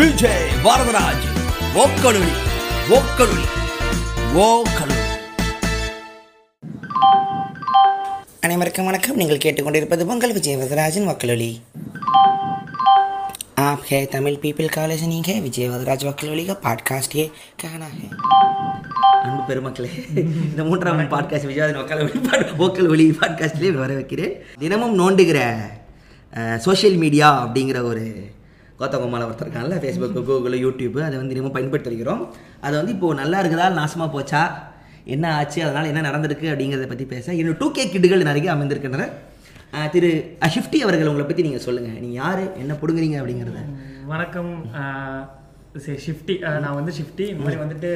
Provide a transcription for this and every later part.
விஜய் வரதராஜ் ஓக்கலுளி ஓக்கலுளி ஓக்கலுளி அனைவருக்கும் வணக்கம் நீங்கள் கேட்டுக்கொண்டிருப்பது பொங்கல் விஜய் வரதராஜன் வக்கலொலி आप है तमिल पीपल का लिसनिंग है विजय वदराज वकलोली का पॉडकास्ट ये कहना है அன்பு பெருமக்களே இந்த மூன்றாம் பாட்காஸ்ட் விஜயாதன் மக்கள் ஒளி ஓக்கல் ஒளி பாட்காஸ்ட்லேயே வர வைக்கிறேன் தினமும் நோண்டுகிற சோஷியல் மீடியா அப்படிங்கிற ஒரு கோத்தகோமால ஒருத்தர் இருக்காங்கல்ல ஃபேஸ்புக் கூகுள் யூடியூப் அதை வந்து தினமும் பயன்படுத்தி வருகிறோம் அது வந்து இப்போது நல்லா இருக்குதா நாசமாக போச்சா? என்ன ஆச்சு அதனால் என்ன நடந்திருக்கு அப்படிங்கிறத பற்றி பேச இன்னும் டூ கே கிட்டுகள் நிறைய அமைந்திருக்கின்றன. திரு அஷிஃப்டி அவர்கள் உங்களை பற்றி நீங்கள் சொல்லுங்கள் நீங்கள் யார் என்ன பிடுங்குறீங்க அப்படிங்கிறத? வணக்கம். சரி ஷிஃப்டி நான் வந்து ஷிஃப்டி இந்த மாதிரி வந்துட்டு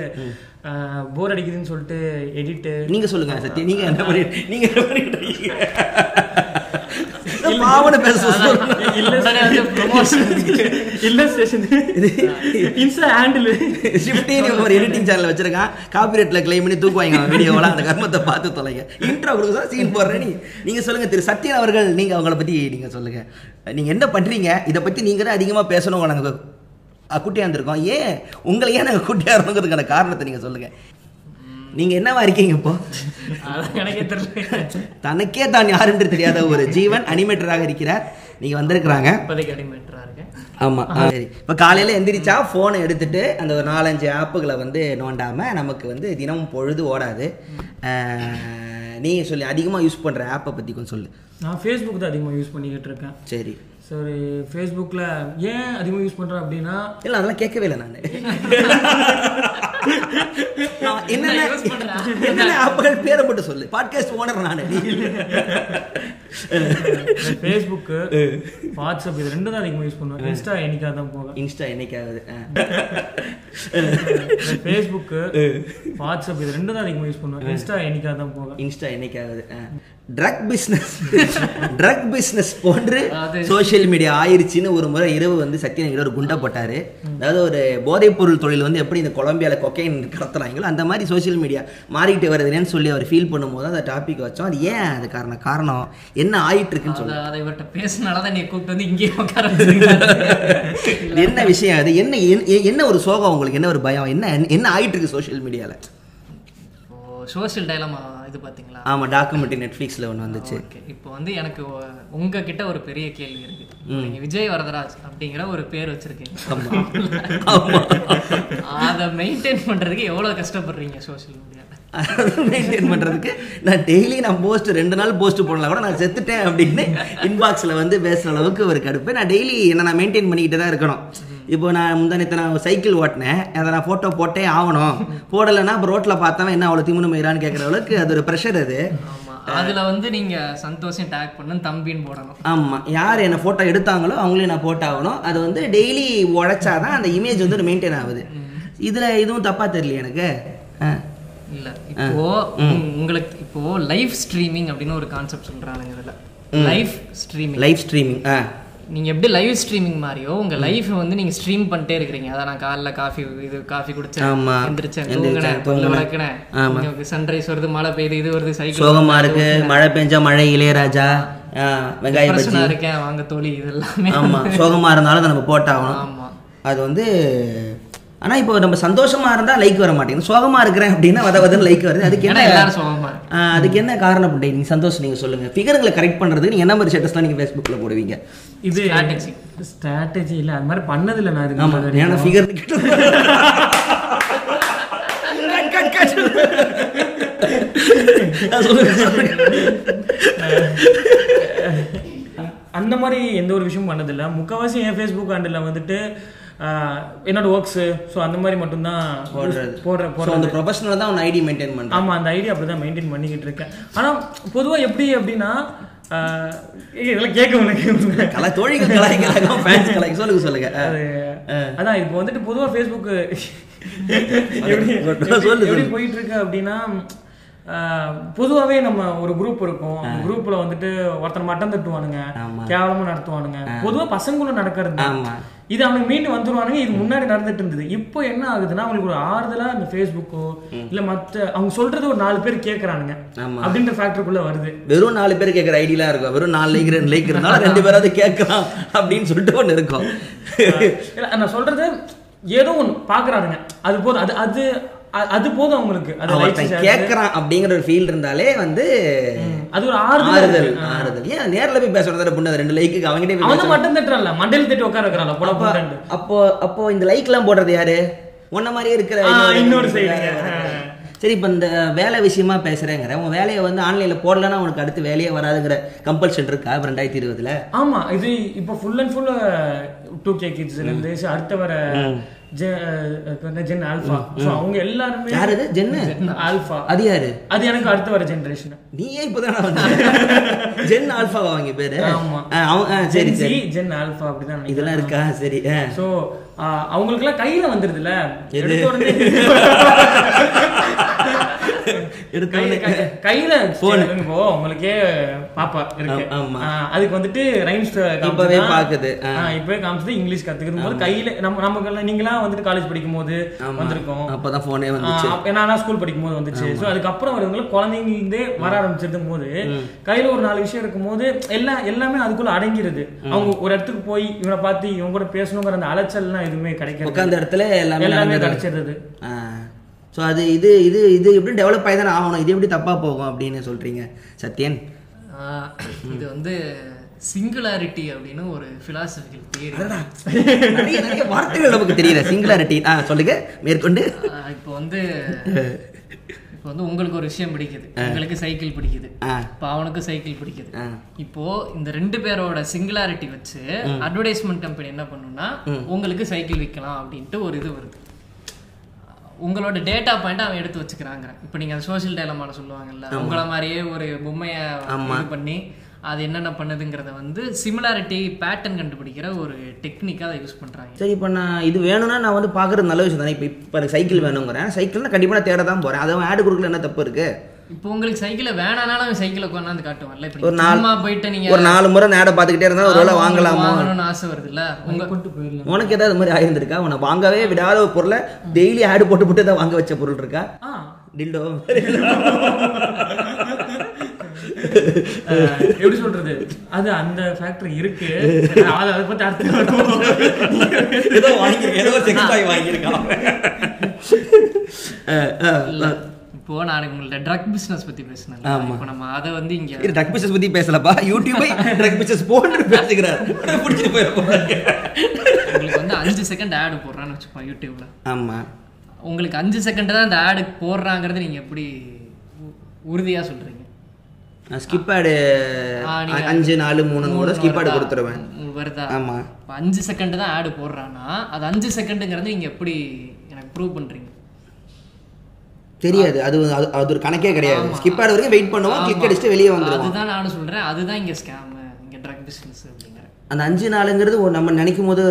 போர் அடிக்குதுன்னு சொல்லிட்டு எடிட்டு நீங்க சொல்லுங்க சத்யா. நீங்க என்ன பண்ணி நீங்க என்ன பண்ணிட்டு பாவனை பேச ஒரு எடிட்டிங் சேனல் வச்சிருக்கான். காப்பிரைட்ல கிளைம் பண்ணி தூக்குவாங்க அவன் வீடியோவெல்லாம் அந்த கர்மத்தை பார்த்து தொலைங்க. இன்ட்ரோ கொடுக்க சீன் போடுறேன் நீ. நீங்க சொல்லுங்க திரு சத்யன் அவர்கள் நீங்க அவங்கள பத்தி நீங்க சொல்லுங்க. நீங்க என்ன பண்றீங்க? இதை பத்தி நீங்க தான் அதிகமா பேசணும் நாங்க அஹ், குட்டியா இருந்திருக்கோம். ஏன்? உங்களை ஏன் நாங்க குட்டியா இருந்ததுக்கான காரணத்தை நீங்க சொல்லுங்க. நீங்க என்னவா இருக்கீங்க இப்போ? தனக்கே தான் யாருன்று தெரியாத ஒரு ஜீவன் அனிமேட்டராக இருக்கிறார். நீங்க வந்திருக்கிறாங்க. இப்போதைக்கு அடிமேட்டரா இருக்கேன். ஆமா ஆ, சரி. இப்போ காலையில எந்திரிச்சா ஃபோனை எடுத்துட்டு அந்த ஒரு நாலஞ்சு ஆப்புகளை வந்து நோண்டாம நமக்கு வந்து தினமும் பொழுது ஓடாது. அஹ், நீ சொல்லி அதிகமா யூஸ் பண்ற ஆப்பை பத்தி கொஞ்சம் சொல்லு. நான் ஃபேஸ்புக் தான் அதிகமாக யூஸ் பண்ணிக்கிட்டு இருக்கேன். சரி. சரி ஃபேஸ்புக்கில் ஏன் அதிகமாக யூஸ் பண்ணுறேன் அப்படின்னா இல்ல அதெல்லாம் கேட்கவே இல்லை நான். நான் என்னென்ன ஆப்புகள் பேரை மட்டும் சொல்லு. பாட்காஸ்ட் ஓனர் நான். ஃபேஸ்புக்கு வாட்ஸ்அப் இது ரெண்டும் தான் அதிகமாக யூஸ் பண்ணுவேன். இன்ஸ்டா என்னைக்காக தான் போவேன். இன்ஸ்டா என்னைக்காவது. ஃபேஸ்புக்கு வாட்ஸ்அப் இது ரெண்டும் தான் அதிகமாக யூஸ் பண்ணுவேன். இன்ஸ்டா என்னைக்காக தான் போவேன். இன்ஸ்டா என்னைக்காவது ட்ரக் பிஸ்னஸ் ட்ரக் பிஸ்னஸ் போன்று சோஷியல் மீடியா ஆயிருச்சுன்னு ஒரு முறை இரவு வந்து சத்யநகர் ஒரு குண்டை போட்டாரு. அதாவது ஒரு போதைப் பொருள் தொழில் வந்து எப்படி இந்த கொலம்பியால கொக்கைன் கடத்துறாங்களோ அந்த மாதிரி சோஷியல் மீடியா மாறிக்கிட்டு வருதுன்னு சொல்லி அவர் ஃபீல் பண்ணும்போது அந்த டாபிக் வச்சோம். அது ஏன் அது காரணம்? காரணம் என்ன ஆயிட்டு இருக்குன்னு சொல்லி அதை இவர்கிட்ட பேசினாலதான் நீ கூப்பிட்டு வந்து இங்கேயே உட்கார. என்ன விஷயம் அது? என்ன என்ன- ஒரு சோகம் உங்களுக்கு? என்ன ஒரு பயம்? என்ன என்ன ஆயிட்டு இருக்கு சோஷியல் மீடியால ஓ சோஷியல் டைலமா இது பாத்தீங்களா ஆமா டாக்குமெண்ட்ரி நெட்ஃபிளிக்ஸ்ல ஒன்று வந்துச்சு. ஓகே இப்போ வந்து எனக்கு ஒ- உங்ககிட்ட ஒரு பெரிய கேள்வி இருக்கு நீங்க விஜய் வரதராஜ் அப்படிங்கிற ஒரு பேர் வச்சிருக்கீங்க. அதை மெயின்டைன் பண்றதுக்கு எவ்வளவு கஷ்டப்படுறீங்க சோஷியல் மீடியால மெயின்டைன் பண்றதுக்கு நான் டெய்லி நான் போஸ்ட் ரெண்டு நாள் போஸ்ட் போடலாம் கூட நான் செத்துட்டேன் அப்படின்னு இன்பாக்ஸ்ல வந்து பேசுற அளவுக்கு ஒரு கடுப்பு. நான் டெய்லி என்ன நான் மெயின்டைன் பண்ணிக்கிட்டு தான் இருக்கணும். இப்போ நான் முந்தானத்தை நான் சைக்கிள் ஓட்டினேன். அதை நான் ஃபோட்டோ போட்டே ஆகணும். போடலைன்னா இப்போ ரோட்டில் பார்த்தவன் என்ன அவ்வளோ திமுனு மயிரான்னு கேட்குற அளவுக்கு அது ஒரு ப்ரெஷர் அது. ஆமா. அதுல வந்து நீங்க சந்தோஷம் டேக் பண்ணு தம்பின்னு போடணும். ஆமாம் யார் என்னை ஃபோட்டோ எடுத்தாங்களோ அவங்களையும் நான் போட்டோ ஆகணும். அது வந்து டெய்லி உழைச்சாதான் அந்த இமேஜ் வந்து மெயின்டைன் ஆகுது. இதில் எதுவும் தப்பாக தெரியல எனக்கு? இல்ல. இப்போ உங்க- உங்களுக்கு இப்போ லைவ் ஸ்ட்ரீமிங் அப்படின்னு ஒரு கான்செப்ட் சொல்றானுங்க இதுல. லைவ் ஸ்ட்ரீமிங் லைவ் ஸ்ட்ரீமிங் ஆ. நீங்க எப்படி லைவ் ஸ்ட்ரீமிங் மாதிரியோ உங்க லைஃப் வந்து நீங்க ஸ்ட்ரீம் பண்ணிட்டே இருக்கிறீங்க. அதான் நான் காலைல காஃபி இது காஃபி குடிச்சேன். எந்திரிச்சேன் தூங்கினேன் சன்ரைஸ் வருது மழை பெய்யுது இது வருது சைக்கிள் சோகமா இருக்கு மழை பெஞ்சா மழை இளையராஜா ஆ, வெங்காய பஜ்ஜி. இருக்கேன் வாங்க தோழி இது எல்லாமே ஆமா சோகமா இருந்தாலும் அதை நம்ம போட்டாகணும். ஆமா. அது வந்து ஆனா இப்போ நம்ம சந்தோஷமா இருந்தா லைக் வர மாட்டேங்குது சோகமா இருக்கிறேன் அப்படின்னா வத வதன்னு லைக் வருது அதுக்கு ஏன்னா என்ன எல்லாரும் அதுக்கு என்ன காரணம் அப்படி நீங்க சந்தோஷம் நீங்க சொல்லுங்க ஃபிகர்களை கரெக்ட் பண்றதுக்கு நீங்க என்ன மாதிரி ஸ்டேட்டஸ்லாம் நீங்க ஃபேஸ்புக்ல போடுவீங்க இது Strategy. ஸ்ட்ராட்டஜி இல்ல அது மாதிரி பண்ணதில்லை நான் இதுக்கு ஆமா முன்னாடி. ஏன்னா ஃபிகர் அந்த மாதிரி எந்த ஒரு விஷயமும் பண்ணதில்ல முக்கால்வாசி என் ஃபேஸ்புக் ஹேண்டில் வந்துட்டு என்னோட ஒர்க்ஸு ஸோ அந்த மாதிரி மட்டும்தான் ஸோ போடுறேன் அந்த ப்ரொஃபஷனல் தான் ஐடி மெயின்டைன் பண்றேன் ஆமா அந்த ஐடியா அப்படிதான் மெயின்டைன் பண்ணிக்கிட்டு இருக்கேன். ஆனா பொதுவா எப்படி அப்படின்னா இதெல்லாம் கேட்க முடியல கலா தோழிகள் கலாய்க்கிறாங்க ஃபேன்ஸ் கலாய்க்க சொல்லுங்க சொல்லுங்க. அதான் இப்போ வந்துட்டு பொதுவா ஃபேஸ்புக் எப்படி சொல்லு, சொல்லு. எப்படி போயிட்டு இருக்கு அப்படின்னா பொதுவாகவே நம்ம ஒரு குரூப் இருக்கும். அந்த குரூப்ல வந்துட்டு ஒருத்தர் மட்டம் தட்டுவானுங்க. கேவலமா நடத்துவானுங்க. பொதுவா பசங்களும் நடக்கிறது. இது அவனுக்கு மீண்டு வந்துருவானுங்க இது முன்னாடி நடந்துட்டு இருந்தது. இப்போ என்ன ஆகுதுன்னா அவங்களுக்கு ஒரு ஆறுதலா இந்த ஃபேஸ்புக்கோ இல்ல மத்த அவங்க சொல்றது ஒரு நாலு பேர் கேக்குறானுங்க. ஆமா. அப்படின்ற ஃபேக்டருக்குள்ள வருது. வெறும் நாலு பேர் கேட்குற ஐடியெலாம் இருக்கும். வெறும் நாலு லைக் ரெண்டு லைக் இருந்தாலும் ரெண்டு பேராவது கேட்கலாம் அப்படின்னு சொல்லிட்டு ஒன்று இருக்கும். நான் சொல்றது ஏதோ ஒண்ணு பாக்குறானுங்க. அது போதும். அது அது அது போதும் அவங்களுக்கு. அது. கேட்கறான் அப்படிங்கிற ஒரு ஃபீல் இருந்தாலே வந்து அது ஒரு ஆறுதல். ஆறுதல் ஏன்? நேர்ல போய் பேச வேண்டியது பொண்ணு ரெண்டு லைக்கு அவங்ககிட்ட அவன் மட்டும் தட்டுறான்ல. மண்டையில தட்டி உட்கார போட அப்போ அப்போ இந்த லைக்லாம் போடுறது யாரு? உன்ன மாதிரியே இருக்கிற இன்னொரு-. சரி இப்போ இந்த வேலை விஷயமா பேசுறேங்கிற உன் வேலையை வந்து ஆன்லைன்ல போடலன்னா உனக்கு அடுத்து வேலையே வராதுங்கிற கம்பல்ஷன் இருக்கா ரெண்டாயிரத்தி இருபதுல? ஆமா இது இப்போ full and full two K கிட்ஸ்ல இருந்து so அடுத்த வர ஜென் ஆல்பா ஸோ அவங்க எல்லாருமே யாரு இது? ஜென்னு? ஆல்பா அது யாரு? அது எனக்கு அடுத்த வர ஜெனரேஷன் நீயே இப்போதான் வந்து? ஜென் ஆல்ஃபாவா அவங்க பேரு? ஆமா. அவன் சரி ஜென் சரி. ஜென் ஆல்பா அப்படிதான். இதெல்லாம் இருக்கா? சரி. சோ அவங்களுக்குலாம் கையில வந்துருதுல? எடுத்த உடனே எடுத்த கையில Phone. இப்போ உங்களுக்கே பாப்பா இருக்கு. அதுக்கு வந்துட்டு ரைம்ஸ் இப்பவே பாக்குது. இப்பவே காமிச்சது இங்கிலீஷ் கத்துக்கும் போது கையில நம்ம நமக்கு நீங்களா வந்துட்டு காலேஜ் படிக்கும் போது. வந்திருக்கோம். அப்பதான் போனே வந்துச்சு. நான் ஸ்கூல் படிக்கும் போது வந்துச்சு சோ அதுக்கப்புறம் வரவங்க குழந்தைங்க இருந்தே வர ஆரம்பிச்சிருக்கும் போது கையில ஒரு நாலு விஷயம் இருக்கும் போது எல்லாம் எல்லாமே அதுக்குள்ள அடங்கிருது. அவங்க ஒரு இடத்துக்கு போய் இவனை பார்த்து இவங்க கூட பேசணுங்கிற அந்த அலைச்சல்லாம் எதுவுமே கிடைக்காது உட்காந்த இடத்துல எல்லாமே எல்லாமே. கிடைச்சிருது. ஸோ அது இது இது இது எப்படி டெவலப் ஆகி தானே ஆகணும்? இது எப்படி தப்பா போகும் அப்படின்னு சொல்றீங்க சத்யன்? இது வந்து சிங்குலாரிட்டி அப்படின்னு ஒரு. நிறைய நிறைய வார்த்தைகள் நமக்கு தெரியல சிங்குலாரிட்டி ஆ சொல்லுங்க மேற்கொண்டு. இப்போ வந்து இப்போ வந்து உங்களுக்கு ஒரு விஷயம் பிடிக்குது. உங்களுக்கு சைக்கிள் பிடிக்குது. இப்போ அவனுக்கு சைக்கிள் பிடிக்குது. இப்போ இந்த ரெண்டு பேரோட சிங்குலாரிட்டி வச்சு அட்வர்டைஸ்மெண்ட் கம்பெனி என்ன பண்ணுன்னா உங்களுக்கு சைக்கிள் விற்கலாம் அப்படின்ட்டு ஒரு இது வருது. உங்களோட டேட்டா பாயிண்ட் அவன் எடுத்து வச்சுக்கிறாங்க இப்போ நீங்க அந்த சோஷியல் டேலமான சொல்லுவாங்கல்ல உங்கள மாதிரியே ஒரு பொம்மையை இது பண்ணி அது என்னென்ன பண்ணுதுங்கிறத வந்து சிமிலாரிட்டி பேட்டர்ன் கண்டுபிடிக்கிற ஒரு டெக்னிக்காக அதை யூஸ் பண்றாங்க. சரி இப்போ நான் இது வேணும்னா நான் வந்து பார்க்குறது நல்ல விஷயம் தானே இப்போ இப்போ எனக்கு சைக்கிள் வேணுங்கிறேன். சைக்கிள்னா கண்டிப்பாக நான் தேட தான் போகிறேன் அதை ஆடு கொடுக்கல என்ன தப்பு இருக்கு? இப்போ உங்களுக்கு சைக்கிளை வேணானாலும் அவன் சைக்கிளை கொண்டாந்து காட்டுவான்ல. இப்போ ஒரு நாலு போயிட்டு நீங்க ஒரு நாலு முறை நேட பார்த்துக்கிட்டே இருந்தால் ஒரு வாங்கலாமோ? வாங்கணும்னு ஆசை வருதுல்ல? உங்க கொண்டு போயிடலாம். உனக்கு ஏதாவது இது மாதிரி ஆயிருந்திருக்கா? உன்னை வாங்கவே விடாத ஒரு பொருளை டெய்லி ஆடு போட்டு போட்டு தான் வாங்க வச்ச பொருள் இருக்கா? ஆ. டில்டோ எப்படி சொல்றது? அது அந்த ஃபேக்டரி இருக்கு. அது அதை பத்தி அடுத்து ஏதோ வாங்கியிருக்கேன். ஏதோ செக்ஸ் வாங்கியிருக்கான். இப்போ நான் உங்கள்ட்ட ட்ரக் பிசினஸ் பத்தி பேசினேன் இப்போ நம்ம அதை வந்து இங்க ட்ரக் பிசினஸ் பத்தி பேசலப்பா. யூடியூபை ட்ரக் பிசினஸ் போட்டு பேசுகிறார் பிடிச்சிட்டு போயிருப்போம் உங்களுக்கு வந்து அஞ்சு செகண்ட் ஆடு போடுறான்னு வச்சுப்போம் யூடியூப்ல ஆமா. உங்களுக்கு அஞ்சு செகண்ட் தான் அந்த ஆடு போடுறாங்கிறது நீங்க எப்படி உ- உறுதியா சொல்றீங்க? நான் ஸ்கிப் ஆடு அஞ்சு நாலு மூணு கூட ஸ்கிப் ஆடு? கொடுத்துருவேன். வருதா? ஆமா. இப்ப அஞ்சு செகண்ட் தான் ஆடு போடுறான்னா அது அஞ்சு செகண்டுங்கிறது நீங்க எப்படி எனக்கு ப்ரூவ் பண்றீங்க? தெரியாது. அது அது ஒரு கணக்கே கிடையாது. ஸ்கிப் ஆடு வரைக்கும் வெயிட் பண்ணுவோம் கிளிக் அடிச்சுட்டு வெளியே வந்துடுவோம் அதுதான் நானும் சொல்றேன். அதுதான் இங்க ஸ்கேம் இங்க ட்ரக் பிசினஸ் அப்படிங்கிற. அந்த அஞ்சு நாளுங்கிறது நம்ம நினைக்கும் போது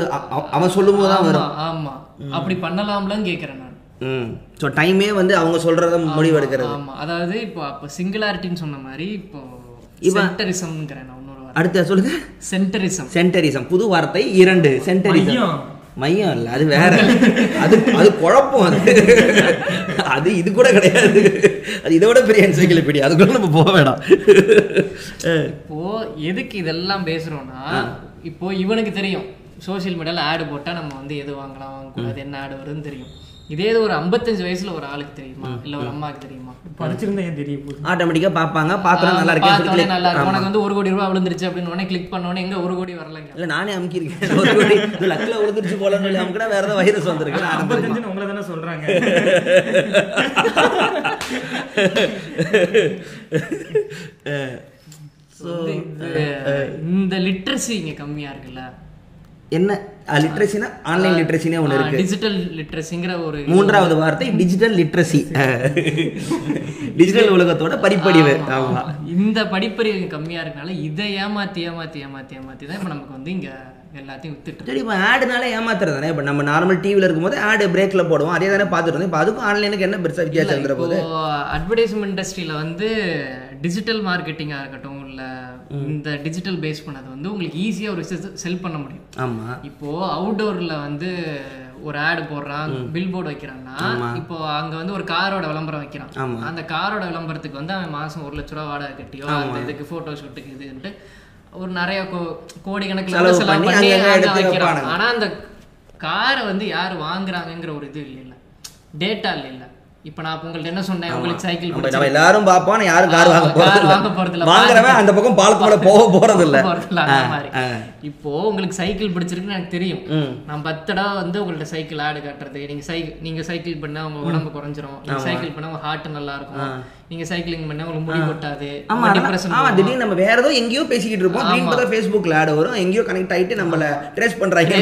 அவன் சொல்லும் போது தான் வரும். ஆமா அப்படி பண்ணலாம்லன்னு கேக்குறேன் நான். ம். ஸோ டைமே வந்து அவங்க சொல்றத முடிவெடுக்கிறது. ஆமா. அதாவது இப்போ அப்போ சிங்குலாரிட்டின்னு சொன்ன மாதிரி இப்போ சென்டரிசம்ங்கிறேன் நான் இன்னொரு அடுத்த சொல்லுங்க. சென்டரிசம் சென்டரிசம் புது வார்த்தை இரண்டு. சென்டரிசம் மையம். இல்ல அது வேற. அது அது குழப்பம் அது. அது இது கூட கிடையாது. அது இதை விட பெரிய என்சைக்கிளோபீடியா அதுக்குள்ள நம்ம போக வேண்டாம் இப்போ எதுக்கு இதெல்லாம் பேசுறோம்னா இப்போ இவனுக்கு தெரியும். சோஷியல் மீடியால ஆடு போட்டா நம்ம வந்து எது வாங்கலாம் வாங்கக்கூடாது என்ன ஆடு வருதுன்னு தெரியும். இதே இது ஒரு ஐம்பத்தஞ்சு வயசுல ஒரு ஆளுக்கு தெரியுமா? இல்ல ஒரு அம்மாவுக்கு தெரியுமா? படிச்சிருந்தா ஏன் தெரிய போகுது ஆட்டோமேட்டிக்கா பார்ப்பாங்க. பார்த்தோன்னா நல்லா இருக்கேன் நல்லா இருக்கு உனக்கு வந்து ஒரு கோடி ரூபாய் விழுந்துருச்சு அப்படின்னு உடனே கிளிக் பண்ண உடனே எங்க ஒரு கோடி வரலங்க? இல்ல நானே அமுக்கியிருக்கேன். ஒரு கோடி. இது லக்கில் விழுந்துருச்சு போலன்னு சொல்லி அமுக்கினா வேற ஏதாவது வைரஸ் வந்திருக்கு. ஐம்பத்தஞ்சுன்னு உங்களை தானே சொல்றாங்க. இந்த லிட்ரஸி இங்க கம்மியா இருக்குல்ல? என்ன லிட்ரஸினா ஆன்லைன் லிட்ரஸினே ஒன்று இருக்கு. டிஜிட்டல் லிட்ரஸிங்கிற ஒரு மூன்றாவது வார்த்தை டிஜிட்டல் லிட்ரஸி டிஜிட்டல் உலகத்தோட படிப்படிவு. ஆமா. இந்த படிப்பறிவு கம்மியா இருக்கனால இதை ஏமாத்தி ஏமாத்தி ஏமாத்தி ஏமாத்தி தான் இப்ப நமக்கு வந்து இங்க எல்லாத்தையும் வித்துட்டு சரி இப்போ ஆடுனால ஏமாத்துறது தானே? இப்போ நம்ம நார்மல் டிவியில் இருக்கும்போது ஆடு பிரேக்கில் போடுவோம். அதே தானே பார்த்துட்டு இருந்தோம். இப்போ அதுக்கும் ஆன்லைனுக்கு என்ன பெருசாக வித்தியாசம் இருந்துற இப்போ போது அட்வர்டைஸ்மெண்ட் இண்டஸ்ட்ரியில வந்து டிஜிட்டல் மார்க்கெட்டிங்கா இருக்கட்டும் இல்ல இந்த டிஜிட்டல் பேஸ் பண்ணது வந்து உங்களுக்கு ஈஸியா ஒரு செல் பண்ண முடியும். ஆமாம் இப்போ அவுட்டோர்ல வந்து ஒரு ஆடு போடுறான் பில் போர்டு வைக்கிறான்னா இப்போ அங்க வந்து ஒரு காரோட விளம்பரம் வைக்கிறான். அந்த காரோட விளம்பரத்துக்கு வந்து அவன் மாசம் ஒரு லட்ச ரூபா வாடகை கட்டியோ அந்த இதுக்கு போட்டோ ஷூட்டுக்கு இதுன்ட்டு ஒரு நிறைய கோடி கணக்குல. ஆனா அந்த காரை வந்து யார் வாங்குறாங்கங்கிற ஒரு இது இல்ல டேட்டா இல்ல இப்ப நான் இப்ப உங்கள்ட்ட என்ன சொன்னேன்? உங்களுக்கு சைக்கிள் நம்ம எல்லாரும் பார்ப்போம் யாரும் கார் வாங்க போறது வாங்க போறதில்ல. இல்ல வாங்குறவன் அந்த பக்கம் பாலத்து மேல போக போறது இல்ல. இப்போ உங்களுக்கு சைக்கிள் பிடிச்சிருக்குன்னு எனக்கு தெரியும். நான் பத்து தடவை வந்து உங்கள்ட்ட சைக்கிள் ஆடு காட்டுறது. நீங்க சைக்கிள் நீங்க சைக்கிள் பண்ணா உங்க உடம்பு குறைஞ்சிரும். நீங்க சைக்கிள் பண்ணா உங்க ஹார்ட் நல்லா இருக்கும் நீங்க சைக்கிளிங் பண்ணா உங்களுக்கு முடி கொட்டாது. ஆமா depression ஆமா. திடீர்னு நம்ம வேற ஏதோ எங்கேயோ பேசிக்கிட்டு இருப்போம். திடீர்னு பார்த்தா ஃபேஸ்புக்ல ஆடு வரும். எங்கேயோ கனெக்ட் ஆயிட்டு நம்மள ட்ரேஸ் பண்றாங்க.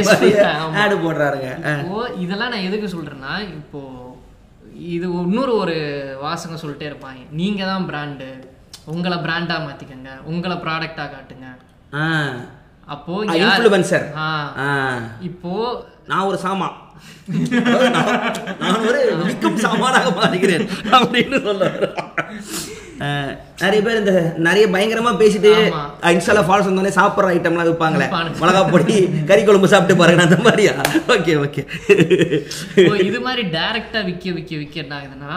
ஆடு போடுறாருங்க. ஆ. இப்போ இதெல்லாம் நான் எதுக்கு சொல்றேன்னா இப்போ இது இன்னொரு ஒரு வாசகம் சொல்லிட்டே இருப்பாங்க. நீங்க தான் பிராண்டு உங்களை பிராண்டா மாத்திக்கங்க. உங்களை ப்ராடக்டா காட்டுங்க. அப்போ. ஆ. இப்போ நான் ஒரு சாமா. அதாவது நான் ஒரு விற்கும் சாமானாக மாறுகிறேன் அப்படின்னு சொல்ல நிறைய பேர் இந்த நிறைய பயங்கரமா பேசிட்டு. இன்ஸ்டால ஃபால்ஸ் வந்தோடனே சாப்பிட்ற ஐட்டம்லாம் விற்பாங்களே. மிளகா பொடி கறி குழம்பு சாப்பிட்டு பாருங்க அந்த மாதிரியா? Okay okay. இது மாதிரி டைரக்டா விக்க விக்க விக்க என்ன ஆகுதுன்னா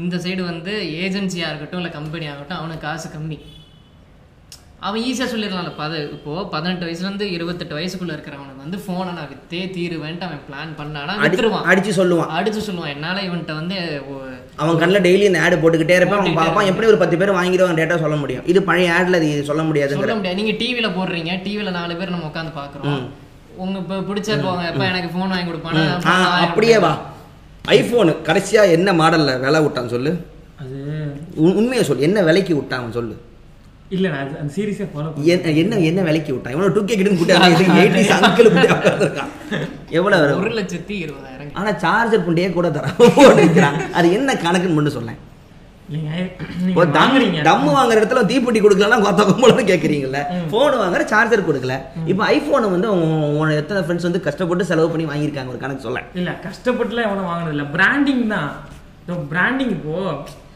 இந்த சைடு வந்து ஏஜென்சியா இருக்கட்டும் இல்ல கம்பெனி ஆகட்டும் அவனுக்கு காசு கம்மி. அவன் ஈஸியா சொல்லிடலாம்ல பத இப்போ பதினெட்டு வயசுல இருந்து இருபத்தெட்டு வயசுக்குள்ள இருக்கிறவனுக்கு வந்து போனை நான் வித்தே தீருவேன்ட்டு அவன் பிளான் பண்ணானா அடி- வித்துருவான். அடிச்சு சொல்லுவான். அடிச்சு சொல்லுவான். என்னால இவன்ட்ட வந்து அவன் கண்ணில் டெய்லி இந்த ஆடு போட்டுக்கிட்டே இருப்பான். அவன் பார்ப்பான். எப்படி ஒரு பத்து பேர் வாங்கிடுவாங்க டேட்டா சொல்ல முடியும். இது பழைய ஆட்ல இது சொல்ல முடியாதுங்கிற சொல்ல முடியாது. நீங்க டிவில போடுறீங்க. டிவில நாலு பேர் நம்ம உட்காந்து பாக்குறோம் உங்க இப்ப பிடிச்ச போவாங்க எப்ப எனக்கு போன் வாங்கி கொடுப்பானா? அப்படியே வா. கொடுப்பானா? ஐபோனு கடைசியா என்ன மாடல்ல விலை விட்டான் சொல்லு. அது உண்- உண்மையை சொல்லு. என்ன விலைக்கு விட்டான் அவன் சொல்லு. இல்ல நான் அது- அந்த சீரியஸே ஃபாலோ என்ன என்ன என்ன விலைக்கு விட்டான் இவனோ டூ கே கிட்ட கூட்டாங்க எயிட்டிஸ் அங்கிள் இருக்கான் எவ்வளவு வரும்? ஒரு லட்சத்தி இருபதாயிரம். ஆனா சார்ஜர் புண்டையே கூட தர போட்டுக்கிறான் அது என்ன கணக்குன்னு மட்டும் வாங்குறீங்க. தம்மு வாங்குற இடத்துல தீப்பெட்டி கொடுக்கலாம் கொத்த கும்பலன்னு கேட்குறீங்கல்ல ஃபோன் வாங்குற சார்ஜர் கொடுக்கல. இப்போ ஐஃபோனை வந்து உன் எத்தனை ஃப்ரெண்ட்ஸ் வந்து கஷ்டப்பட்டு செலவு பண்ணி வாங்கியிருக்காங்க? ஒரு கணக்கு சொல்ல இல்ல கஷ்டப்பட்டுலாம் எவனும் வாங்கினது இல்ல பிராண்டிங் தான் பிராண்டிங் இப்போ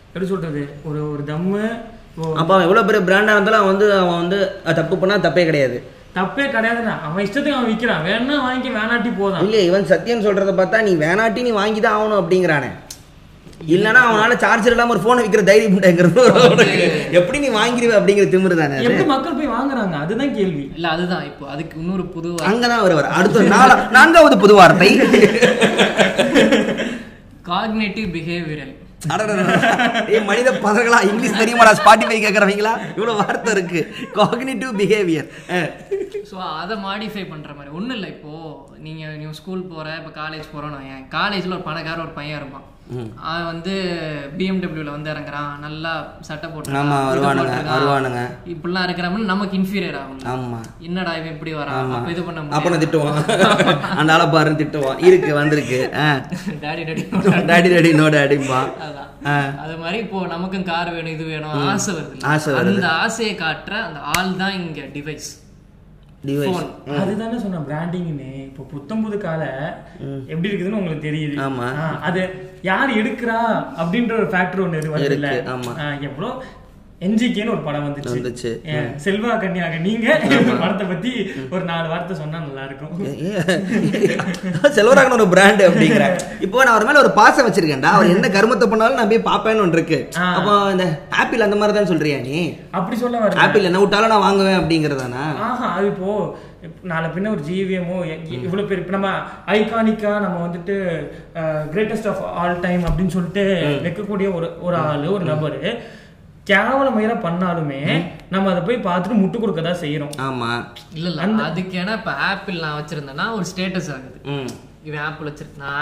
எப்படி சொல்றது? ஒரு ஒரு தம்மு அப்போ அவன் எவ்வளோ பெரிய பிராண்டாக இருந்தாலும் அவன் வந்து அவன் வந்து தப்பு பண்ணா தப்பே கிடையாது. தப்பே கிடையாதுண்ணா அவன் இஷ்டத்துக்கு அவன் விற்கிறான் வேணா வாங்கி வேணாட்டி போதான் இல்ல இவன் சத்தியன் சொல்றத பார்த்தா நீ வேணாட்டி நீ வாங்கி தான் ஆகணும் அப்படிங்கிறானே. இல்லனா அவனால சார்ஜர் இல்லாம ஒரு போனை விற்கிற தைரியம் உண்டுங்கிறது எப்படி நீ வாங்கிடுவ அப்படிங்கிற திமிரு தானே அது? எப்படி மக்கள் போய் வாங்குறாங்க? அதுதான் கேள்வி. இல்ல அதுதான். இப்போ அதுக்கு இன்னொரு புது அங்கதான் அவர் வர அடுத்த நாலா நான்காவது புது வார்த்தை. காக்னேட்டிவ் பிஹேவியரல் ஏய் மனித பதர்களா இங்கிலீஷ் தெரியுமாடா ஸ்பாட்டிஃபை கேட்குறவங்களா இவ்வளவு வார்த்தை இருக்கு காக்னிட்டிவ் பிஹேவியர் ஸோ அதை மாடிஃபை பண்ற மாதிரி. ஒண்ணும் இல்லை இப்போ. நீங்க நீ ஸ்கூல் போற இப்போ காலேஜ் போறோன்னு ஏன் காலேஜ்ல ஒரு பணக்கார ஒரு பையன் இருப்பான். அவன் வந்து பிஎம்டபிள்யூல வந்து இறங்குறான். நல்லா சட்டை போட்டு ஆமா, வருவானுங்க, வருவானுங்க. இப்படிலாம் இருக்கிறவன் நமக்கு இன்ஃபீரியர் ஆகும் ஆமா. என்னடா இவன் இப்படி வரான்? அப்ப இது பண்ண அப்ப நான் திட்டுவான். அந்த ஆளை பாருன்னு திட்டுவான். இருக்கு வந்திருக்கு. Daddy daddy daddy daddy no டாடிம்பா அதான். ஆ. அது மாதிரி இப்போ நமக்கும் கார் வேணும் இது வேணும் ஆசை வருது ஆசை வருது. அந்த ஆசையை காட்டுற அந்த ஆள் தான் இங்க டிவைஸ் டிவைஸ். அதுதானே சொன்ன பிராண்டிங்னு இப்போ புத்தம் புது கால எப்படி இருக்குதுன்னு உங்களுக்கு தெரியுது ஆமா. அது யார் எடுக்கிறா அப்படின்ற ஒரு ஃபேக்டர் ஒண்ணு இது வருது இல்ல ஆமா. எவ்வளோ என்ஜிகேன்னு ஒரு படம் வந்துச்சு. செல்வா கன்னியாக நீங்க படத்தை பத்தி ஒரு நாலு வார்த்தை சொன்னா நல்லா இருக்கும் செல்வராகன் ஒரு பிராண்ட் அப்படிங்கிற இப்போ நான் அவர் மேல ஒரு பாசம் வச்சிருக்கேன்டா. அவர் என்ன கருமத்தை பண்ணாலும் நான் போய் பாப்பேன்னு ஒன்று இருக்கு. அப்போ இந்த ஆப்பிள் அந்த மாதிரி தான் சொல்றியா நீ? அப்படி சொல்ல வர ஆப்பிள் என்ன விட்டாலும் நான் வாங்குவேன் அப்படிங்கறதானா? ஆஹா அது இப்போ நாளை பின்ன ஒரு ஜிவிஎமோ இவ்வளவு பேர் இப்ப நம்ம ஐகானிக்கா நம்ம வந்துட்டு கிரேட்டஸ்ட் ஆஃப் ஆல் டைம் அப்படின்னு சொல்லிட்டு வைக்கக்கூடிய ஒரு ஒரு ஆளு ஒரு நபரு. கேவல மயிரா பண்ணாலுமே நம்ம அதை போய் பார்த்துட்டு முட்டு கொடுக்க தான் செய்யறோம். ஆமா. இல்ல இல்ல. அதுக்கு ஏன்னா இப்ப ஆப்பிள் நான் வச்சிருந்தேன்னா ஒரு ஸ்டேட்டஸ் ஆகுது. இவன் ஆப்பிள்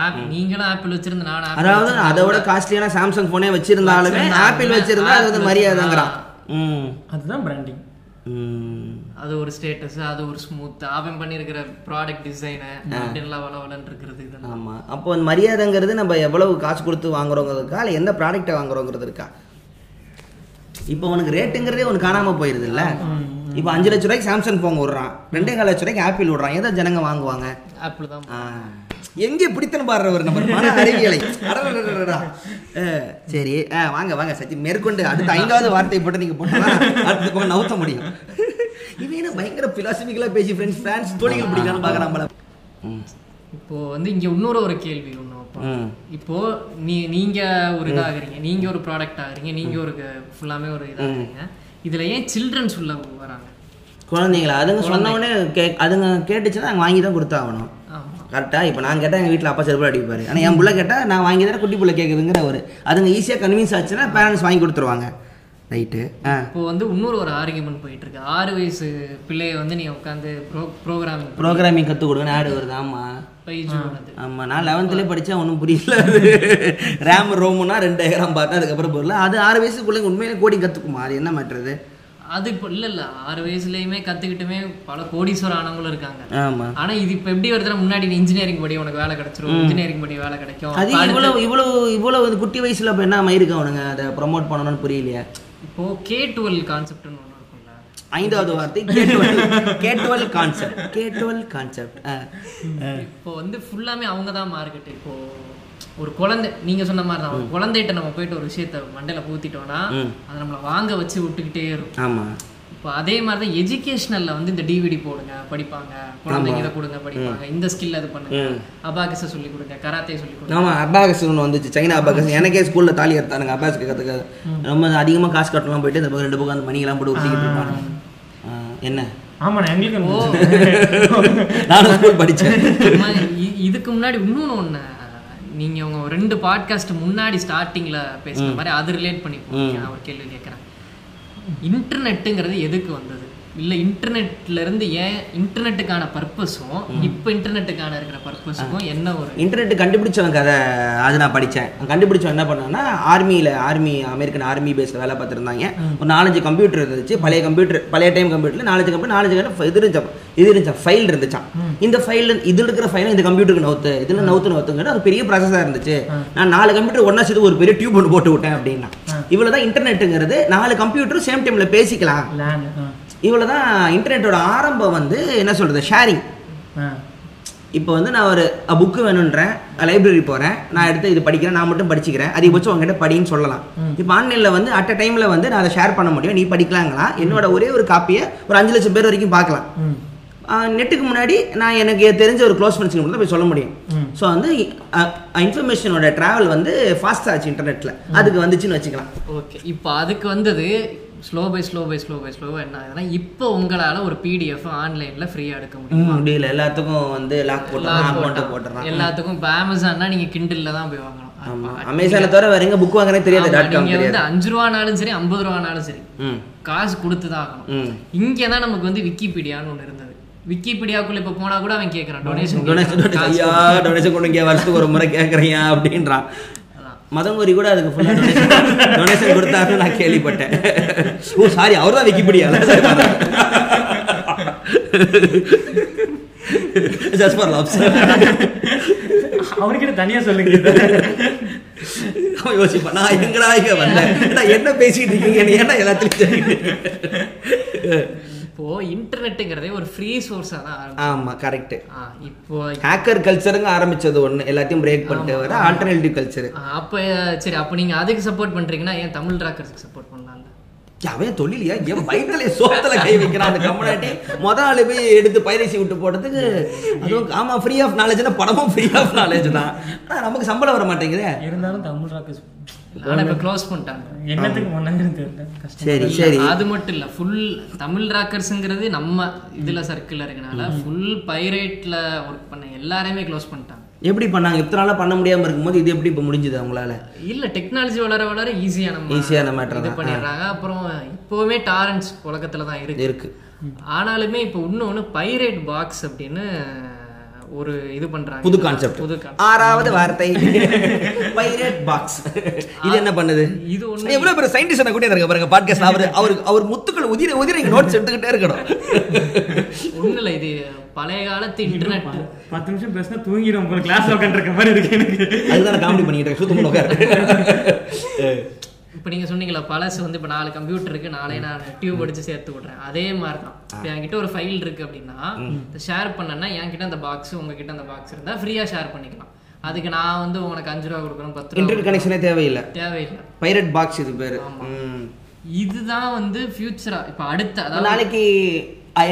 ஆப்பிள் நீங்களும் ஆப்பிள் வச்சிருந்த நானும் ஆப்பிள் அதாவது அதை விட காஸ்ட்லியான சாம்சங் போனே வச்சிருந்தாலுமே ஆப்பிள் வச்சிருந்தா அது வந்து Apple மரியாதைங்கிறான். ம். அதுதான் பிராண்டிங் ம். அது ஒரு ஸ்டேட்டஸ் அது ஒரு ஸ்மூத் அவன் பண்ணியிருக்கிற ப்ராடக்ட் டிசைனு அப்படின்லாம் வள வளன்னு இருக்கிறது இதெல்லாம். ஆமா. அப்போ அந்த மரியாதைங்கிறது நம்ம எவ்வளவு காசு கொடுத்து வாங்குறோங்கிறதுக்கா? இல்லை எந்த ப்ராடக்ட்டை வாங்குறோங்கிறது இருக்கா இப்போ உனக்கு ரேட்டுங்கிறதே உனக்கு காணாம போயிருது இல்ல இப்போ அஞ்சு லட்ச ரூபாய்க்கு சாம்சங் போன் விடுறான் ரெண்டே கால் லட்ச ரூபாய்க்கு ஆப்பிள் விடுறான் எதை ஜனங்க வாங்குவாங்க ஆப்பிள் தான் ஆ, எங்கே பிடித்தன பாடுறவர் நம்ம மன அறிவியலை சரி ஆ, வாங்க வாங்க சச்சி மேற்கொண்டு அடுத்த ஐந்தாவது வார்த்தை போட்டு நீங்க போட்டா அடுத்த பக்கம் நவுத்த முடியும் இவன் பயங்கர பிலாசபிக்கலா பேசி ஃப்ரெண்ட்ஸ் பிரான்ஸ் தோழிகள் பிடிக்கலாம்னு பார்க்க நம்மள ம் இப்போ வந்து இங்க இன்னொரு ஒரு கேள்வி ஒன்று வைப்போம் ம் இப்போ நீ நீங்க ஒரு இதாகிறீங்க. நீங்க ஒரு ப்ராடக்ட் ஆகுறீங்க. நீங்க ஒரு ஃபுல்லாமே ஒரு இதாகிறீங்க. இதுல ஏன் சில்ட்ரன்ஸ் உள்ள வராங்க? குழந்தைங்களா? அதுங்க சொன்ன உடனே கே அதுங்க கேட்டுச்சுன்னா நாங்கள் வாங்கி தான் கொடுத்தாகணும். கரெக்டாக இப்போ நான் கேட்டால் எங்கள் வீட்டில் அப்பா செருப்பு அடிப்பார். ஆனால் என் புள்ள கேட்டால் நான் வாங்கி தரேன் குட்டி புள்ள கேட்குதுங்கிற ஒரு அதுங்க ஈஸியாக கன்வின்ஸ் ஆச்சுன்னா பேரண்ட்ஸ் வாங்கி கொடுத்துருவாங்க. ரைட்டு இப்போ வந்து இன்னொரு ஒரு ஆர்குமெண்ட் போயிட்டு இருக்கு ஆறு வயசு பிள்ளைய வந்து நீ உட்காந்து ப்ரோ ப்ரோக்ராமிங் ப்ரோக்ராமிங் கற்றுக் கொடுங்கன்னு ஆடு வருது. ஆமாம் பண்ணது. ஆமாம் நான் லெவன்த்துலேயே படித்தா ஒன்றும் புரியல ரேம் ரோமுனா ரெண்டு ஏகரம் பார்த்தா அதுக்கப்புறம் போடல அது ஆறு வயசுக்குள்ளே உண்மையிலே கோடி கற்றுக்குமா அது என்ன மேட்ருது அது? இப்போ இல்ல இல்ல. ஆறு வயசுலயுமே கத்துக்கிட்டுமே பல கோடீஸ்வரம் ஆனவங்களும் இருக்காங்க. ஆமாம் ஆனா இது இப்போ எப்படி வருதுன்னா முன்னாடி இன்ஜினியரிங் படி உனக்கு வேலை கிடைச்சிரும். இன்ஜினியரிங் படி வேலை கிடைக்கும். அது இவ்வளவு இவ்வளவு இவ்வளவு குட்டி வயசுல இப்போ என்ன மயிருக்கு அவனுங்க? அதை ப்ரமோட் பண்ணணும்னு புரியலையே. இப்போ கே டுவெல் கான்செப்ட்னு ஒன்று இருக்கும்ல. ஐந்தாவது வார்த்தை கேட்டுவல் கேட்டுவல் கான்செப்ட் கேட்டுவல் கான்செப்ட் இப்போ வந்து ஃபுல்லாமே அவங்க தான் மார்க்கெட் இப்போ ஒரு குழந்தை நீங்க சொன்ன மாதிரி தான் ஒரு குழந்தைகிட்ட நம்ம போயிட்டு ஒரு விஷயத்த மண்டையில பூத்திட்டோம்னா அதை நம்மளை வாங்க வச்சு விட்டுக்கிட்டே இருக்கும். ஆமா. இப்போ அதே மாதிரி தான் எஜுகேஷனல்ல வந்து இந்த டிவிடி போடுங்க படிப்பாங்க. குழந்தைங்க இதை கொடுங்க படிப்பாங்க. இந்த ஸ்கில் அது பண்ணுங்க. அபாகஸை சொல்லி கொடுங்க கராத்தே சொல்லி கொடுங்க. ஆமா அபாகஸ் ஒன்று வந்துச்சு. சைனா அபாகஸ் எனக்கே ஸ்கூல்ல தாலி எடுத்தானுங்க அபாகஸ் கற்றுக்க ரொம்ப அதிகமா காசு கட்டலாம் போயிட்டு இந்த பக்கம் ரெண்டு பக்கம் அந்த மணியெல்லாம் போட்டு ஊற்றிக்கிட்டு இருப்பாங்க என்ன? ஆமாண்ணா எங்களுக்கு நானும் ஸ்கூல் இ- இதுக்கு முன்னாடி இன்னொன்று ஒன்று நீங்க உங்க ரெண்டு பாட்காஸ்ட் முன்னாடி ஸ்டார்டிங்ல பேசுன மாதிரி அது ரிலேட் பண்ணி ஒரு கேள்வி கேட்குறேன். இன்டர்நெட்டுங்கிறது எதுக்கு வந்தது? இல்ல இன்டர்நெட்ல இருந்து ஏன் இன்டர்நெட்டுக்கான பர்பஸும் இப்போ இன்டர்நெட்டுக்கான இருக்கிற பர்பஸுக்கும் என்ன ஒரு இன்டர்நெட் கண்டுபிடிச்சவன் கதை அது நான் படித்தேன் கண்டுபிடிச்சவன் என்ன பண்ணான்னா ஆர்மியில் ஆர்மி அமெரிக்கன் ஆர்மி பேஸில் வேலை பார்த்துருந்தாங்க. ஒரு நாலஞ்சு கம்ப்யூட்டர் இருந்துச்சு பழைய கம்ப்யூட்டர் பழைய டைம் கம்ப்யூட்டரில் நாலஞ்சு கம்ப்யூட்டர் நாலஞ்சு கம்ப்யூட்டர் இது இருந்துச்சான் இது இருந்துச்சான் ஃபைல் இருந்துச்சான் இந்த ஃபைல் இதில் இருக்கிற ஃபைலை இந்த கம்ப்யூட்டருக்கு நவுத்து இதில் நவுத்து நவுத்துங்கிற அது பெரிய ப்ராசஸாக இருந்துச்சு. நான் நாலு கம்ப்யூட்டர் ஒன்றா சேர்த்து ஒரு பெரிய டியூப் ஒன்று போட்டு விட்டேன் அப்படின்னா. இவ்வளோ தான் இன்டர்நெட்டுங்கிறது நாலு கம்ப்யூட்டர் சேம் டைமில் பேசிக்கலாம். இவ்வளோ தான் இன்டர்நெட்டோட ஆரம்பம் வந்து என்ன சொல்கிறது ஷேரிங் இப்போ வந்து நான் ஒரு புக்கு வேணுன்றேன் லைப்ரரி போகிறேன் நான் எடுத்து இது படிக்கிறேன் நான் மட்டும் படிச்சுக்கிறேன். அதிகபட்சம் உங்ககிட்ட படின்னு சொல்லலாம். இப்போ ஆன்லைனில் வந்து அட் அ டைமில் வந்து நான் அதை ஷேர் பண்ண முடியும். நீ படிக்கலாங்களா? என்னோட ஒரே ஒரு காப்பியை ஒரு அஞ்சு லட்சம் பேர் வரைக்கும் பார்க்கலாம். நெட்டுக்கு முன்னாடி நான் எனக்கு தெரிஞ்ச ஒரு க்ளோஸ் ஃப்ரெண்ட்ஸ்க்கு மட்டும் தான் போய் சொல்ல முடியும். ஸோ வந்து இன்ஃபர்மேஷனோட ட்ராவல் வந்து ஃபாஸ்ட் ஆச்சு இன்டர்நெட்டில் அதுக்கு வந்துச்சுன்னு வச்சுக்கலாம். ஓகே. இப்போ அதுக்கு வந்தது slow by slow by slow by slow என்ன ஆகுதுன்னா இப்போ உங்களால ஒரு பிடிஎஃப் ஆன்லைன்ல ஃப்ரீயா எடுக்க முடியும்? முடியல. எல்லாத்துக்கும் வந்து லாக் போட்டா- போட்டுறான். எல்லாத்துக்கும் இப்போ அமேசான்னா நீங்க கிண்டில்ல தான் போய் வாங்கணும். அமேசானை தவிர வேற எங்க புக் வாங்குறே தெரியாது. ஆமா, டாட் காம் நீங்க தெரியாது. வந்து அஞ்சு ரூபானாலும் சரி ஐம்பது ரூபானாலும் சரி காசு கொடுத்து தான் ஆகணும். இங்கே தான் நமக்கு வந்து விக்கிபீடியான்னு ஒன்று இருந்தது. விக்கிபீடியாக்குள்ள இப்போ போனா கூட அவன் கேட்கறான் டொனேஷன் டொனேஷன் இங்கே வருஷத்துக்கு ஒரு முறை கேட்குறியா அப்படின்றான். மதங்கோரி கூட அதுக்கு ஃபுல்லாக டொனேஷன் கொடுத்தாருன்னு நான் கேள்விப்பட்டேன். ஓ சாரி அவர் தான் விக்கிபீடியா ஜஸ்ட் ஃபார் லாப்ஸ் அவனுக்கிட்ட தனியா சொல்லுங்க அவன் யோசிப்பான் நான் எங்கடா இங்க வந்தேன்? என்ன பேசிட்டு இருக்கீங்க? ஏன்னா எல்லாத்துலையும் இப்போ இன்டர்நெட்டுங்கிறதே ஒரு ஃப்ரீ சோர்ஸாக தான் ஆரம்பிச்சு ஆமா கரெக்ட் இப்போ ஹேக்கர் கல்ச்சருங்க ஆரம்பிச்சது ஒண்ணு எல்லாத்தையும் பிரேக் பண்ணிட்டு வர ஆல்டர்னேட்டிவ் கல்ச்சர் அப்போ சரி அப்போ நீங்க அதுக்கு சப்போர்ட் பண்றீங்கன்னா ஏன் தமிழ் ராக்கர்ஸ்க்கு சப்போர்ட் பண்ணலாம்ல? அவன் தொழிலியா? என் வயிற்றுல சோத்துல கை வைக்கிறான் அந்த கம்யூனிட்டி முத ஆளு போய் எடுத்து பைரசி விட்டு போட்டதுக்கு அதுவும் ஆமா ஃப்ரீ ஆஃப் நாலேஜ்னா படமும் ஃப்ரீ ஆஃப் நாலேஜ் தான். ஆனா நமக்கு சம்பளம் வர மாட்டேங்குதே. இருந்தாலும் தமிழ் ராக்கு க்ளோஸ் பண்ணிட்டாங்க. என்னத்துக்கு முன்னாடி சரி சரி. அது மட்டும் இல்ல. ஃபுல் தமிழ் ராக்கர்ஸ்ங்கிறது நம்ம இதுல சர்க்கிள் இருக்கனால ஃபுல் பைரேட்ல ஒர்க் பண்ண எல்லாரையுமே க்ளோஸ் பண்ணிட்டாங்க. எப்படி பண்ணாங்க? இத்தனை நாளா பண்ண முடியாம இருக்கும்போது இது எப்படி இப்ப முடிஞ்சது அவங்களால? இல்ல டெக்னாலஜி வளர வளர ஈஸியா நம்ம ஈஸியான matter இது. பண்ணிடுறாங்க. அப்புறம் இப்போவுமே டாரன்ஸ் உலகத்துல தான் இருக்கு. இருக்கு. ஆனாலுமே இப்போ இன்னொன்று பைரேட் பாக்ஸ் அப்படின்னு ஒரு இது பண்றாங்க. புது கான்செப்ட் புது ஆறாவது வார்த்தை. பைரட் பாக்ஸ் இது என்ன பண்ணுது? இது ஒண்ணு எவ்வளவு பெரிய சயின்டிஸ்ட் கூட இருக்க பாருங்க பாட்காஸ்ட் அவர் அவர் அவர் முத்துக்கள் உதிர உதிர நோட்ஸ் எடுத்துக்கிட்டே இருக்கணும். இல்ல இது பழைய காலத்து இன்டர்நெட் பத்து நிமிஷம் பேசினா தூங்கிடும் உங்களுக்கு கிளாஸ் உட்காந்துருக்க மாதிரி இருக்கு எனக்கு. அதுதான் காமெடி பண்ணிட்டு இருக்கேன் சுத்தம் உட்காரு. இப்போ நீங்க சொன்னீங்களா பழசு வந்து இப்போ நாலு கம்ப்யூட்டர் இருக்கு நாளே நான் டியூப் அடிச்சு சேர்த்து விடுறேன். அதே மாதிரி தான் இப்போ என்கிட்ட ஒரு ஃபைல் இருக்கு அப்படின்னா ஷேர் பண்ணேன்னா என்கிட்ட அந்த பாக்ஸ் உங்ககிட்ட அந்த பாக்ஸ் இருந்தா ஃப்ரீயா ஷேர் பண்ணிக்கலாம். அதுக்கு நான் வந்து உனக்கு அஞ்சு ரூபா கொடுக்குறேன் பத்து இன்டர்நெட் கனெக்ஷனே தேவையில்லை. தேவையில்லை. பைரட் பாக்ஸ் இது பேரு. இதுதான் வந்து ஃபியூச்சரா இப்போ அடுத்த அதாவது நாளைக்கு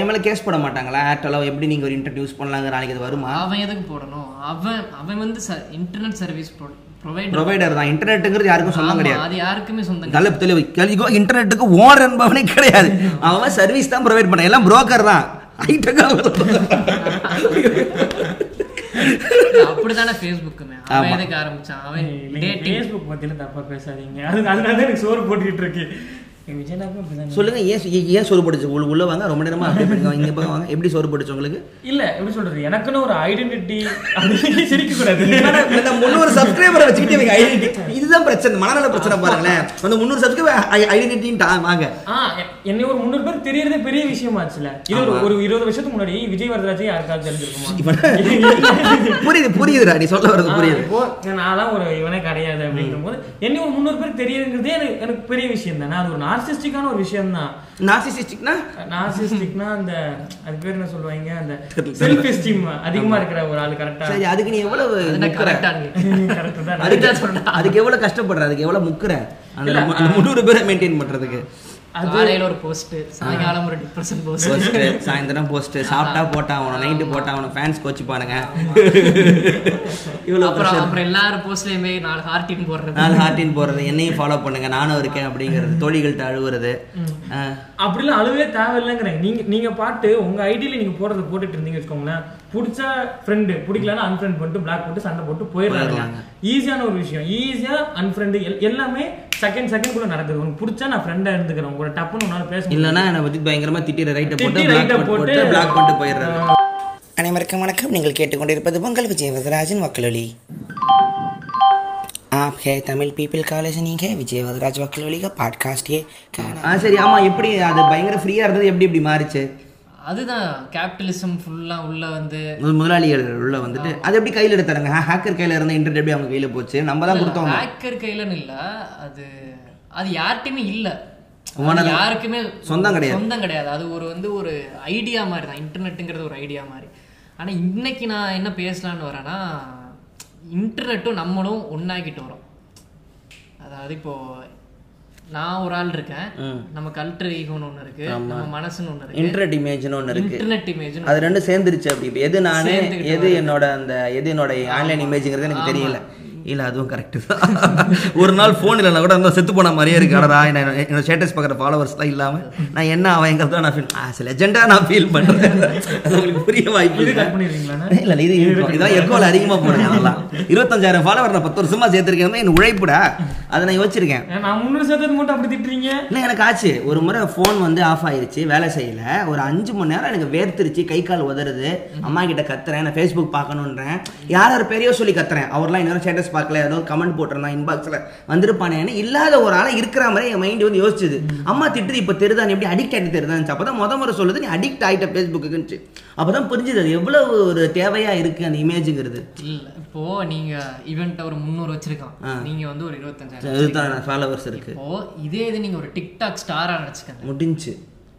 எம்எல்ஏ கேஸ் போட மாட்டாங்களா? ஏர்டெலோ எப்படி நீங்க ஒரு இன்ட்ரடியூஸ் பண்ணலாங்க நாளைக்கு அது வருமா? அவன் எதுக்கு போடணும்? அவன் அவன் வந்து இன்டர்நெட் சர்வீஸ் ப்ரொவைடர் ப்ரொவைடர் தான். இன்டர்நெட்டுங்கிறது யாருக்கும் சொந்தம் கிடையாது. அது யாருக்குமே சொந்தம் நல்ல தெளிவு. கேள்விக்கோ இன்டர்நெட்டுக்கு ஓனர் என்பவனே கிடையாது. அவன் சர்வீஸ் தான் ப்ரொவைட் பண்ண. எல்லாம் புரோக்கர் தான். அப்படிதானே ஃபேஸ்புக்குமே அவன் எதுக்கு ஆரம்பிச்சான்? அவன் ஃபேஸ்புக் பத்தியில தப்பா பேசாதீங்க. அது அதனால தான் எனக்கு சோறு போட்டுக்கிட்டு இருக்கு. சொல்லுங்க ஏன் ஏன் சோறு போட்டுச்சு உள்ள வாங்க ரொம்ப நேரமா பண்ணுங்க இங்க பக்கம் வாங்க. எப்படி சோறு போட்டுச்சு உங்களுக்கு? இல்ல எப்படி சொல்றது? எனக்குன்னு ஒரு ஐடென்டிட்டி சிரிக்க கூடாது இந்த முந்நூறு சப்ஸ்கிரைபரை வச்சுக்கிட்டு ஐடென்டிட்டி இதுதான் பிரச்சனை மனநல பிரச்சனை பாருங்களேன். அந்த முந்நூறு சப்ஸ்கிரைபர் ஐடென்டிட்டின்னு வாங்க. என்னை ஒரு முந்நூறு பேர் தெரியறதே பெரிய விஷயமாச்சுல இது ஒரு ஒரு இருபது வருஷத்துக்கு முன்னாடி விஜய் வரதராஜே யாருக்காவது தெரிஞ்சிருக்குமா? புரியுது புரியுதுடா நீ சொல்ல வர்றது ஆ, புரியுது நான்லாம் ஒரு இவனே கிடையாது அப்படின்ற போது என்ன ஒரு முந்நூறு பேர் தெரியுதுங்கிறதே எனக்கு எனக்கு பெரிய விஷயம் தானே அது ஒரு நார்சிஸ்டிக்கான ஒரு விஷயம் தான் நார்சிசிஸ்டிக்னா நார்சிஸ்டிக்னா அந்த அது பேர் என்ன சொல்லுவாங்க அந்த செல்ஃப் எஸ்டீம் அதிகமா இருக்கிற ஒரு ஆள் கரெக்டா சரி அதுக்கு நீ எவ்வளவு முக்குற? கரெக்டா அதுக்கு அதுக்கு எவ்வளவு கஷ்டப்படுற? அதுக்கு எவ்வளவு முக்குற? அந்த முந்நூறு பேரை மெயின்டைன் பண்றதுக்கு. காலையில ஒரு போஸ்ட் சாயங்காலம் ஒரு டிப்ரெஷன் போஸ்ட் போஸ்ட் சாயந்தரம் போஸ்ட் சாப்பிட்டா போட்டா அவன நைட்டு போட்டா அவன ஃபேன்ஸ் கோச்சு பாருங்க இவ்வளவு அப்புறம் அப்புறம் எல்லாரும் போஸ்ட்லயுமே நாலு ஹார்டின் போடுறது. நாலு ஹார்டின் போடுறது என்னையும் ஃபாலோ பண்ணுங்க நானும் இருக்கேன் அப்படிங்கிறது தோழிகள்கிட்ட அழுவுறது. அப்படிலாம் அழுவே தேவையில்லைங்கிறேன். நீங்க நீங்க பாட்டு உங்க ஐடியில நீங்க போடுறத போட்டுட்டு இருந்தீங்க வச்சுக்கோங்களேன். பிடிச்சா ஃப்ரெண்டு பிடிக்கலன்னா அன்ஃப்ரெண்ட் பண்ணிட்டு பிளாக் போட்டு சண்டை போட்டு போயிடுறாங்க போயிடுறாங்க. ஈஸியான ஒரு விஷயம் ஈஸியா அன்ஃப்ரெண்டு எல்லாமே செகண்ட் செகண்ட் குள்ள நடக்குது உனக்கு பிடிச்சா நான் ஃப்ரெண்டா இருந்துக்கிறேன் உங்களோட டப்புன்னு உன்னால பேச முடியும் இல்லைன்னா என்னை பத்தி பயங்கரமா திட்டிற ரைட்டை போட்டு திட்டி பிளாக் right-அ போட்டு போட்டு- பிளாக் பண்ணிட்டு போயிடுறாரு அனைவருக்கும் வணக்கம் நீங்கள் கேட்டுக்கொண்டிருப்பது பொங்கல் விஜய் வரதராஜன் வக்கலொலி आप है तमिल पीपल का लिसनिंग है विजय वरदराज वकलोली का पॉडकास्ट ये कहना ஆ சரி ஆமா எப்படி அது பயங்கர ஃப்ரீயா இருந்தது எப்படி இப்படி மாறிச்சு அதுதான் கேபிட்டலிசம் ஃபுல்லா உள்ள வந்து முதலாளிகள் உள்ள வந்துட்டு அது எப்படி கையில எடுத்தாங்க ஹேக்கர் கையில இருந்த இன்டர்நெட் எப்படி அவங்க கையில போச்சு? நம்ம தான் கொடுத்தோம் ஹேக்கர் கையிலன்னு இல்ல அது அது யார்கிட்டயுமே இல்ல. யாருக்குமே சொந்தம் கிடையாது. சொந்தம் கிடையாது. அது ஒரு வந்து ஒரு ஐடியா மாதிரி தான். இன்டர்நெட்டுங்கிறது ஒரு ஐடியா மாதிரி. ஆனா இன்னைக்கு நான் என்ன பேசலாம்னு வரேன்னா இன்டர்நெட்டும் நம்மளும் ஒன்னாக்கிட்டு வரோம். அதாவது இப்போ நான் ஒரு ஆள் இருக்கேன். நம்ம கல்ச்சர் ஈகோன்னு ஒண்ணு இருக்கு. நம்ம மனசுன்னு ஒண்ணு இருக்கு. இன்டர்நெட் இமேஜ்னு ஒன்று இருக்கு. இன்டர்நெட் இமேஜ் அது ரெண்டும் சேர்ந்துருச்சு அப்படி எது நானு எது என்னோட அந்த எது என்னோட ஆன்லைன் இமேஜ்ங்கிறது எனக்கு தெரியல. இல்ல அதுவும் கரெக்ட் தான். ஒரு நாள் ஃபோன் இல்லைனா கூட செத்து போன மாதிரியே இருக்கு. அடடா என்ன என்னோட ஸ்டேட்டஸ் பார்க்குற ஃபாலோவர்ஸ்லாம் இல்லாம நான் என்ன அவங்கிறது தான் நான் ஃபீல் ஆஸ் லெஜெண்டாக நான் ஃபீல் பண்றேன். அது உங்களுக்கு புரிய வாய்ப்பு இல்லை. இது இருக்கும். இதான் எக்கோல அதிகமா போடுங்க அதெல்லாம். இருபத்தஞ்சாயிரம் ஃபாலோவர் நான் பத்து வருஷமா சேர்த்திருக்கேன். என் உழைப்புடா. அதை நான் யோசிச்சிருக்கேன். நான் முன்னூறு சதவீதம் மட்டும் அப்படி திட்டுறீங்க? இல்லை எனக்கு ஆச்சு. ஒரு முறை ஃபோன் வந்து ஆஃப் ஆயிருச்சு வேலை செய்யல. ஒரு அஞ்சு மணி நேரம் எனக்கு வேர்த்துருச்சு கை கால் உதறுது. அம்மா கிட்ட கத்துறேன் நான் ஃபேஸ்புக் பார்க்கணுன்றேன். யார் யார் பெரிய சொல்லி கத்துறேன் அவர்லாம் இன்னொரு ஸ்டேட்டஸ் பார்க்கல ஏதோ கமெண்ட் போட்டிருந்தான் இன்பாக்ஸில் வந்திருப்பானேன்னு இல்லாத ஒரு ஆளை இருக்கிற மாதிரி என் மைண்ட் வந்து யோசிச்சுது. அம்மா திட்டுது இப்போ தெரிதான் எப்படி அடிக்ட் ஆகிட்டு தெரிதான் அப்போ தான் முத முறை சொல்லுது நீ அடிக்ட் ஆகிட்ட ஃபேஸ்புக்குன்னுச்சு அப்போ தான் புரிஞ்சுது அது எவ்வளவு ஒரு தேவையா இருக்கு அந்த இமேஜுங்கிறது இல்ல இப்போ நீங்க ஈவெண்ட் ஒரு முந்நூறு வச்சிருக்கான் நீங்க வந்து ஒரு இருபத்தஞ்சாயிரம் ஃபாலோவர்ஸ் இருக்கு. இதே இது நீங்க ஒரு டிக்டாக் ஸ்டாரா நினைச்சுக்கங்க. முடிஞ்சு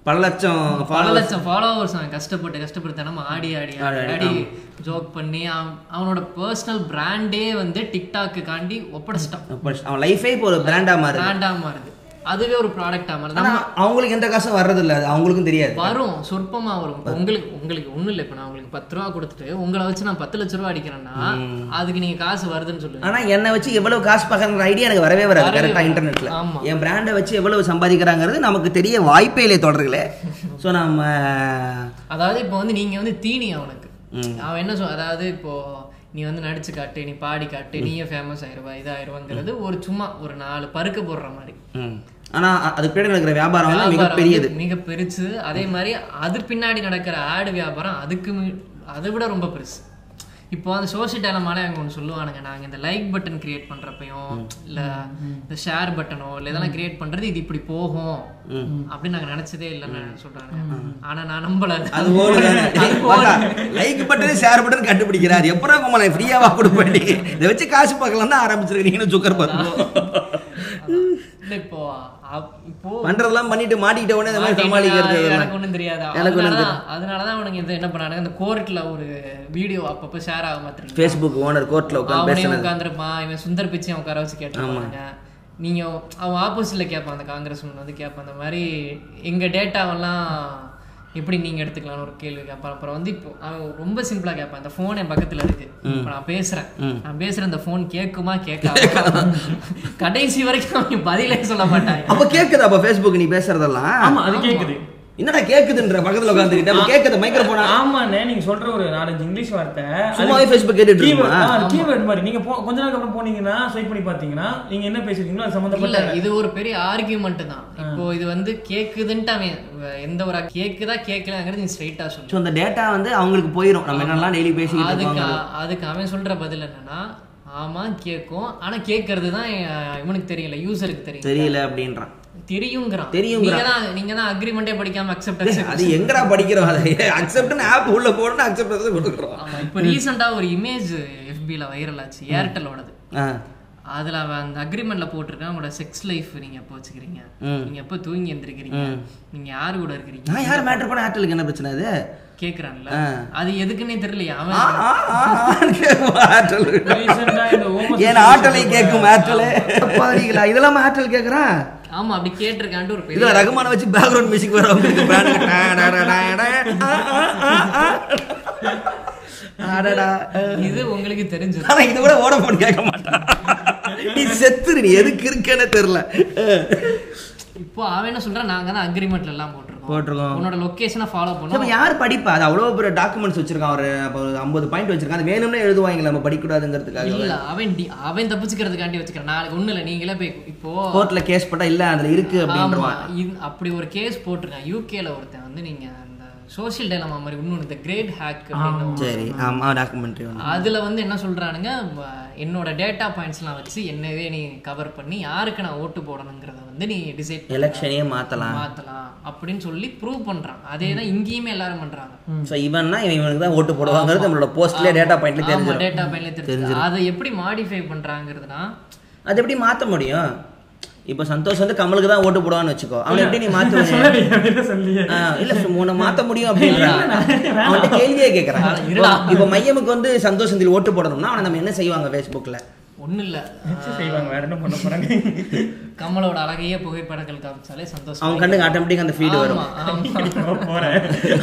பல லட்சம் பல. லட்சம் ஃபாலோவர்ஸ் அவன் கஷ்டப்பட்டு கஷ்டப்பட்டு தினமும் ஆடி ஆடி ஆடி ஆடி ஜோக் பண்ணி அவன் அவனோட பர்சனல் பிராண்டே வந்து டிக்டாக்கு காண்டி ஒப்படைச்சிட்டான். அவன் லைஃபே இப்போ ஒரு பிராண்டா மாறுது. பிராண்டா மாறுது. அதுவே ஒரு ப்ராடக்டா நம்ம அவங்களுக்கு எந்த காசும் வர்றது இல்ல அது அவங்களுக்கும் தெரியாது. வரும் சொற்பமா வரும். உங்களுக்கு உங்களுக்கு ஒண்ணும் இல்லை. இப்ப நான் உங்களுக்கு பத்து ரூபா கொடுத்துட்டு உங்களை வச்சு நான் பத்து லட்ச ரூபா அடிக்கிறேன்னா அதுக்கு நீங்க காசு வருதுன்னு சொல்லுங்க. ஆனா என்னை வச்சு எவ்வளவு காசு பார்க்கறங்கிற ஐடியா எனக்கு வரவே வராது. கரெக்டா. இன்டர்நெட்ல. என் பிராண்டை வச்சு எவ்வளவு சம்பாதிக்கிறாங்கிறது நமக்கு தெரிய வாய்ப்பே இல்லை தொடர்களே ஸோ நம்ம அதாவது இப்போ வந்து நீங்க வந்து தீனி அவனுக்கு. அவன் என்ன சொல் அதாவது இப்போ நீ வந்து நடிச்சு காட்டு நீ பாடி காட்டு நீயே ஃபேமஸ் ஆயிருவா இதாயிருவாங்கிறது ஒரு சும்மா ஒரு நாலு பருக்க போடுற மாதிரி. ம். ஆனா அ- அதுக்கு பின்னாடி நடக்கிற வியாபாரம் மிகப்பெரியது மிக பெருசு. அதே மாதிரி அது பின்னாடி நடக்கிற ஆடு வியாபாரம் அதுக்கு அதை விட ரொம்ப பெருசு. இப்போ அந்த சோஷியல் டேலமாலே அவங்க ஒன்று சொல்லுவானுங்க நாங்கள் இந்த லைக் பட்டன் கிரியேட் பண்ணுறப்பையும் இல்லை இந்த ஷேர் பட்டனோ இல்லை இதெல்லாம் கிரியேட் பண்ணுறது இது இப்படி போகும் அப்படின்னு நாங்கள் நினச்சதே இல்லைன்னு சொல்கிறாங்க ஆனால் நான் நம்பல அது. லைக் பட்டன் ஷேர் பட்டன் கண்டுபிடிக்கிறார். எப்பறம் உங்களை ஃப்ரீயாவா கொடுப்பேன் இதை வச்சு காசு பார்க்கலாம் தான் ஆரம்பிச்சிருக்கீங்கன்னு சுக்கர் இல்லை இப்போ இப்போ பண்றதெல்லாம் பண்ணிட்டு மாட்டிக்கிட்ட உடனே இந்த மாதிரி சமாளிக்கிறது எனக்கு. ஒண்ணும் தெரியாது. எனக்கு அதனாலதான் அவனுங்க இது என்ன பண்ணானுங்க? இந்த கோர்ட்ல ஒரு வீடியோ அப்பப்ப ஷேர் ஆக மாத்திரம் ஃபேஸ்புக் ஓனர் கோர்ட்ல உட்காந்து பேசுனது. உட்காந்துருப்பான் இவன் சுந்தர் பிச்சை உட்கார வச்சு கேட்டுருப்பாங்க நீங்க அவன் ஆப்போசிட்ல கேட்பான் அந்த காங்கிரஸ் வந்து கேட்பான். அந்த மாதிரி எங்க டேட்டாவெல்லாம் எப்படி நீங்க எடுத்துக்கலாம்னு ஒரு கேள்வி கேட்பான். அப்புறம் வந்து இப்போ அவன் ரொம்ப சிம்பிளா கேட்பான். இந்த ஃபோன் என் பக்கத்துல இருக்கு. இப்போ நான் பேசுறேன். நான் பேசுற இந்த ஃபோன் கேட்குமா கேட்காத? கடைசி வரைக்கும் அவன் பதிலே சொல்ல மாட்டாங்க அப்ப கேக்குதா அப்ப ஃபேஸ்புக் நீ பேசுறதெல்லாம்? ஆமா அது கேக்குது. என்னடா கேக்குதுன்ற பக்கத்துல உட்காந்துக்கிட்ட அப்ப கேக்குது மைக்ரோஃபோனா ஆமாண்ணே நீங்க சொல்ற ஒரு நாலஞ்சு இங்கிலீஷ் வார்த்தை. சும்மாவே Facebook கேட்டுட்டு இருக்குமா? கீவேர்ட் மாதிரி. நீங்க போ- கொஞ்ச நாளுக்கு அப்புறம் போனீங்கன்னா ஸ்வைப் பண்ணி பாத்தீங்கன்னா நீங்க என்ன பேசுறீங்களோ அது இல்ல சம்பந்தப்பட்ட இது ஒரு பெரிய ஆர்கியூமெண்ட் தான். இப்போ இது வந்து கேக்குதுன்ட்டு அவன் எந்த ஒரு கேக்குதா கேட்கலாங்கிறது நீ ஸ்ட்ரைட்டா சொல்லு. அந்த டேட்டா வந்து அவங்களுக்கு போயிடும் நம்ம என்னெல்லாம் டெய்லி பேசிக்கிட்டு அதுக்கு இருக்கோம் அதுக்கு அவன் சொல்ற பதில் என்னன்னா ஆமா கேட்கும் ஆனா கேட்கறது தான் இவனுக்கு தெரியல யூசருக்கு தெரியும் தெரியல அப்படின்றான். தெரியுங்கிறான். தெரியுங்கிறான். நீங்க தான் நீங்க தான் அக்ரிமெண்டே படிக்காம அக்செப்ட் அது எங்கடா படிக்கிறோம்? அதை அக்செப்ட்னு ஆப் உள்ள போடணும் அக்செப்ட் கொடுக்குறோம். ஆமா இப்போ ரீசெண்டா ஒரு இமேஜ் எஃபில வைரல் ஆச்சு ஏர்டெலோடது அதுல அவன் அந்த அக்ரிமெண்ட்ல போட்டிருக்கான் உங்களோட செக்ஸ் லைஃப் நீங்க எப்போ வச்சுக்கிறீங்க. நீங்க எப்போ தூங்கி எந்திரிக்கிறீங்க? நீங்க யாரு கூட இருக்கிறீங்க? நான் யார் மேட்டர் பண்ண ஏர்டெலுக்கு என்ன பிரச்சனை அது? கேக்குறான்ல. ஆ. அது எதுக்குன்னே தெரியலையா ஆ, அவன் கேட்கும் ஆட்டலை கேட்கும் ஏர்டெல் பாருங்களா இதெல்லாம் ஏர்டெல் கேட்குறான் ஆமா அப்படி கேட்டிருக்கான்ட்டு ஒரு இதுல பெரிய ரகுமான வச்சு பேக்ரவுண்ட் மியூசிக் வர இது உங்களுக்கு தெரிஞ்சது. ஆனா இது கூட ஓடஃபோன் கேட்க மாட்டான் நீ செத்துரு நீ எதுக்கு இருக்கேன்னு தெரியல. இப்போ அவன் என்ன சொல்றான்? நாங்க தான் அக்ரிமெண்ட்ல எல்லாம் போட்டிருக்கோம். போட்டிருக்கோம். உன்னோட லொகேஷனை ஃபாலோ பண்ணோம் யார் படிப்பா? அது அவ்வளவு பெரிய டாக்குமெண்ட்ஸ் வச்சிருக்கான் ஒரு ஐம்பது பாயிண்ட் வச்சிருக்கான். அது வேணும்னே எழுதுவாங்க நம்ம படிக்கூடாதுங்கிறதுக்காக இல்ல அவன் டி- அவன் தப்பிச்சுக்கிறதுக்காண்டி வச்சுக்கிறான். நாளைக்கு ஒண்ணு இல்ல நீங்களே போய் இப்போ கோர்ட்ல கேஸ் போட்டா இல்ல அதுல இருக்கு இது- அப்படி ஒரு கேஸ் போட்டிருக்கான். யூகேல ஒருத்தன் வந்து நீங்க அந்த சோஷியல் டேலமா மாதிரி இன்னொன்று இந்த கிரேட் ஹேக் சரி ஆமா டாக்குமெண்ட்ரி அதுல வந்து என்ன சொல்றானுங்க வ- என்னோட டேட்டா பாயிண்ட்ஸ்லாம் வச்சு என்னவே நீ கவர் பண்ணி யாருக்கு நான் ஓட்டு போடணுங்கிறத வந்து நீ டிசைட் எலெக்ஷனையே மாத்தலாம். மாத்தலாம் அப்படின்னு சொல்லி ப்ரூவ் பண்றான் அதே தான் இங்கேயுமே எல்லாரும் பண்றாங்க. ஸோ இவன்னா இவன் இவனுக்கு தான் ஓட்டு போடுவாங்கிறது நம்மளோட போஸ்ட்லேயே டேட்டா பாயிண்ட்ல ஆமா தெரிஞ்சிடும் டேட்டா பாயிண்ட்ல தெரிஞ்சு அதை எப்படி மாடிஃபை பண்றாங்கிறதுனா அது எப்படி மாத்த முடியும்? இப்போ சந்தோஷ் வந்து கமலுக்கு தான் ஓட்டு போடுவான்னு வச்சுக்கோ. அவனை எப்படி நீ. ஆ, இல்ல உன்னை மாத்த முடியும் அப்படின்றான் அவன்கிட்ட கேள்வியே கேட்கறான். இப்போ மையமுக்கு வந்து சந்தோஷ் செந்தில் ஓட்டு போடணும்னா அவனை நம்ம என்ன செய்வாங்க ஃபேஸ்புக்ல ஒண்ணும் இல்ல. செய்வாங்க? வேற என்ன பண்ண போறாங்க? கமலோட அழகையே புகைப்படங்கள் காமிச்சாலே சந்தோஷம் அவன் கண்ணுக்கு ஆட்டோமேட்டிக் அந்த ஃபீடு வரும். போறேன்.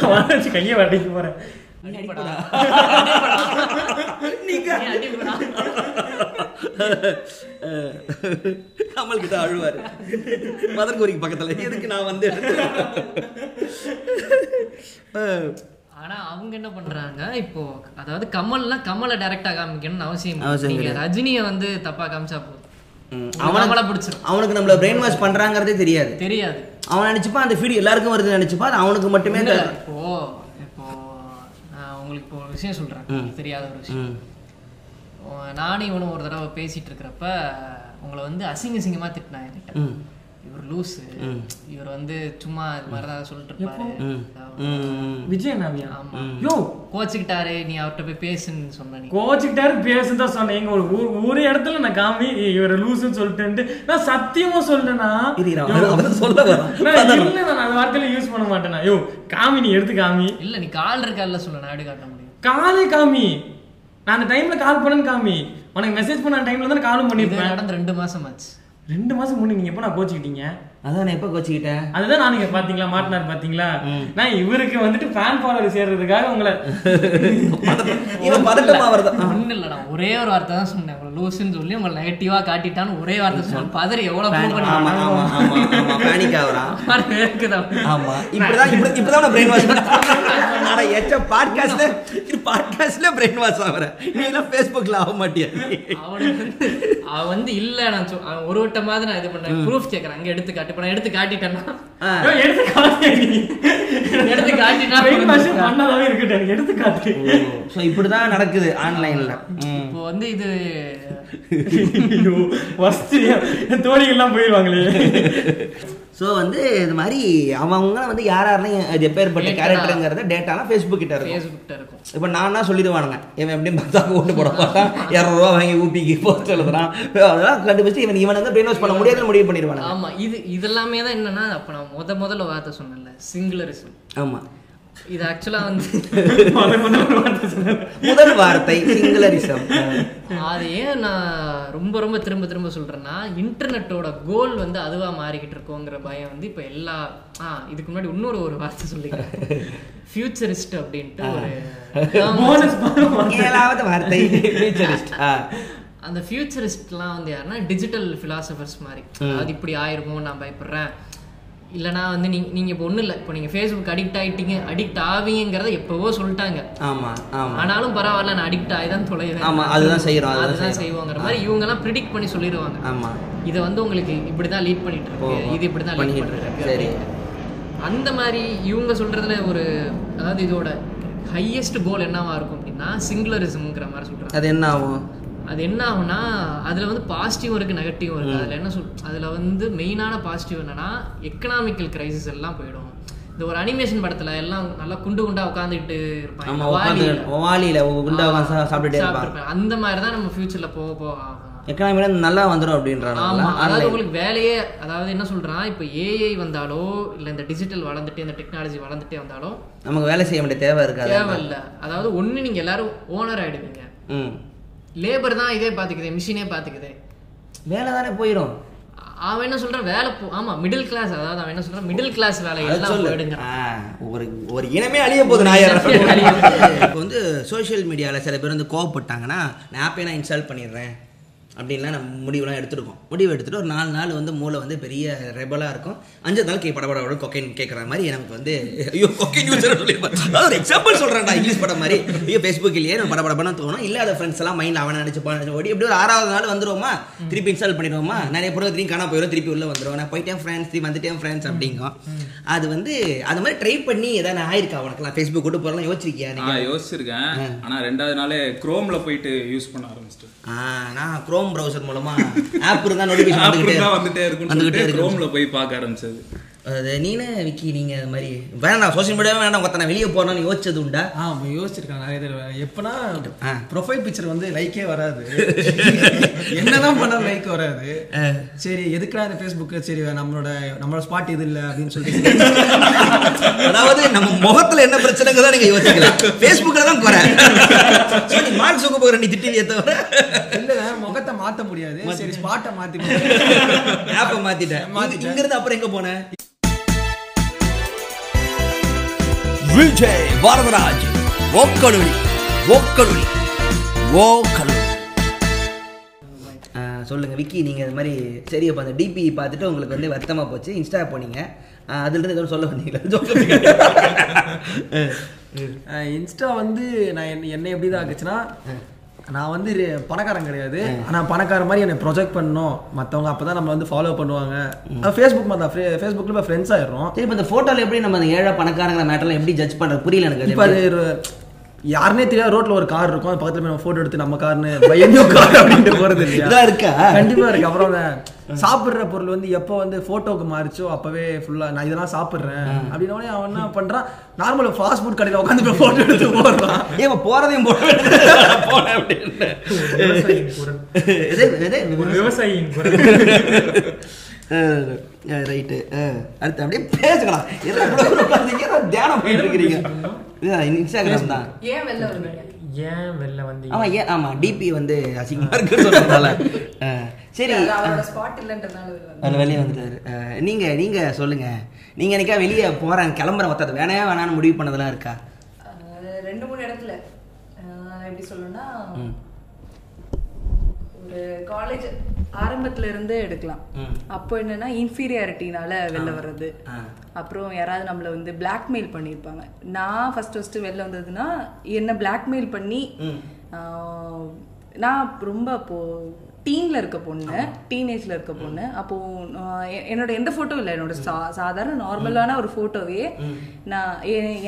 அவன் கையை வட்டிக்கு போறேன். கமல் கிட்ட அழுவாரு. மதர்கோரிக்கு பக்கத்துல. எதுக்கு நான் வந்து? ஆனா அவங்க என்ன பண்றாங்க? இப்போ அதாவது கமல்னா கமலை டைரக்டா காமிக்கணும்னு அவசியம் இல்லை. அவசியம் நீங்க ரஜினியை வந்து தப்பா காமிச்சா போதும். அவனை அவனுக்கு பிடிச்சிரும். அவனுக்கு நம்மள பிரெயின் வாஷ் பண்றாங்கிறதே தெரியாது. தெரியாது. அவன் நினைச்சுப்பா அந்த ஃபீடு எல்லாருக்கும் வருதுன்னு நினைச்சுப்பா அது அவனுக்கு மட்டுமே இல்ல, தரும். இப்போ இப்போ நான் உங்களுக்கு இப்போ ஒரு விஷயம் சொல்றேன். தெரியாத ஒரு விஷயம். நானும் இவனும் ஒரு தடவை பேசிட்டு இருக்கிறப்ப உங்களை வந்து அசிங்க அசிங்கமா திட்டினா என்கிட்ட. இவர் லூசு. இவர் வந்து சும்மா இது மாதிரி தான் சொல்லிட்டு இருப்பாரு. ம். விஜய் நாவியா ஆமா. யோ! கோச்சுக்கிட்டாரு நீ அவர்கிட்ட போய் பேசுன்னு சொன்ன நீ. கோச்சுக்கிட்டாரு பேசுன்னு தான் சொன்னேன். எங்க ஒரு ஊர் ஒரு இடத்துல நான் காமி இவரை லூசுன்னு சொல்லிட்டேன்ட்டு நான் சத்தியமா சொல்ல. நான் இல்ல நான் அந்த வார்த்தையில யூஸ் பண்ண மாட்டேனா? யோ காமி நீ எடுத்து காமி. இல்ல நீ கால் இருக்கல்ல சொல்ல நாடு காட்ட முடியும்? காலே காமி. நான் அந்த டைம்ல கால் பண்ணேன்னு காமி. உனக்கு மெசேஜ் பண்ண டைம்ல தான் காலும் பண்ணிருப்பேன். நடந்து ரெண்டு மாசம் ஆச்சு. ரெண்டு மாதம் முன்னாடி நீங்கள் எப்போ நான் கோச்சிக்கிட்டீங்க? அதான் நான் எப்ப கோச்சிக்கிட்டேன் அதுதான் நானுங்க பாத்தீங்களா மாட்டினார் பாத்தீங்களா? நான் இவருக்கு வந்துட்டு ஃபேன் ஃபாலோவர் சேர்றதுக்காக உங்களை இவன் பதட்டமா வருது ஒண்ணு இல்ல நான் ஒரே ஒரு வார்த்தை தான் சொன்னேன். உங்களை லூசுன்னு சொல்லி உங்களை நெகட்டிவா காட்டிட்டான்னு ஒரே வார்த்தை சொன்னேன். பதறி எவ்வளவு prove பண்ணி ஆமா ஆமா ஆமா பேனிக் இருக்குதா? ஆமா இப்படிதான் இப்படி இப்படிதான் நான் பிரெயின் வாஷ் ஆனா எச்ச பாட்காஸ்ட்ல பாட்காஸ்ட்ல பிரெயின் வாஷ் ஆகுறேன். நீ எல்லாம் ஃபேஸ்புக்ல ஆக மாட்டியா? அவன் வந்து இல்ல நான் சொ- அவன் ஒரு வட்டமாவது நான் இது பண்ணேன். ப்ரூஃப் கேக்குறேன் அங்க எடுத்து காட்டு இப்ப நான் எடுத்து காட்டிட்டேன்னா. எடுத்து காட்டு. எடுத்து பண்ணாதாவே இருக்கட்டும். எடுத்து காட்டு. ஸோ நடக்குது ஆன்லைன்ல. இப்போ வந்து இது ஐயோ. என் தோழிகள்லாம் போயிடுவாங்களே ஸோ வந்து இது மாதிரி அவங்க வந்து யார் யாரெல்லாம் இது எப்பேற்பட்ட. கேரக்டருங்கிறத டேட்டாலாம் ஃபேஸ்புக் கிட்ட இருக்கும். ஃபேஸ்புக்கிட்ட இருக்கும். இப்போ நான்னா சொல்லிடுவானுங்க? இவன் எப்படியும் பத்தாக்கு ஓட்டு போட மாட்டான். இரநூறுவா வாங்கி ஊப்பிக்கு போஸ்ட் எழுதுறான். அதெல்லாம் கண்டுபிடிச்சு இவன் இவன் வந்து பிரெயின் வாஷ் பண்ண முடியாதுன்னு முடிவு பண்ணிடுவானுங்க. ஆமா இது இதெல்லாமே தான் என்னன்னா அப்ப நான் முத முதல்ல வார்த்தை சொன்னேன்ல சிங்குலரிசம் ஆமா. இது ஆக்சுவலா வந்து. முதல் வார்த்தை சிங்குலரிசம் அது ஏன் நான் ரொம்ப ரொம்ப திரும்ப திரும்ப சொல்றேன்னா இன்டர்நெட்டோட கோல் வந்து அதுவா மாறிக்கிட்டு இருக்கோங்கிற பயம் வந்து இப்ப எல்லா ஆ இதுக்கு முன்னாடி இன்னொரு ஒரு வார்த்தை சொல்லிக்கிறேன். ஃபியூச்சரிஸ்ட் அப்படின்ட்டு ஒரு ஏழாவது வார்த்தை futurist. அந்த ஃபியூச்சரிஸ்ட்லாம் வந்து யாருன்னா டிஜிட்டல் ஃபிலாசபர்ஸ் மாதிரி. அதாவது இப்படி ஆயிருமோ நான் பயப்படுறேன். இல்லைனா வந்து நீங்க நீங்க இப்போ ஒன்றும் இல்லை. இப்போ நீங்க ஃபேஸ்புக் அடிக்ட் ஆயிட்டீங்க. அடிக்ட் ஆவீங்கிறத எப்பவோ சொல்லிட்டாங்க. ஆமா ஆனாலும் பரவாயில்ல நான் அடிக்ட் ஆகி தான் தொலைவேன். ஆமா, அதுதான் செய்றோம், அதுதான் செய்வோங்கிற மாதிரி இவங்க எல்லாம் ப்ரிடிக்ட் பண்ணி சொல்லிடுவாங்க. ஆமா. இதை வந்து உங்களுக்கு இப்படிதான் லீட் பண்ணிட்டு இருக்கு. இது இப்படிதான் லீட் பண்ணிக்கிட்டு பண்ணிட்டு சரி. அந்த மாதிரி இவங்க சொல்றதுல ஒரு அதாவது இதோட ஹையஸ்ட் கோல் என்னவா இருக்கும் அப்படின்னா சிங்குலரிசம்ங்கிற மாதிரி சொல்றாங்க. அது என்ன ஆகும்? அது என்ன ஆகும்னா அதுல வந்து பாசிட்டிவ் இருக்கு நெகட்டிவ் இருக்கு அதுல என்ன சொல் அதுல வந்து மெயினான பாசிட்டிவ் என்னன்னா எக்கனாமிக்கல் கிரைசிஸ் எல்லாம் போயிடும். இந்த ஒரு அனிமேஷன் படத்துல எல்லாம் நல்லா குண்டு குண்டா உட்காந்துட்டு இருப்பாங்க. அந்த மாதிரி தான் நம்ம ஃபியூச்சர்ல போக போக ஆகும். எக்கனாமில நல்லா வந்துடும் அப்படின்றாங்க அதாவது உங்களுக்கு வேலையே அதாவது என்ன சொல்றான் இப்போ ஏஐ வந்தாலோ இல்ல இந்த டிஜிட்டல் வளர்ந்துட்டே இந்த டெக்னாலஜி வளர்ந்துட்டே வந்தாலும் நமக்கு வேலை செய்ய வேண்டிய தேவை இருக்காது. தேவையில்ல. அதாவது ஒண்ணு நீங்க எல்லாரும் ஓனர் ஆயிடுவீங்க. லேபர் தான் இதே பாத்துக்குது மிஷினே பாத்துக்குது. வேலை தானே போயிடும் அவன் என்ன சொல்றான்? வேலை போ ஆமா மிடில் கிளாஸ் அதாவது அவன் என்ன சொல்றான்? மிடில் கிளாஸ் வேலை எல்லாம் ஒரு ஒரு இனமே அழிய போகுது நாயர் இப்போ வந்து சோஷியல் மீடியாவில் சில பேர் வந்து கோவப்பட்டாங்கன்னா நான் ஆப்பே நான் இன்ஸ்டால் பண்ணிடுறேன். அப்படின்லாம் நம்ம முடிவுலாம் எடுத்துருக்கோம். முடிவு எடுத்துட்டு ஒரு நாலு நாள் வந்து மூளை வந்து பெரிய ரெபலாக இருக்கும். அஞ்சு நாள் கே படபட கொக்கைன் கேட்குற மாதிரி எனக்கு வந்து ஐயோ கொக்கைன் யூஸ் சொல்லியிருப்பேன் அதாவது ஒரு எக்ஸாம்பிள் சொல்கிறேன்டா இங்கிலீஷ் படம் மாதிரி. ஐயோ ஃபேஸ்புக் இல்லையே நம்ம படபடப்பட தோணும். இல்லாத ஃப்ரெண்ட்ஸ் எல்லாம் மைண்ட் அவனை நினச்சி நினச்சி ஓடி எப்படி ஒரு ஆறாவது நாள் வந்துருவோமா? திருப்பி இன்ஸ்டால் பண்ணிடுவோமா? நிறைய பொருள் திரும்பி காணா போயிடும் திருப்பி உள்ள வந்துடும் நான் போயிட்டேன் ஃப்ரெண்ட்ஸ் திரும்பி வந்துட்டேன் ஃப்ரெண்ட்ஸ் அப்படிங்கும். அது வந்து அது மாதிரி ட்ரை பண்ணி எதாவது ஆயிருக்கா உனக்குலாம் ஃபேஸ்புக் கொண்டு போகிறலாம் யோசிச்சிருக்கியா நான் யோசிச்சிருக்கேன். ஆனா ரெண்டாவது நாளே குரோம்ல போயிட்டு யூஸ் பண்ண ஆரம்பிச்சிட்டேன். ஆ நான் குரோம் ப்ரௌசர் மூலமா ஆப் இருந்தா நோட்டிஃபிகேஷன் வந்துகிட்டே வந்துட்டே இருக்கும்னு வந்துகிட்டே இருக்கும் குரோம்ல போய் பார்க்க ஆரம்பிச்சது. அது நீனே விக்கி நீங்க அது மாதிரி வேணாம் சோஷியல் மீடியாவே வேணாம் ஒருத்த நான் வெளியே போறேன்னு யோசிச்சது உண்டா ஆ யோசிச்சிருக்காங்க நிறைய தடவை எப்பனா. ப்ரொஃபைல் பிக்சர் வந்து லைக்கே வராது. என்னதான் பண்ண லைக் வராது. சரி எதுக்குடா இந்த ஃபேஸ்புக் சரி நம்மளோட நம்மளோட ஸ்பாட் இது இல்ல அப்படின்னு சொல்லிட்டு. அதாவது நம்ம முகத்துல என்ன பிரச்சனைங்க நீங்க யோசிக்கலாம் ஃபேஸ்புக்ல தான் குறை So, நீ மார்க் சுக்க போகிற நீ திட்டிவியே தவிர. இல்ல முகத்தை மாத்த முடியாது. சரி ஸ்பாட்டை மாத்தி ஆப்பை மாத்திட்டேன். இங்க இருந்து அப்புறம் எங்க போனேன் விஜய் வரதராஜ். ஓக்கலுளி ஓக்கலுளி ஓக்கலுளி. ஆ, சொல்லுங்க விக்கி நீங்க இது மாதிரி சரி அப்ப அந்த டிபி பார்த்துட்டு உங்களுக்கு வந்து வருத்தமா போச்சு. இன்ஸ்டா போனீங்க. ஆ, அதுல இருந்து எதுவும் சொல்ல வந்தீங்களா? சொல்லுங்க. இன்ஸ்டா வந்து நான் என்ன என்ன எப்படி தான் ஆக்குச்சுன்னா நான் வந்து பணக்காரன் கிடையாது. ஆனா பணக்கார மாதிரி என்னை ப்ரொஜெக்ட் பண்ணணும். மத்தவங்க அப்பதான் நம்ம வந்து ஃபாலோ பண்ணுவாங்க. ஃபேஸ்புக் மாதிரி தான். ஃபேஸ்புக்கில் இப்போ ஃப்ரெண்ட்ஸ் ஆயிடுறோம். சரி இப்ப இந்த போட்டோல எப்படி நம்ம அந்த ஏழை பணக்காரங்கிற மேட்டர்லாம் எப்படி ஜட்ஜ் பண்றது? புரியல எனக்கு இப்போ. அது யாருனே தெரியாது ரோட்ல ஒரு கார் இருக்கும். அது பக்கத்துல போய் நம்ம போட்டோ எடுத்து நம்ம கார்னு பயந்தோ கார் அப்படின்ட்டு போறது இல்லையா? இதா இருக்கா? கண்டிப்பா இருக்கு. அப்புறம் சாப்பிடுற பொருள் வந்து எப்போ வந்து போட்டோக்கு மாறிச்சோ அப்பவே ஃபுல்லா நான் இதெல்லாம் சாப்பிடுறேன் அப்படின்ன உடனே அவன் என்ன பண்றான்? நார்மல் ஃபாஸ்ட் ஃபுட் கடையில உட்காந்து போட்டோ எடுத்து போடுறான். ஏன் போறதையும் போட போனேன் அப்படின்னு விவசாயியின் ரைட்டு அடுத்து அப்படியே பேசுக்கலாம் எல்லாம் தியானம் பண்ணிட்டு இருக்கிறீங்க. இன்ஸ்டாகிராம் தான். ஏன் வெளில ஏன் வெளில வந்து ஆமா ஏன் ஆமா டிபி வந்து அசிங்கமா இருக்குன்னு சொல்றதால சரி அதில் வெளியே வந்துட்டாரு. அஹ், நீங்க நீங்க சொல்லுங்க. நீங்க என்னைக்கா வெளியே போறேன் கிளம்புறேன் ஒருத்தர் வேணவே வேணான்னு முடிவு பண்ணதெல்லாம் இருக்கா? ரெண்டு மூணு இடத்துல. எப்படி சொல்லணும்னா காலேஜ் ஆரம்பத்துல இருந்தே எடுக்கலாம். அப்போ என்னன்னா இன்ஃபீரியாரிட்டினால வெளில வர்றது. அப்புறம் யாராவது நம்மள வந்து பிளாக்மெயில் பண்ணியிருப்பாங்க. நான் ஃபர்ஸ்ட் ஃபர்ஸ்ட் வெளில வந்ததுன்னா என்ன பிளாக்மெயில் பண்ணி நான் ரொம்ப அப்போ டீன்ல இருக்க பொண்ணு டீனேஜ்ல இருக்க பொண்ணு. அப்போ என்னோட எந்த போட்டோ இல்லை. என்னோட சாதாரண நார்மலான ஒரு போட்டோவே நான்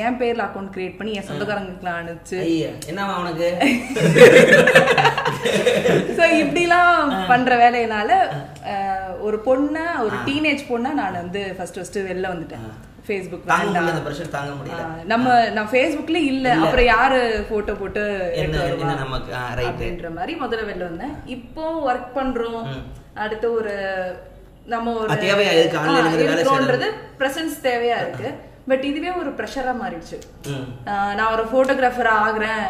என் பேர்ல அக்கௌண்ட் கிரியேட் பண்ணி என் சொந்தக்காரங்களுக்குலாம் அனுப்பிச்சு. ஐயா என்னவா உனக்கு? ஸோ இப்படிலாம் பண்ற வேலையினால ஒரு பொண்ணை ஒரு டீனேஜ் பொண்ணை நான் வந்து ஃபர்ஸ்ட் ஃபர்ஸ்ட் வெளில வந்துட்டேன். ஃபேஸ்புக் தாங்க முடியல நம்ம நான் ஃபேஸ்புக்ல இல்ல. அப்புறம் யாரு போட்டோ போட்டு அப்படின்ற மாதிரி முதல்ல வெளில வந்தேன். இப்போ ஒர்க் பண்றோம். அடுத்து ஒரு நம்ம ஒரு தேவையா? இருக்கு, பிரசன்ஸ் தேவையா இருக்கு. பட் இதுவே ஒரு ப்ரெஷரா மாறிடுச்சு. நான் ஒரு போட்டோகிராஃபரா ஆகுறேன்.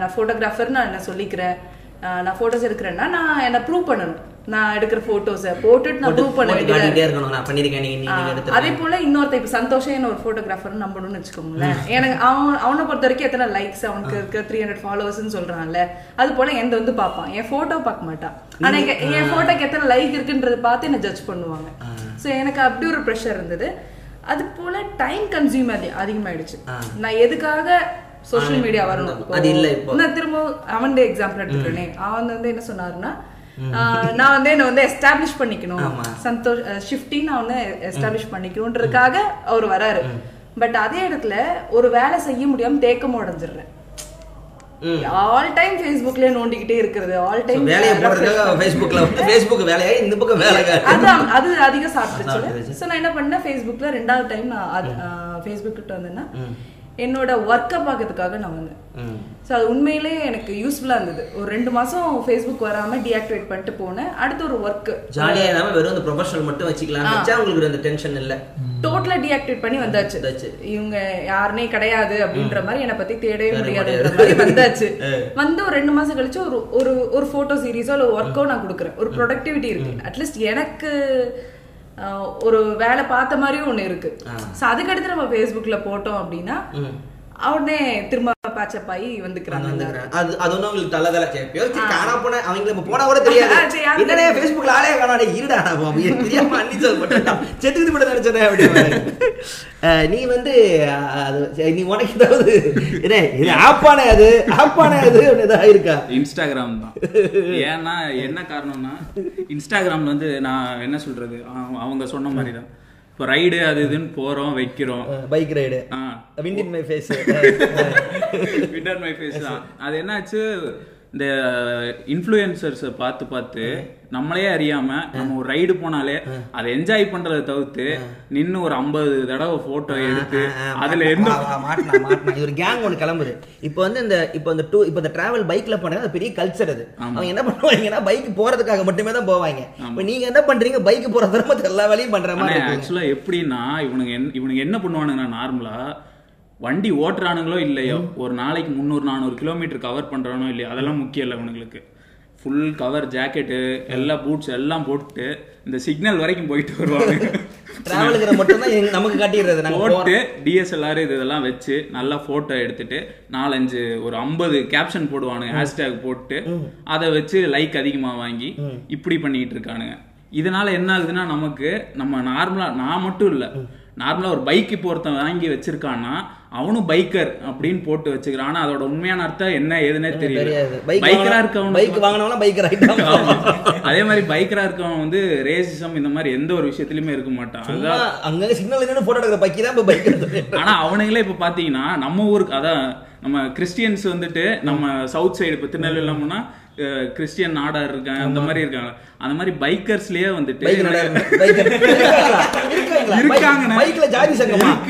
நான் போட்டோகிராஃபர் நான் என்ன சொல்லிக்கிறேன்? நான் போட்டோஸ் எடுக்கிறேன்னா நான் என்ன ப்ரூவ் பண்ணணும். நான் எடுக்கிற போட்டோஸை போட்டுட்டு நான் ப்ரூவ் பண்ண வேண்டியதா. காட்டிட்டே இருக்கு. இருக்கணும். நான் பண்ணிருக்கேன் நீங்க நீங்க ஆஹ் எடுத்து அதே போல இன்னொருத்த இப்ப சந்தோஷம் ஒரு போட்டோகிராஃபர் நம்பணும்னு வச்சுக்கோங்களேன். எனக்கு அவன் அவனை பொறுத்த வரைக்கும் எத்தனை லைக்ஸ் அவனுக்கு இருக்க? த்ரீ ஹண்ட்ரட் ஃபாலோவர்ஸ் சொல்றான்ல. அது போல எந்த வந்து பார்ப்பான். என் போட்டோ பார்க்க மாட்டான். ஆனா என் போட்டோக்கு எத்தனை லைக் இருக்குன்றத பார்த்து என்ன ஜட்ஜ் பண்ணுவாங்க. சோ எனக்கு அப்படி ஒரு ப்ரெஷர் இருந்தது. அது போல டைம் கன்சியூம் அதிகமாயிடுச்சு. நான் எதுக்காக சோஷியல் மீடியா வரணும். அது இல்ல இப்போ. நான் திரும்ப அவன் எக்ஸாம்பிள் எடுத்துக்கிறேனே அவன் வந்து என்ன சொன்னாருன்னா நான் வந்து என்ன வந்து எஸ்டாப்ளிஷ் பண்ணிக்கணும். சந்தோஷ் ஷிஃப்டி நான் வந்து எஸ்டாப்ளிஷ் பண்ணிக்கணுன்றதுக்காக அவர் வராரு. பட் அதே இடத்துல ஒரு வேலை செய்ய முடியாம தேக்கம் உடஞ்சிடுறேன் ஆல் டைம் ஃபேஸ்புக்லயே நோண்டிக்கிட்டே இருக்கிறது. ஆல் டைம் வேலையை போடுறதுக்காக ஃபேஸ்புக்ல ஃபேஸ்புக் வேலையா? இந்த பக்கம் வேலை அது அது அதிகம் சாப்பிட்டுச்சு. ஸோ நான் என்ன பண்ணேன்? ஃபேஸ்புக்ல ரெண்டாவது டைம் நான் ஃபேஸ்புக் கிட்ட வந்தேன்னா என்னோட ஒர்க்கை பார்க்கறதுக்காக நான் வந்தேன். ஸோ அது உண்மையிலேயே எனக்கு யூஸ்ஃபுல்லாக இருந்தது. ஒரு ரெண்டு மாசம் ஃபேஸ்புக் வராம டீஆக்டிவேட் பண்ணிட்டு போனேன். அடுத்து ஒரு ஒர்க்கு ஜாலியா இல்லாம வெறும் அந்த ப்ரொஃபஷனல் மட்டும் வச்சுக்கலாம் வச்சா உங்களுக்கு அந்த டென்ஷன் இல்ல. டோட்டலா டீஆக்டிவேட் பண்ணி வந்தாச்சு. இவங்க யாருனே கிடையாது அப்படின்ற மாதிரி என்னை பத்தி தேடவே முடியாதுன்ற மாதிரி வந்தாச்சு. வந்து ஒரு ரெண்டு மாசம் கழிச்சு ஒரு ஒரு ஒரு போட்டோ சீரீஸோ இல்ல ஒர்க்கோ நான் கொடுக்குறேன். ஒரு ப்ரொடக்டிவிட்டி இருக்கு. அட்லீஸ்ட் எனக்கு ஒரு வேலை பார்த்த மாதிரியும் ஒண்ணு இருக்கு. சோ அதுக்கடுத்து நம்ம ஃபேஸ்புக்ல போட்டோம் அப்படின்னா உடனே திரும்ப பேச்சப் ஆகி வந்துக்கிறாங்க. அது அது ஒன்றும் உங்களுக்கு தள்ளதல யோசிச்சு காணா போன அவங்கள இப்ப போனா கூட தெரியாது. என்னடே ஃபேஸ்புக்ல ஆளே காணாடே இருடா நான் தெரியாம அன்னி சொல் போட்டான் செத்துக்கிட்டு மட்டும் நினைச்சேன் அப்படி நீ வந்து நீ உனக்கு ஏதாவது என்ன இது ஆப்பானே அது ஆப்பானே அது ஏதாவது இருக்கா? இன்ஸ்டாகிராம் தான். ஏன்னா என்ன காரணம்னா இன்ஸ்டாகிராம்ல வந்து நான் என்ன சொல்றது? அவ- அவங்க சொன்ன மாதிரி தான் இப்போ ரைடு அது இதுன்னு போறோம் வைக்கிறோம். Bike ride ah. Wind in my face winter my face தான் அது என்னாச்சு? இந்த இன்ஃப்ளூயன்சர்ஸை பார்த்து பார்த்து நம்மளே அறியாம நம்ம ஒரு ரைடு போனாலே அதை என்ஜாய் பண்றதை தவிர்த்து நின்னு ஒரு ஐம்பது தடவை போட்டோ எடுத்து அதுல எந்த ஒரு கேங் ஒன்று கிளம்புது. இப்போ வந்து இந்த இப்போ இந்த டூ இப்போ இந்த டிராவல் பைக்ல போனாங்க அது பெரிய கல்ச்சர் அது. அவங்க என்ன பண்ணுவாங்கன்னா பைக் போறதுக்காக மட்டுமே தான் போவாங்க. இப்போ நீங்க என்ன பண்றீங்க? பைக் போற தர்மத்தை எல்லா வேலையும் பண்ற மாதிரி. ஆக்சுவலா எப்படின்னா இவனுங்க இவனுங்க என்ன பண்ணுவானுங்கன்னா நார்மலா வண்டி ஓட்டுறானுங்களோ இல்லையோ ஒரு நாளைக்கு முந்நூறு நானூறு கிலோமீட்டர் கவர் பண்றானோ இல்லையோ அதெல்லாம் முக்கியம் இல்லை இவனுங்களுக்கு ஃபுல் கவர் ஜாக்கெட்டு எல்லா பூட்ஸ் எல்லாம் போட்டு இந்த சிக்னல் வரைக்கும் போயிட்டு வருவாங்க. டிராவலுங்கிற மட்டும் தான் எங்க- நமக்கு காட்டிடுறது. போட்டு. டிஎஸ்எல்ஆர் இது இதெல்லாம் வச்சு நல்லா போட்டோ எடுத்துட்டு நாலஞ்சு ஒரு ஐம்பது கேப்ஷன் போடுவானுங்க ஹேஷ்டேக் போட்டு அதை வச்சு லைக் அதிகமா வாங்கி இப்படி பண்ணிட்டு இருக்கானுங்க. இதனால என்ன ஆகுதுன்னா நமக்கு நம்ம நார்மலா நான் மட்டும் இல்ல. நார்மலா ஒரு பைக் இப்போ ஒருத்தன் வாங்கி வச்சிருக்கான்னா அவனும் பைக்கர் அப்படின்னு போட்டு வச்சுக்கிறான். ஆனா அதோட உண்மையான அர்த்தம் என்ன ஏதுன்னே தெரியல. பைக்கரா வாங்கினவங்க பைக் ரைட் ஆமா. அதே மாதிரி பைக்கரா இருக்கவன் வந்து ரேசிசம் இந்த மாதிரி எந்த ஒரு விஷயத்திலயுமே இருக்க மாட்டான். அங்க சிக்னல் நின்று போட்டோ எடுக்கிற பைக் தான் இப்போ பைக் ஆனா அவனுங்களே இப்ப பாத்தீங்கன்னா நம்ம ஊருக்கு அதான் நம்ம கிறிஸ்டியன்ஸ் வந்துட்டு நம்ம சவுத் சைடு இப்ப திருநெல்வேலினா கிறிஸ்டியன் நாடார் இருக்காங்க அந்த மாதிரி இருக்காங்க. அந்த மாதிரி பைக்கர்ஸ்லயே வந்துட்டு. பைக்ல ஜாதி சங்கமா.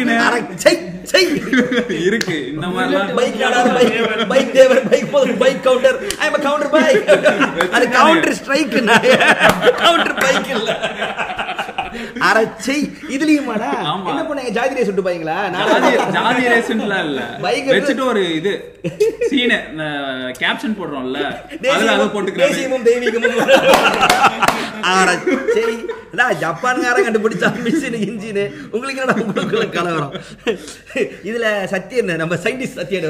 இருக்கு. இந்த மாதிரிலாம் bike Nadar bike bike Thevar. Bike bike Gounder. ஐ கவுண்டர் பைக் அது கவுண்டர் ஸ்ட்ரைக் கவுண்டர் பைக் இல்ல. இதுலயுமாடா? ஆமா. என்ன பண்ணீங்க ஜாதிரே சுட்டு பாய்ங்களா ஜாதி ஜாதி ரேசன்ட்லாம் இல்ல. Bike வச்சுட்டு ஒரு இது. சீனு கேப்ஷன் போடுறோம்ல. அதுல அதை போட்டுக்கிறேன். தேசியமும் தெய்வீகமும். செய் அதான் ஜப்பான்காரன் கண்டுபிடிச்சா மிஷின் இன்ஜின். உங்களுக்கு என்னடா கலவரம்? இதுல சத்யன் நம்ம சயின்டிஸ்ட் சத்யன்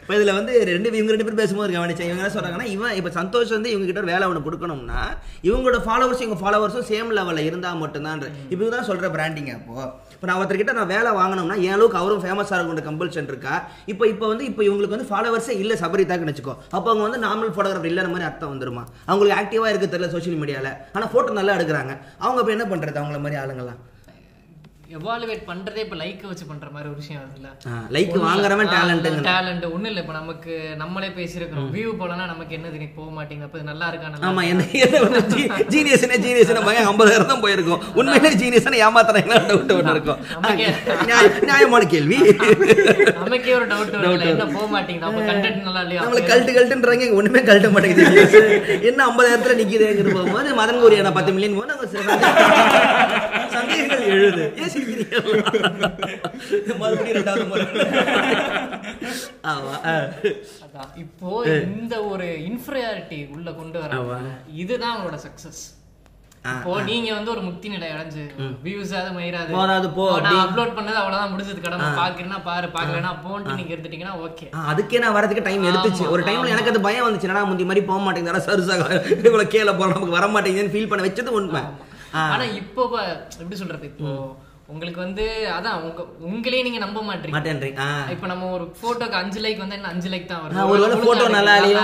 இப்போ இதுல வந்து ரெண்டு இவங்க ரெண்டு பேரும் பேசும்போது கவனிச்சேன் இவங்க என்ன சொல்றாங்கன்னா இவன் இப்போ சந்தோஷ் வந்து இவங்க கிட்ட ஒரு வேலை ஒன்று கொடுக்கணும்னா இவங்களோட ஃபாலோவர்ஸ் இவங்க ஃபாலோவர்ஸும் சேம் லெவலில் இருந்தா மட்டும்தான் இப்போ தான் சொல்ற பிராண்டிங் அப்போ. இப்போ நான் ஒருத்தர்கிட்ட நான் வேலை வாங்கினோம்னா என் அளவுக்கு அவரும் ஃபேமஸாக இருக்க கம்பல்ஷன் இருக்கா? இப்போ இப்போ வந்து இப்போ இவங்களுக்கு வந்து ஃபாலோவர்ஸே இல்லை சபரிதாக்குன்னு வச்சுக்கோ. அப்போ அவங்க வந்து நார்மல் ஃபோட்டோகிராஃபர் இல்லைன மாதிரி அர்த்தம் வந்துருமா? அவங்களுக்கு ஆக்டிவாக இருக்க தெரியல சோஷியல் மீடியாவில் ஆனால் ஃபோட்டோ நல்லா எடுக்கிறாங்க. அவங்க இப்போ என்ன பண்ணுறது அவங்கள மாதிரி ஆளுங்கெல்லாம் எவாலுவேட் பண்றதே இப்ப லைக் வச்சு பண்ற மாதிரி ஒரு விஷயம் இருக்குல்ல லைக் வாங்குறவன் டேலண்ட்டுங்க டேலண்ட் ஒண்ணும் இல்ல இப்ப நமக்கு நம்மளே பேசியிருக்கிறோம். வியூ போலனா நமக்கு என்னது இன்னைக்கு போக மாட்டேங்குது. அப்ப நல்லா இருக்கா நல்லா ஆமா என்ன ஜீனியஸ்னே ஜீனியஸ்னே பையன் ஐம்பதாயிரம் தான் போயிருக்கும். உண்மையிலே ஜீனியஸ்னே ஏமாத்துறாங்களா டவுட் ஒன்று இருக்கும்? நியாயமான கேள்வி. நமக்கே ஒரு டவுட் வருது என்ன போக மாட்டேங்குது? அப்ப கண்டென்ட் நல்லா இல்லையா? நம்மளுக்கு கல்ட்டு கல்ட்டுன்றாங்க ஒண்ணுமே கழட்ட மாட்டேங்குது. என்ன ஐம்பதாயிரத்துல நிக்குதுங்கிற போகும்போது மதன் கோரியான பத்து மில்லியன் போது சந்தேகங்கள் எழுது. மறுபடியும் ரெண்டாவது முறை. ஆமா இப்போ இந்த ஒரு இன்ஃபீரியாரிட்டி உள்ள கொண்டு வர இதுதான் அவங்களோட சக்சஸ் இப்போ நீங்க வந்து ஒரு முக்தி நிலை அடைஞ்சு வியூஸ் அது மயிராது. போதாது போ, நான். அப்லோட் பண்ணது அவ்வளவுதான் முடிஞ்சது கடமை. பாக்குறேன்னா பாரு பாக்கலனா போன்ட்டு நீங்க எடுத்துட்டீங்கன்னா ஓகே. அதுக்கே நான் வரதுக்கு டைம் எடுத்துச்சு. ஒரு டைம்ல எனக்கு அது பயம் வந்துச்சு. என்னடா முந்தி மாதிரி போக மாட்டேங்குது. சருசாக இவ்வளவு கீழே போறோம் நமக்கு வர மாட்டேங்குதுன்னு ஃபீல் பண்ண வச்சது உண்மை. ஆனா இப்போ எப்படி சொல்றது இப்போ உங்களுக்கு வந்து அதான் உங்க உங்களே நீங்க நம்ப மாட்டீங்க. இப்ப நம்ம ஒரு போட்டோக்கு அஞ்சு லைக் வந்தா என்ன அஞ்சு லைக் தான் ஒருவேளை photo இருக்கு, நல்லா இல்லையோ.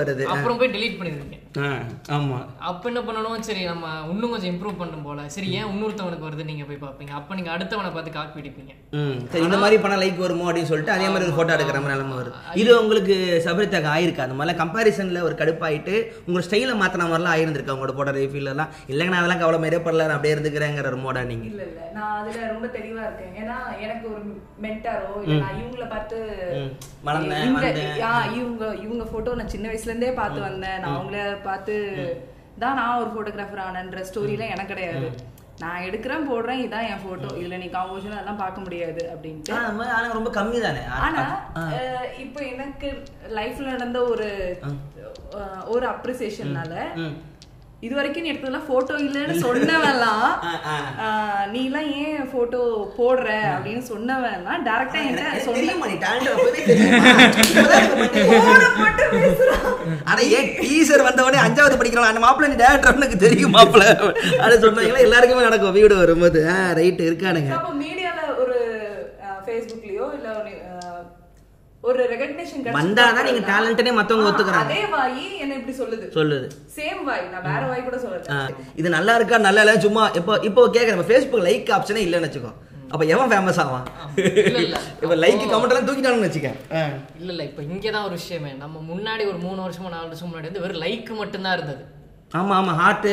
வருது. அப்புறம் போய் delete பண்ணிருக்கீங்க ஆ, ஆமா. அப்ப என்ன பண்ணணும்? சரி நம்ம இன்னும் கொஞ்சம் இம்ப்ரூவ் பண்ணும் போல. சரி ஏன் இன்னொருத்தவனுக்கு வருது நீங்க போய் பாப்பீங்க அப்ப நீங்க அடுத்தவனை பார்த்து காப்பி அடிப்பீங்க. சரி இந்த மாதிரி பண்ண லைக் வருமோ அப்படின்னு சொல்லிட்டு அதே மாதிரி ஒரு போட்டோ எடுக்கிற மாதிரி நிலைமை வருது. இது உங்களுக்கு சபரித்தாக ஆயிருக்கு? அந்த மாதிரிலாம் கம்பாரிசன்ல ஒரு கடுப்பாயிட்டு உங்க ஸ்டைல மாத்தின மாதிரிலாம் ஆயிருந்திருக்கு உங்களோட போட்டோ ரிஃபீல் எல்லாம்? இல்லைங்க நான் அதெல்லாம் கவலை மாதிரியே படல நான் அப்படியே இருந்துக்கிறேங்கிற ஒரு மோடா நீங்க? இல்ல இல்ல. நான் அதுல ரொம்ப தெளிவா இருக்கேன். ஏன்னா எனக்கு ஒரு மென்டாரோ இல்ல நான் இவங்கள பார்த்து. வளர்ந்தேன், இவங்க இவங்க போட்டோ நான் சின்ன வயசுல இருந்தே பார்த்து வந்தேன். நான் அவங்கள பார்த்து தான் நான் ஒரு போட்டோகிராஃபர் ஆனன்ற ஸ்டோரிலாம் எனக்கு கிடையாது. நான் எடுக்கிறேன் போடுறேன் இதான் என் போட்டோ இதுல நீ காம்போசிஷன் அதெல்லாம் பார்க்க முடியாது. அப்படின்ட்டு. ஆனா ரொம்ப கம்மி தானே? ஆனா இப்போ எனக்கு லைஃப்ல நடந்த ஒரு ஒரு அப்ரிசியேஷன்னால இது வரைக்கும் நீ எடுத்ததெல்லாம் போட்டோ இல்லைன்னு சொன்னவன்லாம் அஹ், நீ எல்லாம் ஏன் போட்டோ போடுற அப்படின்னு சொன்னவன்லாம் டேரக்டா என்கிட்ட சொன்ன தெரியுமா நீ talent அப்பவே தெரியுமா? இப்பதான் இப்ப பண்ணி- அட ஏன் டீசர் வந்தவொடனே அஞ்சாவது படிக்கிறான் அந்த மாப்பிள்ள நீ டேரக்டர் எனக்கு தெரியும் மாப்பிள்ள. அது சொன்னீங்களா எல்லாருக்குமே நடக்கும். வீடு வரும்போது. ரைட் இருக்கானுங்க அப்போ மீடியால ஒரு ஃபேஸ்புக்லயோ இல்ல ஒரு அஹ், ஒரு ரெகக்னிஷன் வந்தாதான் நீங்க டேலண்ட்னே மத்தவங்க ஒத்துக்கிறாங்க. அதே வாயி என்ன இப்படி சொல்லுது. சொல்லுது. சேம் வாய் நான் வேற வாய் கூட சொல்லல. இது நல்லா இருக்கா நல்லா இல்ல சும்மா இப்போ இப்போ கேக்குறேன் ஃபேஸ்புக் லைக் ஆப்ஷனே இல்லைன்னு வச்சுக்கோ. அப்ப எவன் ஃபேமஸ் ஆவான்? இல்ல, இல்ல. இப்போ லைக் கமெண்ட் எல்லாம் தூக்கிட்டானுன்னு வச்சுக்க. இல்ல இல்ல இப்ப இங்கதான் ஒரு விஷயமே. நம்ம முன்னாடி ஒரு மூணு வருஷமோ நாலு வருஷம் முன்னாடி வந்து வெறும் லைக் மட்டும்தான் இருந்தது. ஆமா ஆமா ஹார்ட்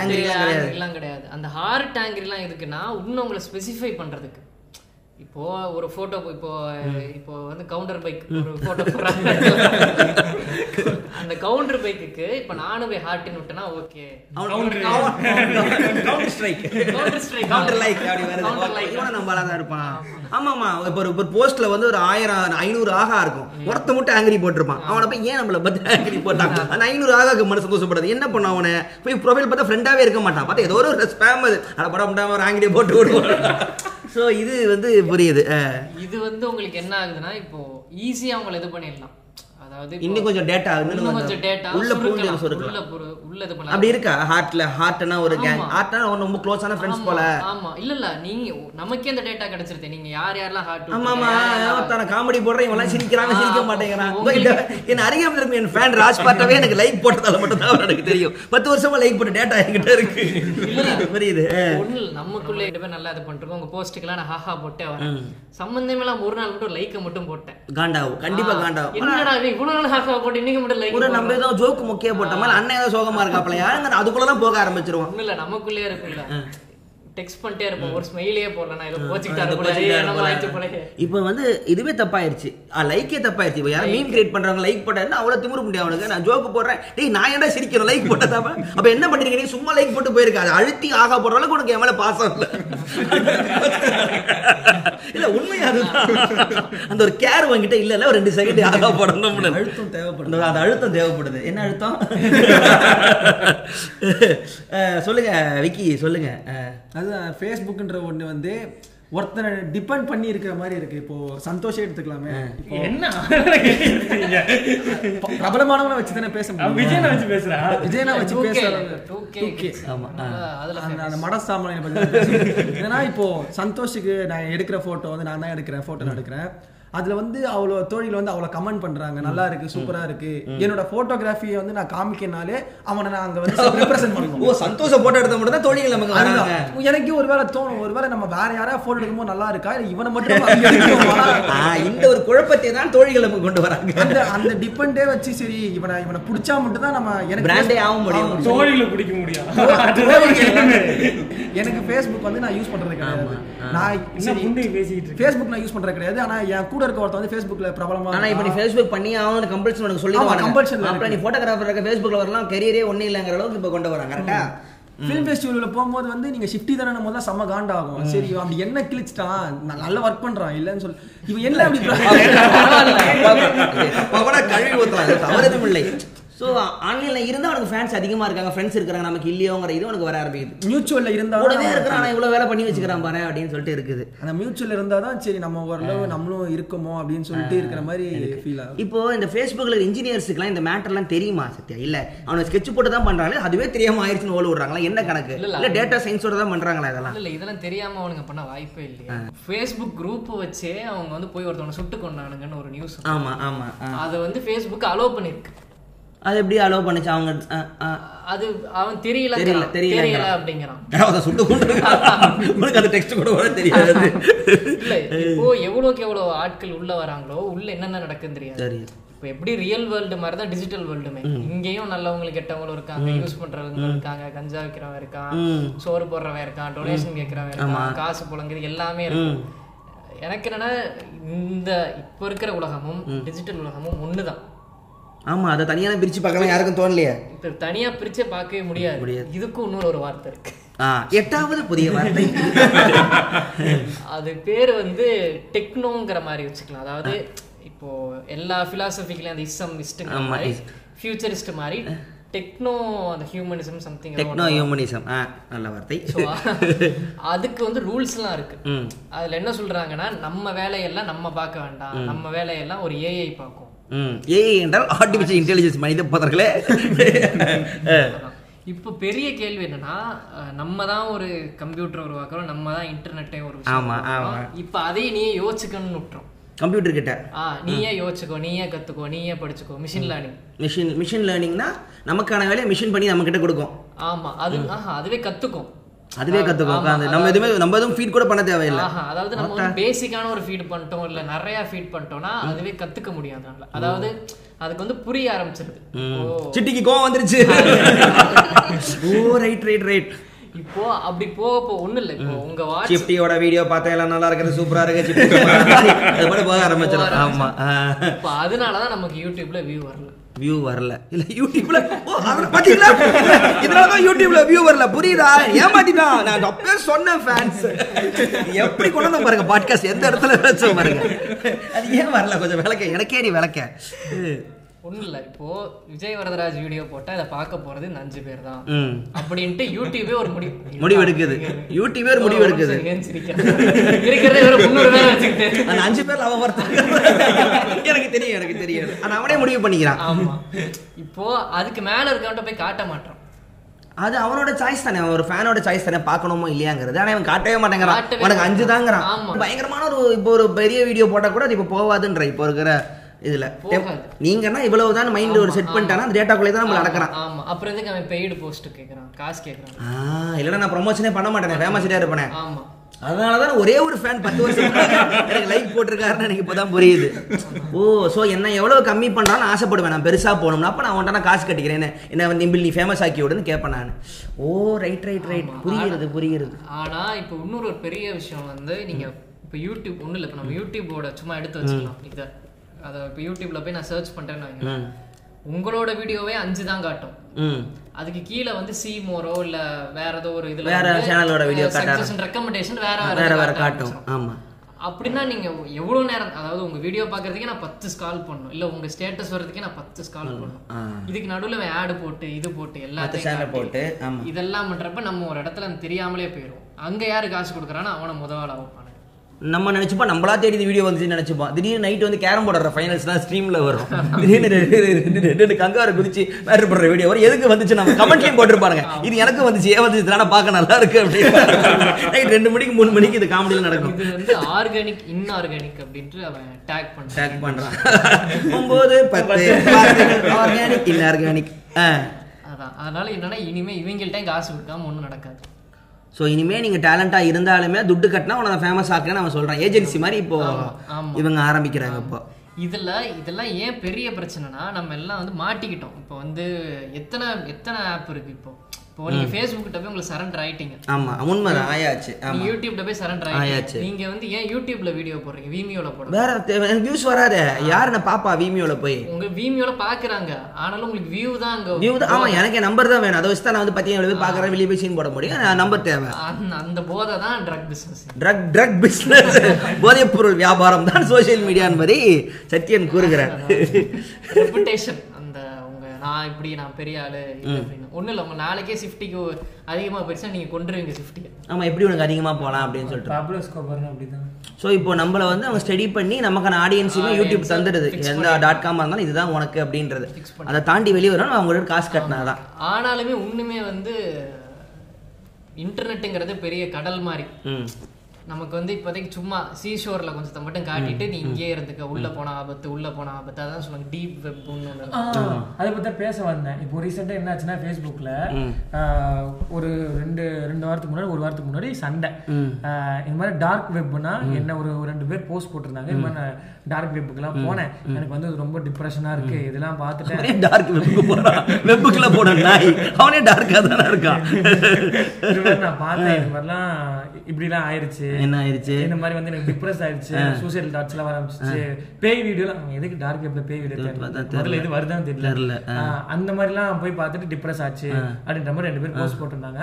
ஆங்கிரிலாம் கிடையாது. எல்லாம் கிடையாது. அந்த ஹார்ட் எல்லாம் எதுக்குன்னா இன்னும் உங்களை ஸ்பெசிஃபை பண்றதுக்கு. இப்போ ஒரு போட்டோ இப்போ இப்போ வந்து கவுண்டர் பைக் ஒரு போட்டோ அந்த கவுண்டர் பைக்குக்கு இப்ப நானும் போய் ஹார்ட்னு விட்டேன்னா okay counter strike counter strike counter like அப்படி வருது. கவுண்டர் லைக் இவனும் நம்மளா தான் இருப்பான். ஆமாமா. இப்போ ஒரு ஒரு போஸ்ட்ல வந்து ஒரு ஆயிரம் ஐநூறு ஆகா இருக்கும். ஒருத்த மட்டும் ஆங்கிரி போட்டிருப்பான். அவனை போய் ஏன் நம்மள பத்தி ஆங்கிரி போட்டான்? அந்த ஐநூறு ஆகாக்கு மனசு சந்தோஷப்படுது. என்ன பண்ண அவனை? போய் ப்ரொஃபைல் பார்த்தா ஃப்ரெண்டாவே இருக்க மாட்டான். பார்த்தா ஏதோ ஒரு ஸ்பேம் அது. அட படம் ஒரு ஆங்கிரியை போட்டு விடுவான். ஸோ இது வந்து புரியுது இது வந்து உங்களுக்கு என்ன ஆகுதுன்னா இப்போ ஈஸியாக அவங்களை இது பண்ணிடலாம். அதாவது இன்னும் கொஞ்சம் டேட்டா இன்னும் கொஞ்சம் டேட்டா உள்ள பூந்து சொருக்கலாம் உள்ள இது பண்ணலாம் அப்படி இருக்கா? ஹார்ட்ல ஹார்ட்னா ஒரு கேங். ஹார்ட்னா ரொம்ப க்ளோஸான ஃப்ரெண்ட்ஸ் போல. ஆமா. இல்ல இல்ல. நீங்க நமக்கே அந்த டேட்டா கிடைச்சிருது. நீங்க யார் யாரெல்லாம் ஹார்ட் ஆமா ஆமா. ஒருத்தன காமெடி போடுறேன் இவன் சிரிக்கிறாங்க சிரிக்க மாட்டேங்கிறான். என் அருகாமல் இருக்கும் என் ஃபேன் ராஜ் பார்த்தாவே எனக்கு லைக் போட்டதால மட்டும் தான் எனக்கு தெரியும். பத்து வருஷமா லைக் போட்ட டேட்டா என்கிட்ட இருக்கு. புரியுது. ஒண்ணு நமக்குள்ள ரெண்டு பேர் நல்லா இது பண்ணிருக்கோம். உங்க போஸ்ட்டுக்கெல்லாம் நான் ஹாஹா போட்டே வரேன். சம்பந்தமே ஒரு நாள் மட்டும் லைக்க மட்டும் போட்டேன். காண்டாவும் கண்டிப்பா காண்டாவும் என்னடா இவ்வளவு நாள் போட்டு இன்னைக்கு மட்டும் லைக் ஒரு நம்ம ஏதோ ஜோக்கு முக்கிய போட்ட மாதிரி அண்ணன் ஏதோ சோகமா இருக்காப்ல யாருங்க அதுக்குள்ளதான் போக ஆரம்பிச்சிருவோம். இல்ல நமக்குள்ளே இருக்குல்ல டெக்ஸ்ட் பண்ணிட்டே இருப்போம். ஒரு ஸ்மைலியே போடல நான் அது கோச்சிக்கிட்டாரு இப்போ வந்து இதுவே தப்பாயிருச்சு. லைக்கே தப்பாயிருச்சு. இப்போ யாரும் மீன் கிரியேட் பண்றவங்க லைக் போட்டா அவ்வளவு திமிரு முடியும் அவனுக்கு நான் ஜோக்கு போடுறேன். டேய் நான் ஏன்டா சிரிக்கிறேன் லைக் போட்டதாப்ப அப்ப என்ன பண்றீங்க நீ சும்மா லைக் போட்டு போயிருக்க. அது அழுத்தி ஆகா போடுற அளவுக்கு உனக்கு என் மேல பாசம் இல்ல. இல்ல உண்மை அதுதான். அந்த ஒரு கேர் உங்ககிட்ட இல்ல இல்ல ஒரு ரெண்டு செகண்ட் ஆகா போடணும் அழுத்தம் தேவைப்படும் அந்த அந்த அழுத்தம் தேவைப்படுது. என்ன அழுத்தம்? சொல்லுங்க விக்கி சொல்லுங்க. அஹ், அதுதான் ஃபேஸ்புக்ன்ற ஒண்ணு வந்து ஒருத்தனை டிபெண்ட் பண்ணி இருக்கிற மாதிரி இருக்கு. இப்போ சந்தோஷம் எடுத்துக்கலாமே. இப்போ என்ன? பிரபலமானவனை வச்சு தானே பேச முடியும். விஜயனை வச்சு பேசுறா? விஜயனா வச்சு 2K, பேசுறாங்க 2K 2K. ஆமா அதுல அந்த மட சாமானியை பத்தி. ஏன்னா இப்போ சந்தோஷுக்கு நான் எடுக்கிற போட்டோ வந்து நான் தான் எடுக்கிறேன் போட்டோ நான் எடுக்கிறேன். அதுல வந்து அவ்வளோ தோழிகள் வந்து அவ்வளோ கமெண்ட் பண்றாங்க. நல்லா இருக்கு சூப்பரா இருக்கு. என்னோட போட்டோகிராஃபியை வந்து நான் காமிக்கனாலே அவனை நான் அங்க வந்து ரெப்ரசென்ட் பண்ணணும் ஓ சந்தோஷ போட்டோ எடுத்த மட்டும் தான் தோழிகள் நமக்கு. எனக்கு ஒருவேளை தோணும். ஒருவேளை நம்ம வேற யாராவது போட்டோ எடுக்கும்போது நல்லா இருக்கா? இல்ல இவனை மட்டும் இந்த ஒரு குழப்பத்தை தான் தோழிகள் நமக்கு கொண்டு வராங்க. அந்த அந்த டிபெண்டே வச்சு சரி இவனை இவனை பிடிச்சா மட்டும் தான் நம்ம எனக்கு ஏ ஆக முடியும். தோழிகளை பிடிக்க முடியும் எனக்கு ஃபேஸ்புக் வந்து நான் யூஸ் பண்றது கிடையாது. நான் பேசிக்கிட்டு ஃபேஸ்புக் நான் யூஸ் பண்றது கிடையாது. ஆனா என் கூட இருக்க ஒருத்தன் வந்து ஃபேஸ்புக்ல பிரபலமா ஆனா இப்ப நீ. ஃபேஸ்புக் பண்ணி அவனுக்கு கம்பல்சன் உனக்கு சொல்லி ல அப்புறம் நீ போட்டோகிராஃபர் இருக்க ஃபேஸ்புக்ல வரலாம் கெரியரே ஒண்ணு இல்லங்கிற அளவுக்கு இப்ப கொண்டு வராங்க கரெக்டா ஃபிலிம் ஃபெஸ்டிவல்ல போகும்போது வந்து நீங்க ஷிஃப்டி தானே தான் செம்ம காண்டாகும் சரி அப்படி என்ன கிழிச்சிட்டான் நான் நல்லா ஒர்க் பண்றான் இல்லைன்னு சொல்லி இவன் என்ன அப்படி பவன கழுவி அது தவறுதும் இல்லை ஸோ ஆன்லைன்ல இருந்தா அவனுக்கு ஃபேன்ஸ் அதிகமா இருக்காங்க ஃப்ரெண்ட்ஸ் இருக்காங்க நமக்கு இல்லையோங்கிற இது உனக்கு வர ஆரம்பிக்குது. மியூச்சுவல்ல இருந்தா கூடவே இருக்கிறான் ஆனா இவ்வளவு வேலை பண்ணி வச்சுக்கிறான் பாரு அப்படின்னு சொல்லிட்டு இருக்குது. அந்த மியூச்சுவல் இருந்தா தான் சரி நம்ம ஓரளவு நம்மளும் இருக்கோமோ அப்படின்னு சொல்லிட்டு இருக்கிற மாதிரி ஃபீல் ஆகும் இப்போ இந்த ஃபேஸ்புக்கில் இன்ஜினியர்ஸுக்குலாம் இந்த மேட்டர்லாம் தெரியுமா சத்யா? இல்ல அவனுக்கு ஸ்கெட்ச் போட்டு தான் பண்றாங்க அதுவே தெரியாம ஆயிடுச்சுன்னு ஓல விடுறாங்களா? என்ன கணக்கு? இல்ல, இல்ல. இல்ல டேட்டா சயின்ஸோட தான் பண்றாங்களா இதெல்லாம்? இல்ல இதெல்லாம் தெரியாம அவனுங்க பண்ண வாய்ப்பே இல்லையா. ஃபேஸ்புக் குரூப் வச்சே அவங்க வந்து போய் ஒருத்தவனை சுட்டு கொண்டானுங்கன்னு ஒரு நியூஸ் ஆமா ஆமா. அதை வந்து ஃபேஸ்புக் அலோவ் பண்ணிருக்கு. அது எப்படி அலோவ் பண்ணுச்சு? அவங்க. அது அவன் தெரியல தெரியல, தெரியல. அப்படிங்கிறான். அதை சுட்டு உனக்கு அந்த டெக்ஸ்ட் கூட கூட தெரியாது. இல்ல இப்போ எவ்வளவுக்கு எவ்வளவு ஆட்கள் உள்ள வராங்களோ உள்ள என்னென்ன நடக்குன்னு தெரியாது. இப்போ எப்படி ரியல் வேர்ல்டு மாதிரி தான் டிஜிட்டல் வேர்ல்டுமே இங்கேயும் நல்லவங்களும் கெட்டவங்களும் இருக்காங்க யூஸ் பண்றவங்க இருக்காங்க கஞ்சா விற்கிறவன் இருக்கான் சோறு போடுறவன் இருக்கான் டொனேஷன் கேட்கறவன் இருக்கான் காசு புழங்குது எல்லாமே இருக்கு எனக்கு என்னன்னா இந்த இப்போ இருக்கிற உலகமும் டிஜிட்டல் உலகமும் ஒண்ணுதான். ஆமா அதை தனியா பிரிச்சு பார்க்கலாம் யாருக்கும் தோணலையே. இப்போ தனியா பிரிச்சே பார்க்கவே முடியாது. இதுக்கும் இன்னொரு ஒரு வார்த்தை இருக்கு. ஆ எட்டாவது புதிய வார்த்தை. அது பேர் வந்து டெக்னோங்கிற மாதிரி வச்சுக்கலாம். அதாவது இப்போ எல்லா பிலாசபிக்கலையும் அந்த இசம் இஸ்ட்டுங்கிற மாதிரி ஃபியூச்சரிஸ்ட் மாதிரி டெக்னோ அந்த ஹியூமனிசம் சம்திங் டெக்னோ ஹியூமனிசம் ஆ நல்ல வார்த்தை. ஸோ அதுக்கு வந்து ரூல்ஸ்லாம் இருக்கு. அதுல என்ன சொல்றாங்கன்னா நம்ம வேலையெல்லாம் நம்ம பார்க்க வேண்டாம். நம்ம வேலையெல்லாம் ஒரு ஏஐ பார்க்கும். ஏஐ என்றால் ஆர்டிஃபிஷியல் இன்டெலிஜென்ஸ் மனித புதர்களே. இப்போ பெரிய கேள்வி என்னன்னா நம்ம தான் ஒரு கம்ப்யூட்டர் உருவாக்குறோம் நம்ம தான் இன்டர்நெட்டை ஒரு விஷயம் ஆமா, உருவாக்குறோம். இப்போ அதையே நீயே யோசிச்சுக்கணும்னு விட்டுரும்? கம்ப்யூட்டர் கிட்ட. ஆ நீயே யோசிச்சுக்கோ நீயே கத்துக்கோ நீயே படிச்சுக்கோ? மிஷின் லேர்னிங் மிஷின் மிஷின் லேர்னிங்னா நமக்கான வேலையை மிஷின் பண்ணி நம்ம கிட்ட கொடுக்கும். ஆமா அது ஆஹா அதுவே கத்துக்கும். அதுவே கத்துக்கும் ஆமா, உட்காந்து நம்ம எதுவுமே நம்ம எதுவும் ஃபீட் கூட பண்ண தேவையில்லை. அதாவது நம்ம பேசிக்கான ஒரு ஃபீட் பண்ணிட்டோம் இல்ல நிறைய ஃபீட் பண்ணிட்டோம்னா அதுவே கத்துக்க முடியாது அதனால அதாவது அதுக்கு வந்து புரிய ஆரம்பிச்சிருது. சிட்டிக்கு கோவம் வந்துருச்சு. ஓ ரைட் ரைட் ரைட் இப்போ அப்படி போக போ ஒண்ணும் இல்ல. இப்போ உங்க வாட்ச் சிப்டியோட வீடியோ பார்த்தா எல்லாம் நல்லா இருக்குது சூப்பரா இருக்கு சிப்டி. அது கூட போக ஆரம்பிச்சிடும் ஆமா. இப்போ அதனாலதான் நமக்கு யூடியூப்ல வியூ வரல. வியூ வரல. இல்ல யூடியூப்ல ஓ, பாத்தீங்களா? இதனால தான் யூடியூப்ல வியூ வரல. புரியுதா? ஏமாத்திட்டான் நான் அப்பவே சொன்னேன் ஃபேன்ஸ் எப்படி கொண்டு வந்தோம் பாருங்க பாட்காஸ்ட் எந்த இடத்துல வச்சோம் பாருங்க. அது ஏன் வரல? கொஞ்சம் விளக்க எனக்கே நீ விளக்க. ஒண்ணும் இல்ல இப்போ விஜய் வரதராஜ் வீடியோ போட்டா இதை பார்க்க போறது இந்த அஞ்சு பேர் தான். அப்படின்ட்டு யூடியூபே ஒரு முடிவு. முடிவு எடுக்குது யூடியூபே ஒரு முடிவு எடுக்குது? இருக்கிறதே ஒரு முந்நூறு பேர் வச்சுக்கிட்டு. அந்த அஞ்சு பேர்ல அவன் ஒருத்தன். எனக்கு தெரியும் எனக்கு தெரியும். ஆனா அவனே முடிவு பண்ணிக்கிறான். ஆமா. இப்போ அதுக்கு மேல இருக்கவன்ட்ட போய் காட்ட மாட்டோம். அது அவனோட சாய்ஸ் தானே. ஒரு ஃபேனோட சாய்ஸ் தானே. பார்க்கணுமோ இல்லையாங்கிறது. ஆனா அவன் காட்டவே மாட்டேங்கிறான். உனக்கு அஞ்சு தாங்கிறான். பயங்கரமான ஒரு இப்போ ஒரு பெரிய வீடியோ போட்டா கூட அது இப்போ போவாதுன்ற இப்போ இருக்கிற இதுல. நீங்கன்னா இவ்வளவுதான் மைண்ட் ஒரு செட் பண்ணிட்டானா அந்த டேட்டாக்குள்ளே தான் நம்ம நடக்கிறான் ஆமா. அப்புறம் எதுக்கு அவன் பெய்டு போஸ்ட் கேக்குறான்? காசு கேக்குறான். ஆ இல்லைன்னா நான் ப்ரொமோஷனே பண்ண மாட்டேனே ஃபேமஸிட்டே இருப்பேனே. ஆமா. அதனால தான் ஒரே ஒரு ஃபேன் பத்து வருஷம் எனக்கு லைக் போட்டிருக்காருன்னு எனக்கு இப்போதான் புரியுது. ஓ ஸோ என்ன எவ்வளவு கம்மி பண்றான்னு ஆசைப்படுவேன். நான் பெருசா போகணும்னா அப்போ நான் அவன்கிட்ட நான் காசு கட்டிக்கிறேன் என்ன வந்து இம்பிள் நீ ஃபேமஸ் ஆக்கி விடுன்னு கேட்பேன் நான். ஓ ரைட் ரைட் ரைட் புரியுறது புரியுறது ஆனா இப்போ இன்னொரு ஒரு பெரிய விஷயம் வந்து நீங்க இப்போ யூடியூப் ஒண்ணும் இல்ல இப்போ நம்ம யூடியூபோட சும்மா எடுத்து வச்சுக்கலாம். இதை. அதை இப்போ யூடியூப்ல போய் நான் சர்ச் பண்றேன்னு வைங்களேன். உங்களோட வீடியோவே அஞ்சு தான் காட்டும் அதுக்கு கீழே வந்து சி மோரோ இல்ல வேற ஏதோ ஒரு இதுல வேற channel-ஓட video காட்டாது. ரெக்கமெண்டேஷன் வேற வேற வேற காட்ட காட்டும். ஆமா அப்படின்னா நீங்க எவ்வளவு நேரம் அதாவது உங்க வீடியோ பாக்குறதுக்கே நான் பத்து ஸ்கால் பண்ணணும் இல்ல உங்க ஸ்டேட்டஸ் வர்றதுக்கே நான் பத்து ஸ்கால் பண்ணணும் ஆ. இதுக்கு நடுவுல ஆடு போட்டு இது போட்டு எல்லாத்தையும் போட்டு. இதெல்லாம் பண்றப்ப நம்ம ஒரு இடத்துல தெரியாமலே போயிடும் அங்க யாரு காசு கொடுக்குறானோ அவனை முதவாள வைப்பானு நம்ம நினைச்சுப்போம் நம்மளா தேடி இந்த வீடியோ வந்துச்சு நினைச்சுப்போம் திடீர்னு நைட் வந்து கேரம் போடுற ஃபைனல்ஸ்லாம் ஸ்ட்ரீம்ல வரும். திடீர்னு ரெண்டு- ரெண்டு- கங்காரு குதிச்சு மேட்ரு பண்ற வீடியோ வரும். எதுக்கு வந்துச்சு? நம்ம கமெண்ட்லயும் போட்டிருப்பாருங்க இது எனக்கு வந்துச்சு ஏன் வந்துச்சு? இதெல்லாம் பார்க்க நல்லா இருக்கு அப்படின்னு. நைட் ரெண்டு மணிக்கு மூணு மணிக்கு இது காமெடியில் நடக்கும். இது ஆர்கானிக் இன்ஆர்கானிக் அப்படின்ட்டு அவன் டேக் பண்றான். டேக் பண்றான். ஒன்பது பத்து ஆர்கானிக் இன்ஆர்கானிக் அதான். அதனால என்னன்னா இனிமே இவங்கள்ட்ட காசு கொடுக்காம ஒண்ணும் நடக்காது. ஸோ இனிமே நீங்க டேலண்டா இருந்தாலுமே துட்டு கட்டினா உன ஃபேமஸ் ஆக்குன்னு அவன் சொல்றான். ஏஜென்சி மாதிரி இப்போ ஆமா. இவங்க ஆரம்பிக்கிறாங்க இப்போ. இதுல இதெல்லாம் ஏன் பெரிய பிரச்சனைனா நம்ம எல்லாம் வந்து மாட்டிக்கிட்டோம். இப்போ வந்து எத்தனை எத்தனை ஆப் இருக்கு இப்போ? இப்போ நீங்க ஃபேஸ்புக் கிட்ட போய் உங்களுக்கு சரண்டர் ஆயிட்டீங்க. ஆமா உண்மைதான் ஆயாச்சு ஆமா. யூடியூப்ல போய் சரண்டர் ஆயாச்சு. நீங்க வந்து ஏன் யூடியூப்ல வீடியோ போடுறீங்க? வீமியோல போடுறீங்க. வேற வியூஸ் வராது. யாரு நான் பாப்பா வீமியோல போய்? உங்க வீமியோல பாக்குறாங்க. ஆனாலும் உங்களுக்கு வியூ தான் அங்க வியூ தான். ஆமா எனக்கு என் நம்பர் தான் வேணும். அதை வச்சு தான் நான் வந்து பத்தி எவ்வளவு பாக்குறேன் வெளியே போய் சீன் போட முடியும். நம்பர் தேவை. அந்த போதை தான் drug business drug drug business போதைப் பொருள் வியாபாரம் தான் சோஷியல் மீடியா என்பதை சத்யன் கூறுகிறார். உங்க நான் இப்படி நான் பெரிய ஆளு அப்படின்னு. ஒண்ணும் இல்ல உங்க நாளைக்கே சிஃப்டிக்கு அதிகமா போயிடுச்சா நீங்க கொண்டுருவீங்க சிஃப்டிக்கு ஆமா எப்படி உனக்கு அதிகமா போலாம் அப்படின்னு சொல்லிட்டு. ஸ்கோபர்னு அப்படிதான். ஸோ இப்போ நம்மள வந்து அவங்க ஸ்டடி பண்ணி நமக்கான ஆடியன்ஸுமே யூடியூப் தந்துடுது. எந்த டாட் காமாக இருந்தாலும் இதுதான் உனக்கு அப்படின்றது. அதை தாண்டி வெளியே வரணும் அவங்களோட காசு கட்டினாதான். ஆனாலுமே ஒண்ணுமே வந்து இன்டர்நெட்டுங்கிறது பெரிய கடல் மாதிரி. ம். நமக்கு வந்து இப்போதைக்கு சும்மா சீஷோர்ல கொஞ்சத்தை மட்டும் காட்டிட்டு நீ இங்கே இருந்துக்க உள்ள போன ஆபத்து உள்ள போன ஆபத்து அதான் சொல்லுவாங்க டீப் வெப் ஒன்று அதை பத்தி தான் பேச வந்தேன். இப்போ ரீசெண்டாக என்ன ஆச்சுன்னா ஃபேஸ்புக்கில் ஒரு ரெண்டு ரெண்டு வாரத்துக்கு முன்னாடி ஒரு வாரத்துக்கு முன்னாடி சண்டை. இந்த மாதிரி டார்க் வெப்னா என்ன ஒரு ரெண்டு பேர் போஸ்ட் போட்டிருந்தாங்க. இந்த மாதிரி நான் டார்க் வெப்புக்கெல்லாம் போனேன். எனக்கு வந்து ரொம்ப டிப்ரெஷனா இருக்கு. இதெல்லாம் பார்த்துட்டேன் அவனே டார்க் வெப்புக்கு போறான். வெப்புக்குள்ள போன நாய். அவனே டார்க்கா தானே இருக்கான். நான் பார்த்தேன். இது மாதிரிலாம் இப்படிலாம் ஆயிருச்சு. என்ன ஆயிருச்சு இந்த மாதிரி வந்து எனக்கு டிப்ரெஸ் ஆயிடுச்சு சூசைடல் தாட்ஸ் எல்லாம் வர ஆரம்பிச்சிச்சு. பேய் அவன் எதுக்கு டார்க் வெப்ல பேய் வீடியோ முதல்ல இது வருதான்னு தெரியல. அந்த மாதிரிலாம் போய் பார்த்துட்டு டிப்ரெஸ் ஆச்சு அப்படின்ற மாதிரி ரெண்டு பேர் போஸ்ட் போட்டிருந்தாங்க.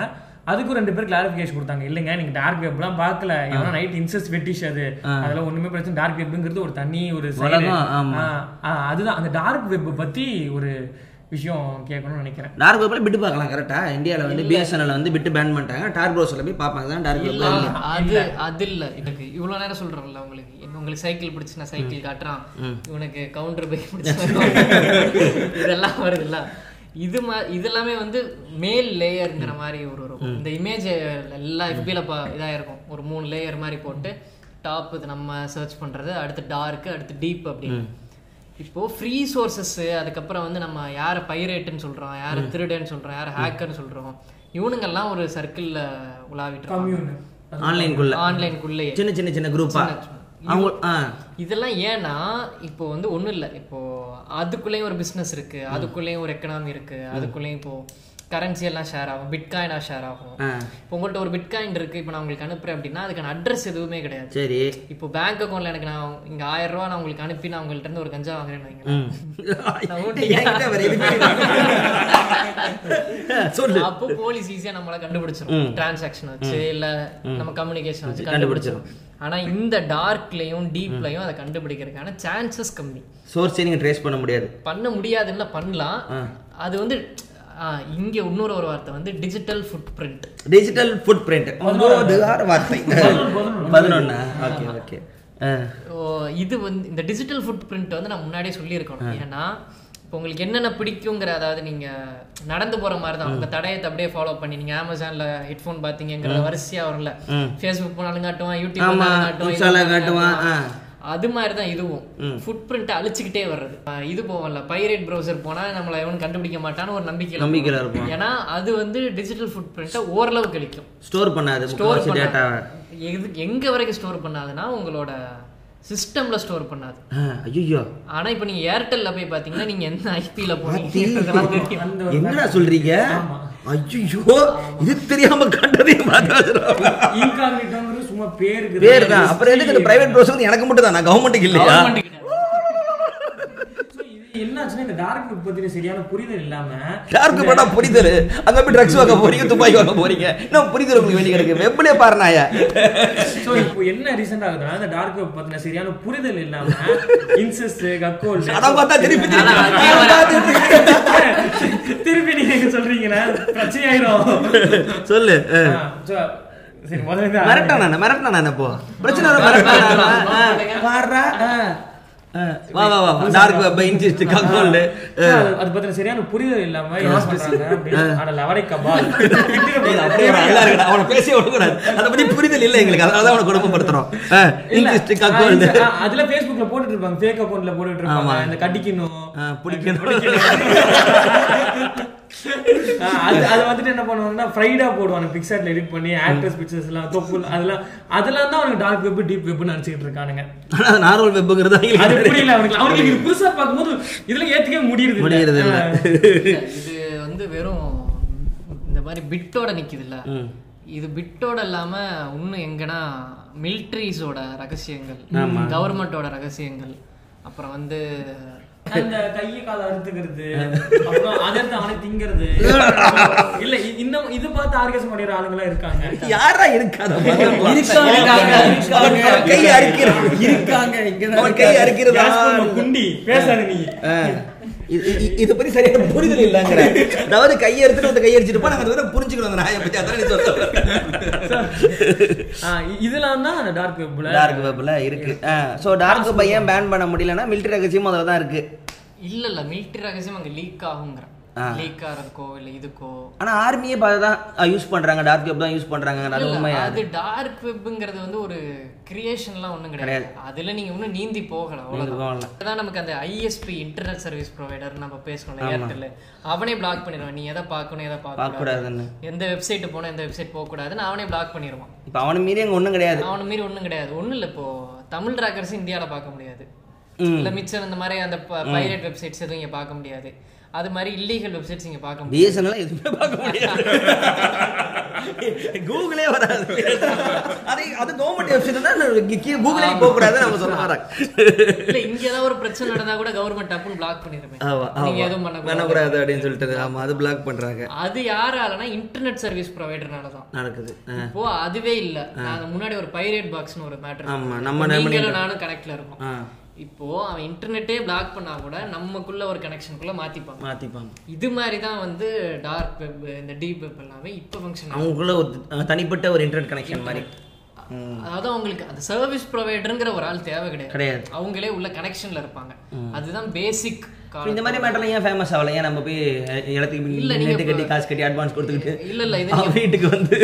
அதுக்கும் ரெண்டு பேர் கிளாரிஃபிகேஷன் கொடுத்தாங்க. இல்லைங்க நீங்க டார்க் வெப்லாம் பார்க்கல. ஏன்னா நைட் இன்சஸ் வெட்டிஷ் அது. அதெல்லாம் ஒண்ணுமே பிரச்சனை டார்க் வெப்ங்கிறது ஒரு தனி ஒரு அதுதான். அந்த டார்க் வெப் பத்தி ஒரு விஷயம் கேட்கணும்னு நினைக்கிறேன். டார்க் வெப்ல பிட்டு பார்க்கலாம் கரெக்டா இந்தியாவில் வந்து பிஎஸ்என்எல் வந்து பிட்டு பேன் பண்ணிட்டாங்க. டார்க் ப்ரோஸில் போய் பார்ப்பாங்க தான் டார்க் இல்ல வெப் அது அது இல்ல. எனக்கு இவ்வளவு நேரம் சொல்றேன்ல உங்களுக்கு. என்ன உங்களுக்கு சைக்கிள் பிடிச்சு நான் சைக்கிள் காட்டுறான். இவனுக்கு கவுண்டர் பைக் பிடிச்சு இதெல்லாம் வருதுல்ல. இது மா இதெல்லாமே வந்து மேல் லேயர்ங்கிற மாதிரி ஒரு இருக்கும் இந்த இமேஜ் எல்லா எஃபில இதா இருக்கும் ஒரு மூணு லேயர் மாதிரி போட்டு டாப் இது நம்ம சர்ச் பண்றது அடுத்து டார்க் அடுத்து டீப் அப்படின்னு. இப்போ ஃப்ரீ சோர்சஸ் அதுக்கப்புறம் வந்து நம்ம யாரை பைரேட்டுன்னு சொல்றோம் யாரை திருடன்னு சொல்றோம் யாரை ஹேக்கர்னு சொல்றோம் இவனுங்கெல்லாம் ஒரு சர்க்கிள்ல உலாவிட்டு இருக்காங்க. ஆன்லைனுக்குள்ள ஆன்லைனுக்குள்ளேயே சின்ன சின்ன சின்ன குரூப்பா அவங்க இதெல்லாம் ஏன்னா இப்போ வந்து ஒண்ணும் இல்லை. இப்போ அதுக்குள்ளேயும் ஒரு பிசினஸ் இருக்கு அதுக்குள்ளேயும் ஒரு எக்கனாமி இருக்கு அதுக்குள்ளேயும் இப்போ கரன்சி எல்லாம் ஷேர் ஆகும். பிட்காயினா ஷேர் ஆகும். இப்போ உங்கள்ட்ட ஒரு பிட்காயின் இருக்கு இப்போ நான் உங்களுக்கு அனுப்புறேன் அப்படின்னா அதுக்கான அட்ரஸ் எதுவுமே கிடையாது. சரி. இப்போ பேங்க் அக்கௌண்ட்ல எனக்கு நான் இங்க ஆயிரம் ரூபா நான் உங்களுக்கு அனுப்பி நான் உங்கள்ட்ட இருந்து ஒரு கஞ்சா வாங்குறேன்னு வைங்களேன். சொல்லு. அப்போ போலீஸ் ஈஸியா நம்மள கண்டுபிடிச்சிரும். டிரான்சாக்ஷன் வச்சு இல்ல நம்ம கம்யூனிகேஷன் வச்சு. கண்டுபிடிச்சிரும். ஆனா இந்த டார்க்லயும் டீப்லயும் அதை கண்டுபிடிக்கிறதுக்கான சான்சஸ் கம்மி. சோர்ஸே நீங்க ட்ரேஸ் பண்ண முடியாது. பண்ண முடியாதுன்னு பண்ணலாம். அது வந்து இங்க இன்னொரு ஒரு வார்த்தை வந்து digital footprint digital footprint வார்த்தை. ஓகே ஓகே இது வந்து இந்த டிஜிட்டல் ஃபுட் பிரிண்ட் வந்து நான் முன்னாடியே சொல்லியிருக்கணும். ஏன்னா இப்போ உங்களுக்கு என்னென்ன பிடிக்குங்கிற அதாவது நீங்க நடந்து போற மாதிரி தான் உங்க தடயத்தை அப்படியே ஃபாலோ பண்ணி நீங்க அமேசான்ல ஹெட்ஃபோன் பாத்தீங்கிற வரிசையா வரும்ல. ஃபேஸ்புக் போனாலும் காட்டுவான் யூடியூப் காட்டுவான் அது மாதிரி தான் இதுவும். ஃபுட் பிரிண்ட் அழிச்சுக்கிட்டே வர்றது. இது போவோம்ல பைரேட் ப்ரௌசர் போனா நம்மள எவனும் கண்டுபிடிக்க மாட்டான்னு ஒரு நம்பிக்கை நம்பிக்கையில இருப்போம். ஏன்னா அது வந்து டிஜிட்டல் ஃபுட் பிரிண்ட்டை ஓரளவு கழிக்கும். ஸ்டோர் பண்ணாது ஸ்டோர் டேட்டா எது எங்க வரைக்கும் ஸ்டோர் பண்ணாதுன்னா உங்களோட சிஸ்டம்ல ஸ்டோர் பண்ணாது. ஐயோ ஆனா இப்போ நீங்க ஏர்டெல்ல போய் பாத்தீங்கன்னா நீங்க எந்த ஐபில போனீங்க? என்னடா சொல்றீங்க? ஐயோ இது தெரியாம கண்டதே மாட்டாதுடா. சும்மா பேருக்கு பேர் தான் அப்புறம் எதுக்கு இந்த பிரைவேட் ப்ரோசர் எனக்கு மட்டும் தான் நான் கவர்மெண்ட்டுக்கு இல்லையா? என்னாச்சுன்னா இந்த டார்க் வெப் பத்தின சரியான புரிதல் இல்லாம யாருக்கு படா புரிதல். அங்க போய் ட்ரக்ஸ் வாங்க போறீங்க துப்பாக்கி வாங்க போறீங்க. இன்னும் புரிதல் உங்களுக்கு வேண்டி கிடக்கு? வெப்லயே சோ இப்போ என்ன ரீசெண்ட் ஆகுதுன்னா இந்த டார்க் வெப் பத்தின சரியான புரிதல் இல்லாம இன்செஸ்ட் கக்கோல் படம் பார்த்தா திருப்பி திருப்பி. நீங்க சொல்றீங்கன்னா பிரச்சனை ஆயிரும். சொல்லு சரி முதல்ல இருந்து மிரட்டா நான் மிரட்டா நான் இப்போ? பிரச்சனை வர மிரட்டா வாடுறா வா வா. வா டார்க் வெப் இன்சிஸ்ட் கக்கோல்டு அது பத்தின சரியான புரிதல் இல்லாம என்ன பண்றாங்க அப்படியே நல்லா இருக்குடா அவனை பேசி விடக்கூடாது. அதை பத்தி புரிதல் இல்லை எங்களுக்கு. அதனால தான் அவனை குடும்பப்படுத்துறோம் இன்சிஸ்ட் கக்கோல்டு அதுல Facebookல போட்டுட்டு இருப்பாங்க. ஃபேக் அக்கவுண்ட்ல போட்டுட்டு. இருப்பாங்க. இந்த கடிக்கணும் பிடிக்கணும். ஆ, அது அது வந்துட்டு என்ன பண்ணுவாங்கன்னா ஃப்ரைடா போடுவாங்க பிக்சர்ல எடிட் பண்ணி ஆக்டர்ஸ் பிக்சர்ஸ் எல்லாம் தொப்பு அதெல்லாம் அதெல்லாம் தான் அவனுக்கு டார்க் வெப் டீப் வெப்னு நினைச்சிட்டு இருக்கானுங்க. ஆனா அது நார்மல் வெப்புங்கிறது அது புரியல அவனுக்கு. அவனுக்கு இது புதுசா பார்க்கும்போது இதுல ஏத்துக்கவே முடியுது. இல்ல, இது வந்து வெறும் இந்த மாதிரி பிட்டோட நிக்குதுல்ல. இது பிட்டோட இல்லாம இன்னும் எங்கன்னா மிலிட்ரிஸோட ரகசியங்கள் கவர்மெண்டோட ரகசியங்கள் அப்புறம் வந்து அந்த கையை கால அறுத்துக்கிறது அப்புறம் அதை எடுத்து அவனை திங்கிறது. இல்ல இ- இன்னும் இது பார்த்து ஆர்கஸ் பண்ணிடுற ஆளுங்களா இருக்காங்க. யாரா இருக்காத இருக்காங்க, கை அறுக்கிறது இருக்காங்க கை அறுக்கிறது? குண்டி பேசாத நீ. இது பத்தி சரியான புரிதல் இல்லங்கிற. அதாவது கையை எடுத்துட்டு வந்து கையை அடிச்சிட்டு நாங்க அதை புரிஞ்சுக்கணும் அந்த நாயை பத்தி. அதான் சொல்ல இதெல்லாம் தான் அந்த டார்க் வெப்ல டார்க் வெப்ல இருக்கு. சோ டார்க் வெப் ஏன் பேன் பண்ண முடியலன்னா மிலிட்டரி ரகசியம் அதுல தான் இருக்கு. இல்ல இல்ல மிலிட்ரி ரகசியம் அங்க லீக் ஆகுங்கிற. லீக் ஆகிறதுக்கோ இல்ல இதுக்கோ. ஆனா ஆர்மியே தான் யூஸ் பண்றாங்க. டார்க் வெப் தான் யூஸ் பண்றாங்க அது இல்ல, உண்மையா? அது டார்க் வெப்ங்கிறது வந்து ஒரு கிரியேஷன்லாம் ஒண்ணும் கிடையாது. அதுல நீங்க இன்னும் நீந்தி போகல அவ்வளவுதான். போகல. அதான் நமக்கு அந்த ஐஎஸ்பி இன்டர்நெட் சர்வீஸ் ப்ரொவைடர் நம்ம பேசணும் ஏர்டெல் அவனே பிளாக் பண்ணிடுவான். நீ எதை பார்க்கணும் எதை பார்க்க பார்க்கக்கூடாதுன்னு. எந்த வெப்சைட் போனா எந்த வெப்சைட் போக கூடாதுன்னு அவனே பிளாக் பண்ணிடுவான். இப்ப அவனை மீறி அங்க ஒண்ணும் கிடையாது. அவனை மீறி ஒண்ணும் கிடையாது. ஒண்ணும் இல்ல இப்போ தமிழ் டிராக்கர்ஸ் இந்தியால பார்க்க முடியாது. இல்ல மிச்சம் இந்த மாதிரி அந்த பைரேட் வெப்சைட்ஸ் எதுவும் இங்க பார்க்க முடியாது. அது மாதிரி இல்லீகல் வெப்சைட்ஸ் இங்க பார்க்க முடியாது. பிஎஸ்என்எல் எதுவுமே பார்க்க முடியாது. கூகுளே வராது. அது அது கவர்மெண்ட் வெப்சைட் கூகுளே போக கூடாது நம்ம சொல்ல வரோம் இல்ல இங்க ஏதாவது ஒரு பிரச்சனை நடந்தா கூட கவர்மெண்ட் டப்புன்னு பிளாக் ஆமா நீங்க எதுவும் பண்ண பண்ணக்கூடாது அப்படின்னு சொல்லிட்டு ஆமா அது பிளாக் பண்றாங்க. அது யாராலனா இன்டர்நெட் சர்வீஸ் ப்ரொவைடர்னால தான். நடக்குது. இப்போ அதுவே இல்ல. நாங்க முன்னாடி ஒரு பைரேட் பாக்ஸ்னு ஒரு மேட்டர் ஆமா, நம்ம நானும் கனெக்ட்ல இருக்கோம். ஆ இப்போ அவன் இன்டர்நெட்டே பிளாக் பண்ணா கூட நமக்குள்ள ஒரு கனெக்ஷனுக்குள்ள மாத்திப்பாங்க. மாத்திப்பாங்க. இது மாதிரி தான் வந்து டார்க் வெப் இந்த டீப் வெப் எல்லாமே இப்போ ஃபங்க்ஷன் அவங்களுக்குள்ள ஒரு தனிப்பட்ட ஒரு இன்டர்நெட் கனெக்ஷன் மாதிரி. அதாவது அவங்களுக்கு அந்த சர்வீஸ் ப்ரொவைடருங்கிற ஒரு ஆள் தேவை கிடையாது. கிடையாது. அவங்களே உள்ள கனெக்ஷன்ல இருப்பாங்க. அதுதான் பேசிக் இந்த மாதிரி மேட்டர்ல ஏன் ஃபேமஸ் ஆகல? ஏன் நம்ம போய் இடத்துக்கு இல்ல, நீங்க நெட்டு கட்டி காசு கட்டி அட்வான்ஸ் கொடுத்துக்கிட்டு இல்ல இல்ல இது வீட்டுக்கு வந்து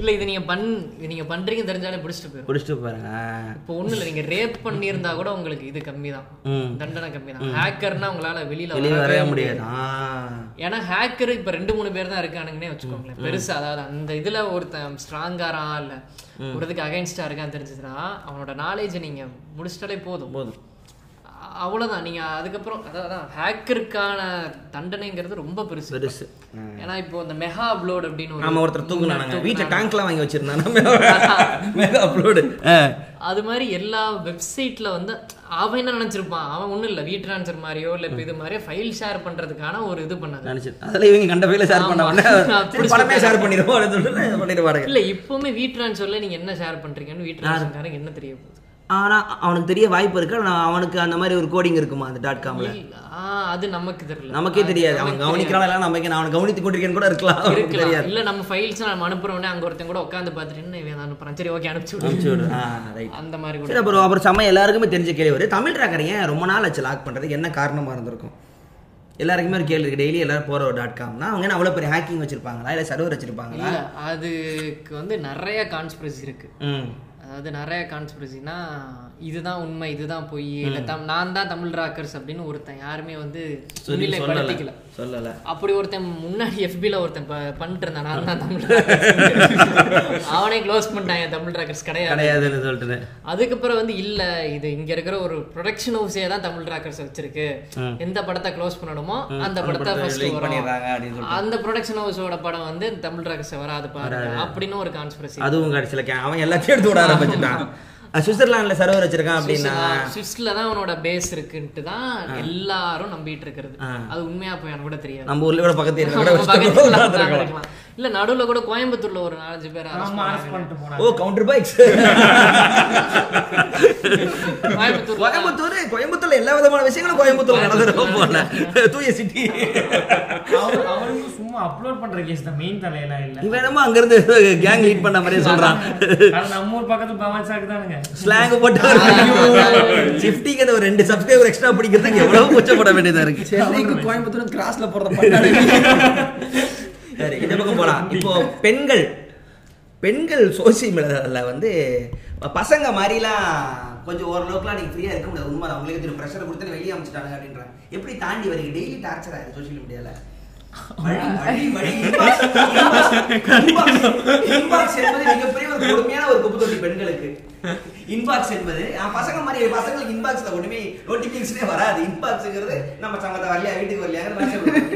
இல்ல இது நீங்க பண் நீங்க பண்றீங்க தெரிஞ்சாலே பிடிச்சிட்டு போயிடும் குடிச்சிட்டு பாருங்க இப்போ ஒண்ணு இல்ல நீங்க ரேப் பண்ணியிருந்தா கூட உங்களுக்கு இது கம்மி தான் தண்டனை கம்மி தான் ஹேக்கர்னா உங்களால வெளியில வெளியே வரவே முடியாது. ஏன்னா ஹேக்கர் இப்ப ரெண்டு மூணு பேர் தான் இருக்கானுங்கன்னே வச்சுக்கோங்களேன். பெருசா அதாவது அந்த இதுல ஒருத்தன் ஸ்ட்ராங்காரா இல்ல ஒரு இதுக்கு அகைன்ஸ்டா இருக்கான்னு தெரிஞ்சதுன்னா அவனோட நாலேஜை நீங்க முடிச்சிட்டாலே போதும். போதும். அ- அவ்வளவுதான். நீங்க அதுக்கப்புறம் அதான் ஹேக்கருக்கான தண்டனைங்கிறது ரொம்ப பெருசு. பெருசு. ஏன்னா இப்போ இந்த மெகா அப்லோட் அப்படின்னு ஒரு நாம ஒருத்தர் தூக்குனாங்க வீட்டுல டேங்க்லாம் வாங்கி வச்சிருந்தாங்க. Mega upload. அது மாதிரி எல்லா வெப்சைட்ல வந்து அவன் என்ன நினைச்சிருப்பான்? அவன் ஒண்ணும் இல்ல. வீ ட்ரான்ஸ்ஃபர் மாதிரியோ இல்ல இப்ப இது மாதிரியோ ஃபைல் ஷேர் பண்றதுக்கான ஒரு இது பண்ணது நினைச்சு அதுல இவங்க கண்ட ஃபைல ஷேர் பண்ண உடனே சரி, படமே ஷேர் பண்ணிடுவோம் பண்ணிடுவாருங்க இல்ல இப்பவுமே வீ ட்ரான்ஸ்ஃபர்ல நீங்க என்ன ஷேர் பண்றீங்கன்னு வீ ட்ரான்ஸ்ஃபர்காரங்க என்ன தெரிய போகுது ஆனா அவனுக்கு தெரிய வாய்ப்பு இருக்கு. ஆனா அவனுக்கு அந்த மாதிரி ஒரு கோடிங் இருக்குமா அந்த டாட் காம்ல இல்ல, அது நமக்கு தெரியல. நமக்கே தெரியாது. அவன் கவனிக்கிறான் நமக்கு நான் அவனை கவனித்து கொண்டிருக்கேன்னு கூட இருக்கலாம். தெரியாது. இல்ல நம்ம ஃபைல்ஸ் நம்ம அனுப்புறோன்னே அங்க ஒருத்தன் கூட உட்காந்து பார்த்துட்டு இவன் அனுப்புறான்? சரி ஓகே அனுப்பிச்சு அனுப்பிச்சு. அந்த மாதிரி கூட அப்புறம் அப்புறம் செம்ம எல்லாருக்குமே தெரிஞ்ச கேள்வி வரும் தமிழ் ட்ராக்கர் ஏன் ரொம்ப நாள் ஆச்சு லாக் பண்றதுக்கு? என்ன காரணமா இருந்திருக்கும்? எல்லாருக்குமே ஒரு கேள்வி இருக்கு. டெய்லி எல்லாரும் போற ஒரு டாட் காம்னா அவங்க என்ன அவ்வளவு பெரிய ஹேக்கிங் வச்சிருப்பாங்களா? இல்ல சர்வர் வச்சிருப்பாங்களா? இல்ல அதுக்கு வந்து நிறைய கான்ஸ்பிரசி இருக்கு. ம். அதாவது நிறைய கான்ஸ்பிரசினா இதுதான் உண்மை இதுதான் பொய் இல்ல நான் தான் தமிழ் ராக்கர்ஸ் அப்படின்னு ஒருத்தன் யாருமே வந்து சொல்லி சொல்லல. அப்படி ஒருத்தன் முன்னாடி FB-ல ஒருத்தன் பண்ணிட்டு இருந்தான் நான் தான் தமிழ் அவனே க்ளோஸ் பண்ணிட்டான் என் தமிழ் ராக்கர்ஸ் கிடையாது. கிடையாதுன்னு சொல்லிட்டு அதுக்கப்புறம் வந்து இல்ல இது இங்க இருக்கிற ஒரு ப்ரொடக்ஷன் ஹவுஸே தான் தமிழ் ராக்கர்ஸ் வச்சிருக்கு. எந்த படத்தை க்ளோஸ் பண்ணணுமோ அந்த படத்தை ஃபர்ஸ்ட் அந்த ப்ரொடக்ஷன் ஹவுஸோட படம் வந்து தமிழ் ராக்கர்ஸ் வராது பாருங்க. அப்படின்னு ஒரு கான்ஸ்பிரசி அதுவும் கடைசியில அவன் எல்லாத்தையும் எடுத்து விட ஆரம்பிச்சுட்டான். சுவிட்சர்லாந்துல சர்வர் வச்சிருக்கான் அப்படின்னா. சுவிஸ்ல தான் அவனோட பேஸ் இருக்குன்ட்டு தான் எல்லாரும் நம்பிட்டு இருக்கிறது. அது உண்மையா போய் எனக்கு கூட தெரியாது. நம்ம ஊர்ல கூட பக்கத்து இல்ல நடுவுல கூட கோயம்புத்தூர்ல ஒரு நாலஞ்சு பேர் arrest ஆமா அரஸ்ட் பண்ணாங்க. பண்ணிட்டு போனாங்க. ஓ கவுண்டர் பைக்ஸ் கோயம்புத்தூர்ல. கோயம்புத்தூர் கோயம்புத்தூர்ல எல்லா விதமான விஷயங்களும் கோயம்புத்தூர்ல நடந்துரும். போல தூய சிட்டி அவனுக்கு சும்மா அப்லோட் பண்ற கேஸ் தான் மெயின் தலையெல்லாம் இல்ல. இவன் என்னமோ அங்க இருந்து கேங் லீட் பண்ண மாதிரியே சொல்றான். நம்ம ஊர் பக்கத்து பவான் சாக்கு தானுங்க. ஸ்லாங் போட்டு சிப்டிக்கு அந்த ஒரு ரெண்டு சப்ஸ்கிரைபர் எக்ஸ்ட்ரா பிடிக்கிறதுக்கு எவ்வளவு கூச்சப்பட வேண்டியதா இருக்கு. சென்னைக்கு கோயம்புத்தூர் கிராஸ்ல போறத பண்ணாரு சரி இந்த பக்கம் போலாம். இப்போ பெண்கள் பெண்கள் சோசியல் மீடியால வந்து பசங்க மாதிரிலாம் கொஞ்சம் ஓரளவுக்குலாம் நீங்கள் ஃப்ரீயா இருக்க முடியாது. உண்மை அவங்களுக்கு தெரியும் ப்ரெஷர் கொடுத்து வெளியே அமைச்சிட்டாங்க அப்படின்றாங்க. எப்படி தாண்டி வரீங்க டெய்லி டார்ச்சர் ஆகுது சோசியல் மீடியால பெண்களுக்கு. இன்பாக்ஸ் என்பது பசங்க மாதிரி பசங்களுக்கு இன்பாக்ஸ்ல ஒண்ணுமே நோட்டிபிகேஷனே வராது. இன்பாக்ஸ்ங்கிறது நம்ம சங்கத்தை வரலையா வீட்டுக்கு வரலையா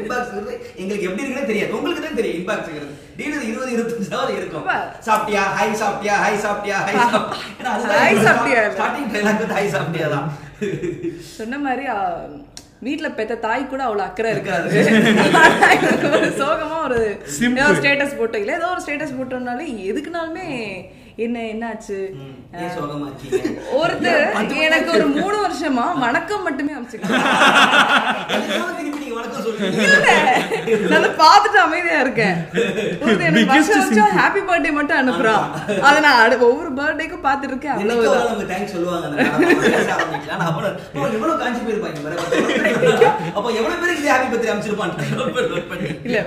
இன்பாக்ஸ்ங்கிறது எங்களுக்கு எப்படி இருக்குன்னு தெரியாது. உங்களுக்கு தான் தெரியும் இன்பாக்ஸ்ங்கிறது. டீலர் இருபது இருபத்தஞ்சாவது இருக்கும். சாப்பிட்டியா? ஹை சாப்பிட்டியா? ஹை சாப்பிட்டியா? ஹை சாப்பிட்டியா? ஸ்டார்டிங் டைலாக் வந்து ஹை சாப்பிட்டியா தான். சொன்ன மாதிரி ஆ, வீட்ல பெத்த தாய் கூட அவ்வளவு அக்கறை இருக்காது. ஒரு சோகமா ஒரு ஏதோ ஸ்டேட்டஸ் போட்டோ இல்ல ஏதோ ஒரு ஸ்டேட்டஸ் போட்டோம்னாலே எதுக்குனாலுமே என்ன என்னாச்சு? ஒருத்தர் எனக்கு ஒரு மூணு வருஷமா வணக்கம் மட்டுமே அமைச்சுக்கலாம் வணக்கம் நான் பார்த்துட்டு அமைதியா இருக்கேன். எனக்கு ஹாப்பி பர்த்டே மட்டும் அனுப்புறான் அதை நான் ஒவ்வொரு பர்த்டேக்கும் பார்த்துட்டு இருக்கேன். அவ்வளவுதான். அவங்க thanks சொல்லுவாங்க. நான் அப்புறம், இவ்வளவு காஞ்சி போயிருப்பாங்க. அப்போ எவ்வளவு பேருக்கு. இல்ல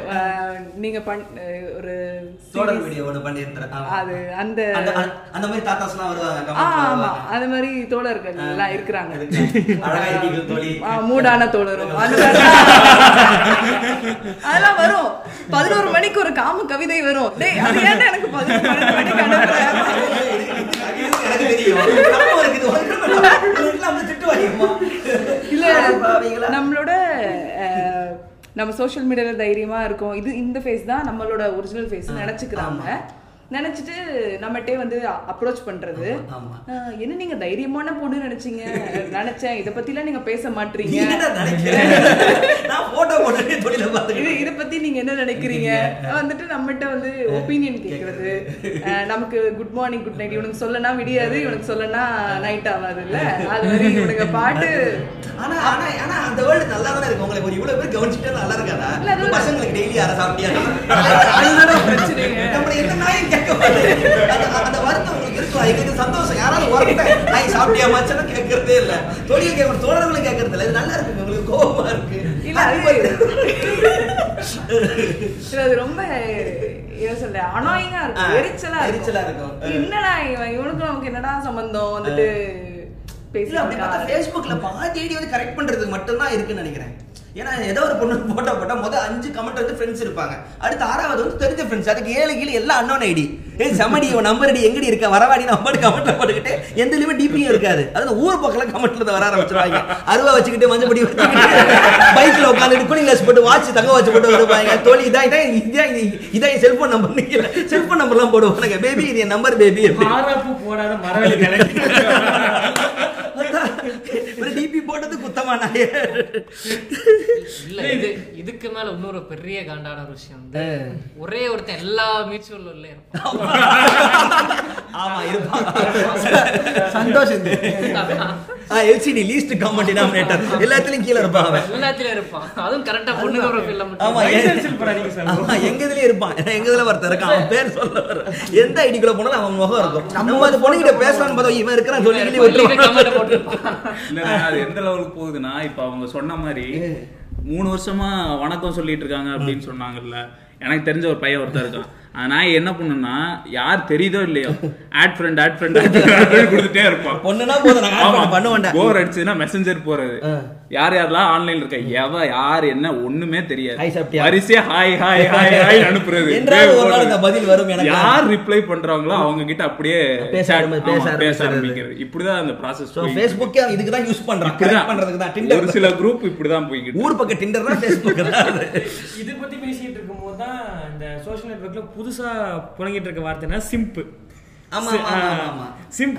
நீங்க ஒரு பண்ணியிருந்தேன். ஆமா. அது அந்த அந்த மாதிரி தாத்தாஸ்லாம் வருவாங்க ஆமா. அது மாதிரி தோழர்கள் எல்லாம் இருக்கிறாங்க. அழகா இருக்கீங்க தோழி. மூடான தோழரும். அந்த அதெல்லாம் வரும். பதினோரு மணிக்கு ஒரு காம கவிதை வரும். டேய் அது ஏன்டா எனக்கு பதினோரு மணிக்கு இல்ல நம்மளோட நம்ம சோஷியல் மீடியால தைரியமா இருக்கோம். இது இந்த ஃபேஸ் தான் நம்மளோட ஒரிஜினல் ஃபேஸ் நினைச்சுக்கிறாங்க. நினைச்சிட்டு நம்மகிட்டே வந்து அப்ரோச் பண்றது. என்ன நீங்க தைரியமான பொண்ணு நினைச்சீங்க? நினைச்சேன். இத பத்திலாம் நீங்க பேச மாட்டீங்க. இது பத்தி நீங்க என்ன நினைக்கிறீங்க? வந்துட்டு நம்மகிட்ட வந்து ஒப்பீனியன் கேக்குறது. நமக்கு குட் மார்னிங் குட் நைட் இவனுக்கு சொல்லனா விடியாது இவனுக்கு சொல்லனா நைட் ஆகாது இல்ல அது மாதிரி இவனுங்க பாட்டு. ஆனா ஆனா ஆனா அந்த வேர்ல்டு நல்லா தானே இருக்கு. உங்களுக்கு ஒரு இவ்வளவு பேர் கவனிச்சுட்டா நல்லா இருக்காதா? பசங்களுக்கு டெய்லி யாரை சாப்பிட்டியா? அதுதான் பிரச்சனைங்க. நம்ம நாயும் மாட்டேன் அந்த வருத்தம் உங்களுக்கு இருக்கும்? எங்களுக்கு சந்தோஷம். யாராவது ஒருத்தன் நாய் சாப்பிட்டியா மச்சனும் கேட்கறதே இல்ல. தொழில் கேட்கற தோழர்களும் கேட்கறது இல்ல இது நல்லா இருக்கு உங்களுக்கு கோபமா இருக்கு. இல்ல, அது- ரொம்ப அனாயிங்கா இருக்கும். எரிச்சலா எரிச்சலா இருக்கும். என்னடா இவன்? இவனுக்கு நமக்கு என்னடா சம்பந்தம்? வந்துட்டு இல்ல அப்படி பார்த்தா ஃபேஸ்புக்ல பாதி ஐடி வந்து கரெக்ட் பண்றதுக்கு மட்டும் தான் இருக்குன்னு நினைக்கிறேன். ஏன்னா ஏதோ ஒரு பொண்ணு போட்டோ போட்டா மொதல் அஞ்சு கமெண்ட் வந்து ஃப்ரெண்ட்ஸ் இருப்பாங்க. அடுத்து ஆறாவது வந்து தெரிஞ்ச ஃப்ரெண்ட்ஸ் அதுக்கு ஏழு கீழே எல்லாம் அன்னோன் ஐடி ஏ சமடி உன் நம்பர் ஐடி எங்கடி இருக்க? வரவாடி நம்பர் கமெண்ட்ல போட்டுக்கிட்டு எந்தலையுமே டிபியும் இருக்காது. அது ஊர் பக்கம் கமெண்ட்ல வர ஆரம்பிச்சிருவாங்க. அருவா வச்சுக்கிட்டு மஞ்சப்படி வச்சுக்கிட்டு பைக்ல உட்காந்துட்டு கூலிங் கிளாஸ் போட்டு வாட்ச் தங்க வாட்ச் போட்டு வருவாங்க. தோழி இதான் இதான் இதான் இதான் என் செல்போன் நம்பர் நிக்கல செல்போன் நம்பர்லாம் போடுவாங்க பேபி இது என் நம்பர் பேபி போடாத மரவள்ளி போட்டது குத்தமா நாயே இல்ல இது இதுக்கு மேல இன்னொரு பெரிய காண்டான ஒரு விஷயம் வந்து ஒரே ஒருத்தன் எல்லா மியூச்சுவல் உள்ள ஆமா. இருப்பான். சந்தோஷம் எல்சிடி லீஸ்ட் காமன் டினாமினேட்டர் எல்லாத்துலயும் கீழ இருப்பான் அவன். எல்லாத்துலயும் இருப்பான். அதுவும் கரெக்டா பொண்ணுங்க ப்ரொஃபைல்ல ஆமா மட்டும். ஆமா எங்க இதுலயும் இருப்பான். எங்க இதுல ஒருத்தர் இருக்கான். அவன் பேர் சொல்ல வர எந்த ஐடிக்குள்ள போனாலும் அவன் முகம் இருக்கும். நம்ம அது பொண்ணுகிட்ட பேசலாம்னு பார்த்தா இவன் இருக்கிறான் சொல்லி கிள்ளி கமெண்ட் விட்டுருவான். போட்டுருப்பான். இல்ல அது எந்த லெவலுக்கு போகுதுன்னா இப்ப அவங்க சொன்ன மாதிரி மூணு வருஷமா வணக்கம் சொல்லிட்டு இருக்காங்க அப்படின்னு சொன்னாங்கல்ல. எனக்கு தெரிஞ்ச ஒரு பையன் ஒருத்தர் இருக்கான். நாய் என்ன பண்ணுன்னா யார் தெரியுதோ இல்லையோ ஆட் ஃப்ரெண்ட் ஆட் ஃப்ரெண்ட் கொடுத்துட்டே இருப்பான். பொண்ணுனா போதும். நான் add பண்ண- பண்ண வேண்டாம். போர் அடிச்சுன்னா மெசஞ்சர் போறது. யார் யாரெல்லாம் ஆன்லைன்ல இருக்க எவ யார் என்ன ஒண்ணுமே தெரியாது சாப்பிட்டியா? வரிசையா ஹாய் ஹாய் ஹாய் ஹாய் அனுப்புறது ஒரு பதில் வரும் எனக்கு. யார் ரிப்ளை பண்றாங்களோ அவங்க கிட்ட அப்படியே பேச பேச. ஆரம்பிக்கிறது இப்படிதான் அந்த ப்ராசஸ் சோ ஃபேஸ்புக்கே இதுக்கு தான் யூஸ். கரெக்ட் பண்றதுக்கு தான் ஒரு டிண்டர் சில குரூப் இப்படிதான் போய்கிட்டு ஊர் பக்கம் டிண்டர் தான் ஃபேஸ்புக் தான். இது பத்தி பேசிட்டு இருக்கும்போது தான் இந்த சோஷியல் நெட்வொர்க்ல புதுசா புழங்கிட்டு இருக்க வார்த்தைனா சிம்பு.